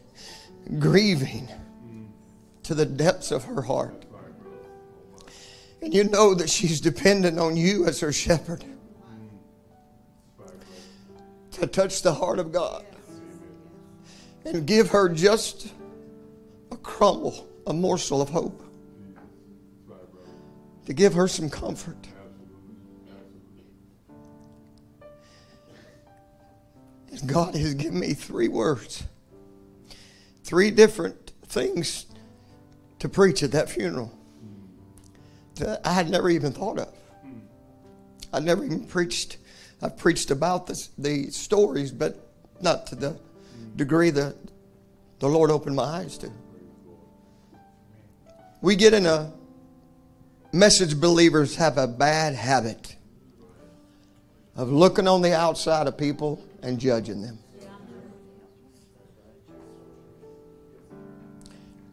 grieving to the depths of her heart. And you know that she's dependent on you as her shepherd to touch the heart of God and give her just a crumble, a morsel of hope, to give her some comfort. God has given me three words, three different things to preach at that funeral that I had never even thought of. I never even preached. I've preached about this, the stories, but not to the degree that the Lord opened my eyes to. We get in a message believers have a bad habit of looking on the outside of people and judging them.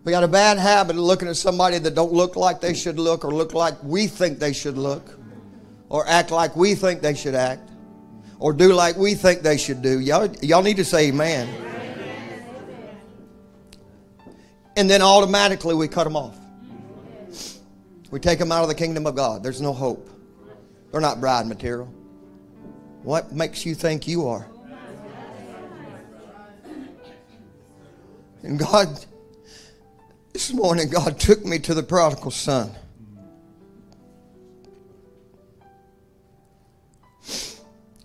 We got a bad habit of looking at somebody that don't look like they should look or look like we think they should look or act like we think they should act or do like we think they should do. Y'all, y'all need to say amen. And then automatically we cut them off. We take them out of the kingdom of God. There's no hope. They're not bride material. What makes you think you are? And God, this morning, God took me to the prodigal son.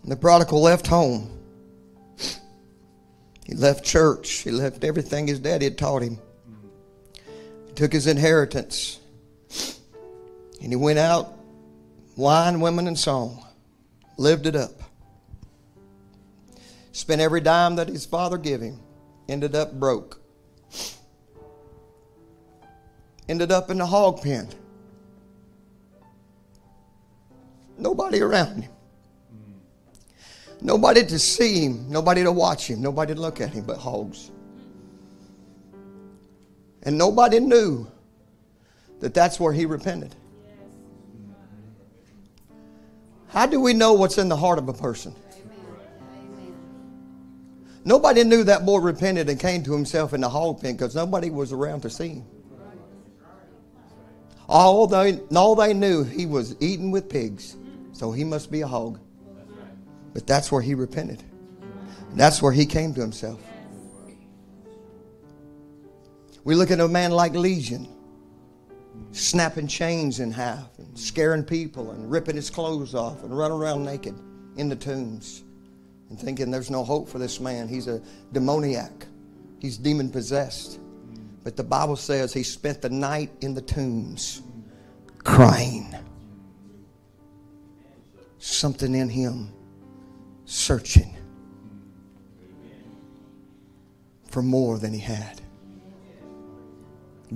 The prodigal left home. He left church. He left everything his daddy had taught him. He took his inheritance. And he went out, wine, women, and song. Lived it up. Spent every dime that his father gave him. Ended up broke. Ended up in the hog pen. Nobody around him. Nobody to see him, nobody to watch him, nobody to look at him but hogs. And nobody knew that that's where he repented. How do we know what's in the heart of a person? Nobody knew that boy repented and came to himself in the hog pen because nobody was around to see him. All they, all they knew, he was eating with pigs, so he must be a hog. But that's where he repented. That's where he came to himself. We look at a man like Legion, snapping chains in half, and scaring people, and ripping his clothes off, and running around naked in the tombs, and thinking there's no hope for this man. He's a demoniac, he's demon possessed. But the Bible says he spent the night in the tombs crying. Something in him searching for more than he had.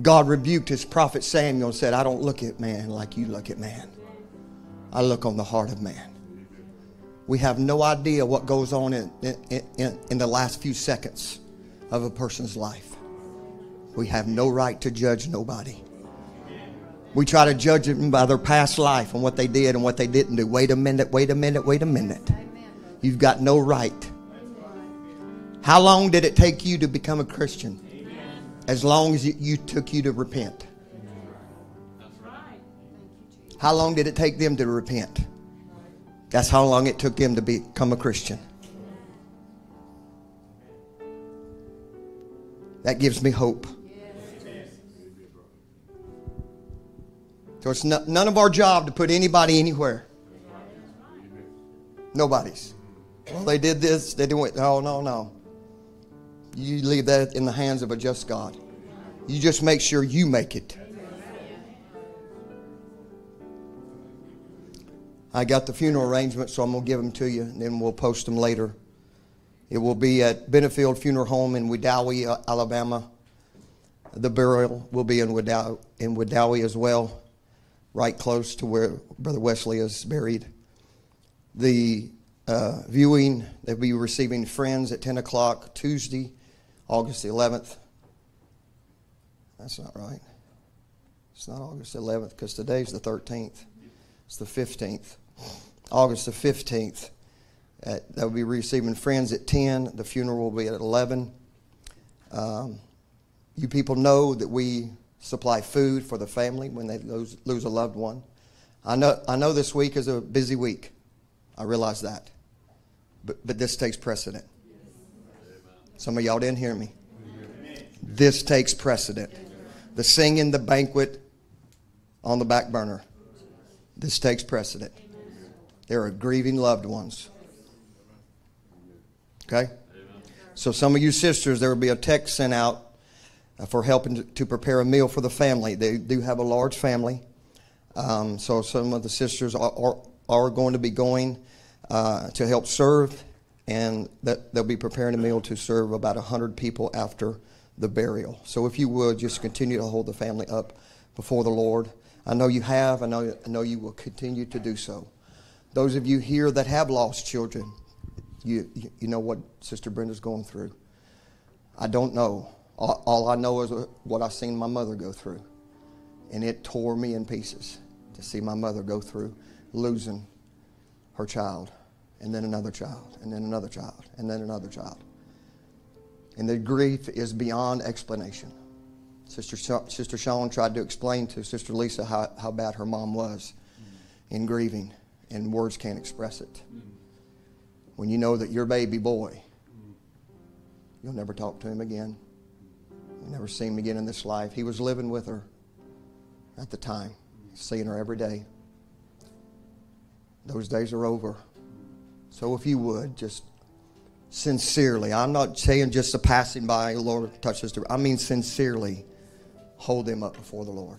God rebuked his prophet Samuel and said, I don't look at man like you look at man. I look on the heart of man. We have no idea what goes on in, in, in, in the last few seconds of a person's life. We have no right to judge nobody. We try to judge them by their past life and what they did and what they didn't do. Wait a minute, wait a minute, wait a minute. You've got no right. How long did it take you to become a Christian? As long as it you took you to repent. How long did it take them to repent? That's how long it took them to become a Christian. That gives me hope. So it's none of our job to put anybody anywhere. Nobody's. Well, they did this, they didn't. No, no, no. You leave that in the hands of a just God. You just make sure you make it. I got the funeral arrangements, so I'm going to give them to you, and then we'll post them later. It will be at Benefield Funeral Home in Wedowee, uh, Alabama. The burial will be in Wedowee, in Wedowee as well, right close to where Brother Wesley is buried. The uh, viewing, they'll be receiving friends at 10 o'clock Tuesday, August the 11th. That's not right. It's not August 11th because today's the 13th. It's the 15th. August the 15th. At, they'll be receiving friends at 10. The funeral will be at 11. Um, you people know that we supply food for the family when they lose, lose a loved one. I know, I know this week is a busy week. I realize that. But, but this takes precedent. Some of y'all didn't hear me. This takes precedent. The singing, the banquet on the back burner. This takes precedent. There are grieving loved ones. Okay? So, some of you sisters, there will be a text sent out for helping to prepare a meal for the family. They do have a large family. Um, so, some of the sisters are, are, are going to be going uh, to help serve, and that they'll be preparing a meal to serve about 100 people after the burial. So, if you would, just continue to hold the family up before the Lord. I know you have, I know, I know you will continue to do so. Those of you here that have lost children, you, you know what Sister Brenda's going through. I don't know. All, all I know is what I've seen my mother go through. And it tore me in pieces to see my mother go through losing her child, and then another child, and then another child, and then another child. And the grief is beyond explanation. Sister, Sister Sean tried to explain to Sister Lisa how, how bad her mom was in grieving, and words can't express it when you know that your baby boy, you'll never talk to him again. Never seen him again in this life. He was living with her at the time, seeing her every day. Those days are over. So if you would, just sincerely, I'm not saying just a passing by, Lord, touch this. I mean sincerely, hold them up before the Lord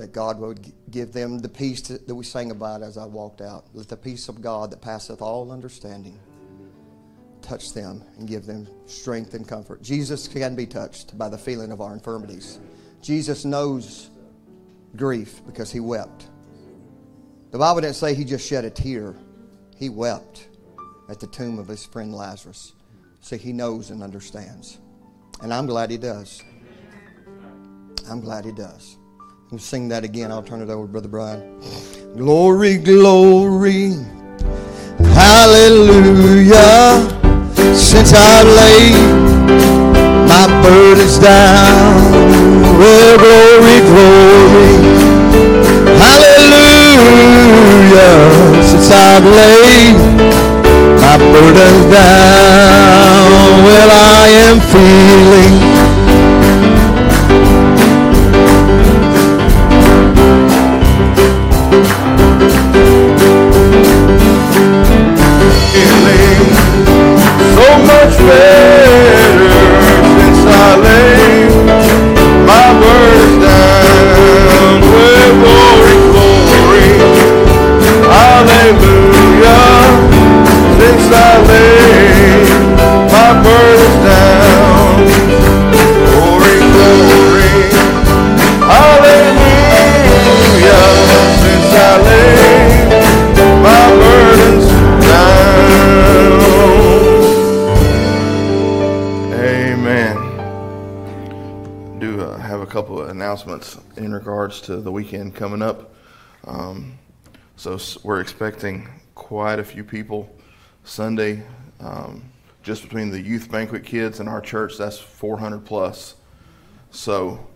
that God would give them the peace that we sang about as I walked out. Let the peace of God that passeth all understanding touch them and give them strength and comfort. Jesus can be touched by the feeling of our infirmities. Jesus knows grief because he wept. The Bible didn't say he just shed a tear, he wept at the tomb of his friend Lazarus. So he knows and understands. And I'm glad he does. I'm glad he does. We'll sing that again. I'll turn it over to Brother Brian. Glory, glory, hallelujah. Since I laid my burdens down, well, glory, glory, hallelujah. Since I've laid my burdens down, well, I am feeling regards to the weekend coming up. Um, so we're expecting quite a few people Sunday. Um, just between the youth banquet kids and our church, that's 400 plus. So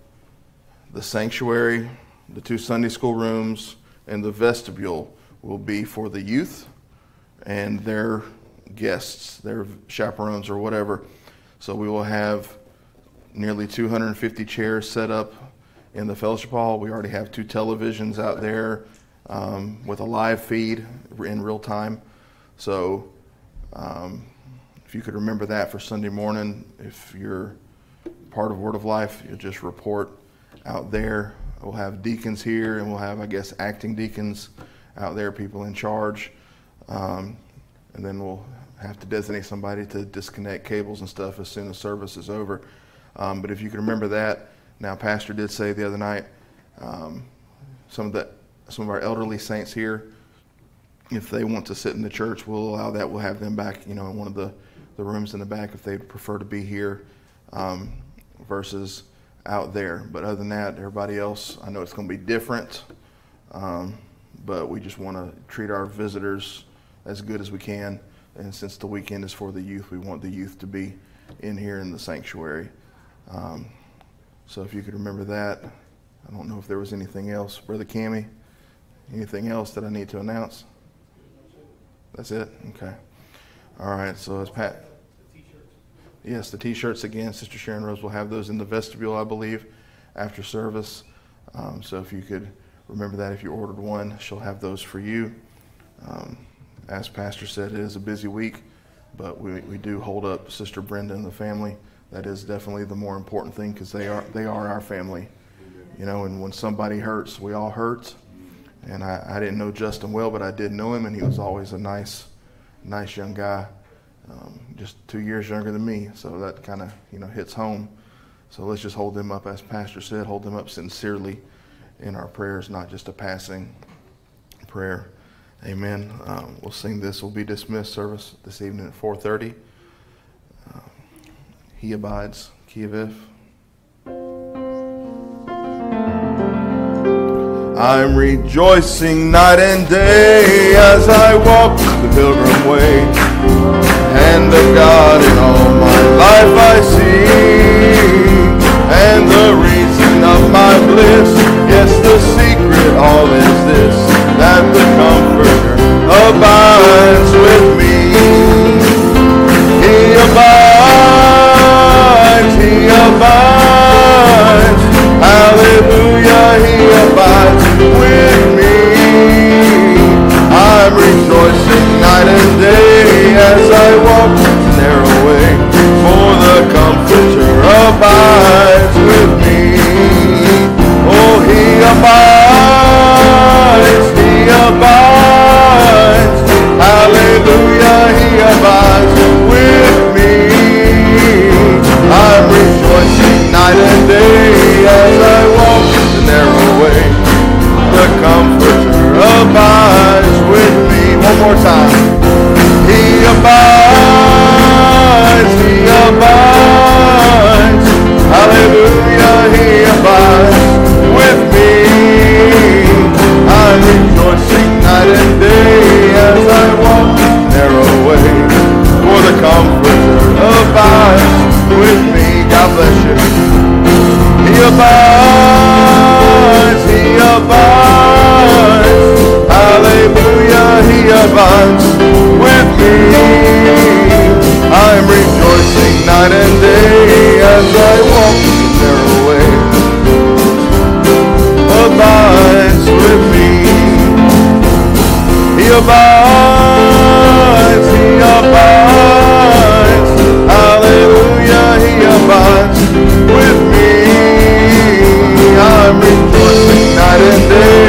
the sanctuary, the two Sunday school rooms, and the vestibule will be for the youth and their guests, their chaperones or whatever. So we will have nearly 250 chairs set up in the fellowship hall. We already have two televisions out there um, with a live feed in real time. So um, if you could remember that for Sunday morning, if you're part of Word of Life, you'll just report out there. We'll have deacons here, and we'll have, I guess, acting deacons out there, people in charge. Um, and then we'll have to designate somebody to disconnect cables and stuff as soon as service is over. Um, but if you can remember that, now, Pastor did say the other night, um, some of the some of our elderly saints here, if they want to sit in the church, we'll allow that. We'll have them back, you know, in one of the, the rooms in the back if they prefer to be here um, versus out there. But other than that, everybody else, I know it's going to be different, um, but we just want to treat our visitors as good as we can. And since the weekend is for the youth, we want the youth to be in here in the sanctuary. Um, so if you could remember that. I don't know if there was anything else. Brother Cammy, anything else that I need to announce? That's it? Okay. All right, so as Pat. Yes, the T-shirts again. Sister Sharon Rose will have those in the vestibule, I believe, after service. Um, so if you could remember that, if you ordered one, she'll have those for you. Um, as Pastor said, it is a busy week, but we, we do hold up Sister Brenda and the family. That is definitely the more important thing because they are they are our family, you know. And when somebody hurts, we all hurt. And I, I didn't know Justin well, but I did know him, and he was always a nice, nice young guy um, just two years younger than me. So that kind of you know hits home. So let's just hold them up, as Pastor said, hold them up sincerely in our prayers, not just a passing prayer. Amen. Um, we'll sing this. We'll be dismissed service this evening at 4:30. He abides. Kiev. I'm rejoicing night and day as I walk the pilgrim way hand of God in all my life I see. And the reason of my bliss, yes, the secret all is this, that the Comforter abides with me. He abides, abides, hallelujah, He abides with me. I'm rejoicing night and day as I walk the narrow way, for the Comforter abides with me. Oh, He abides, He abides, night and day as I walk the narrow way. The Comforter abides with me. One more time He abides, he abides. Hallelujah, he abides with me. I'm your bonds, he abides. Hallelujah, he abides with me. I'm rejoicing night and day as I walk their way. Abides with me. He abides, he abides. Hallelujah, he abides with me. entender.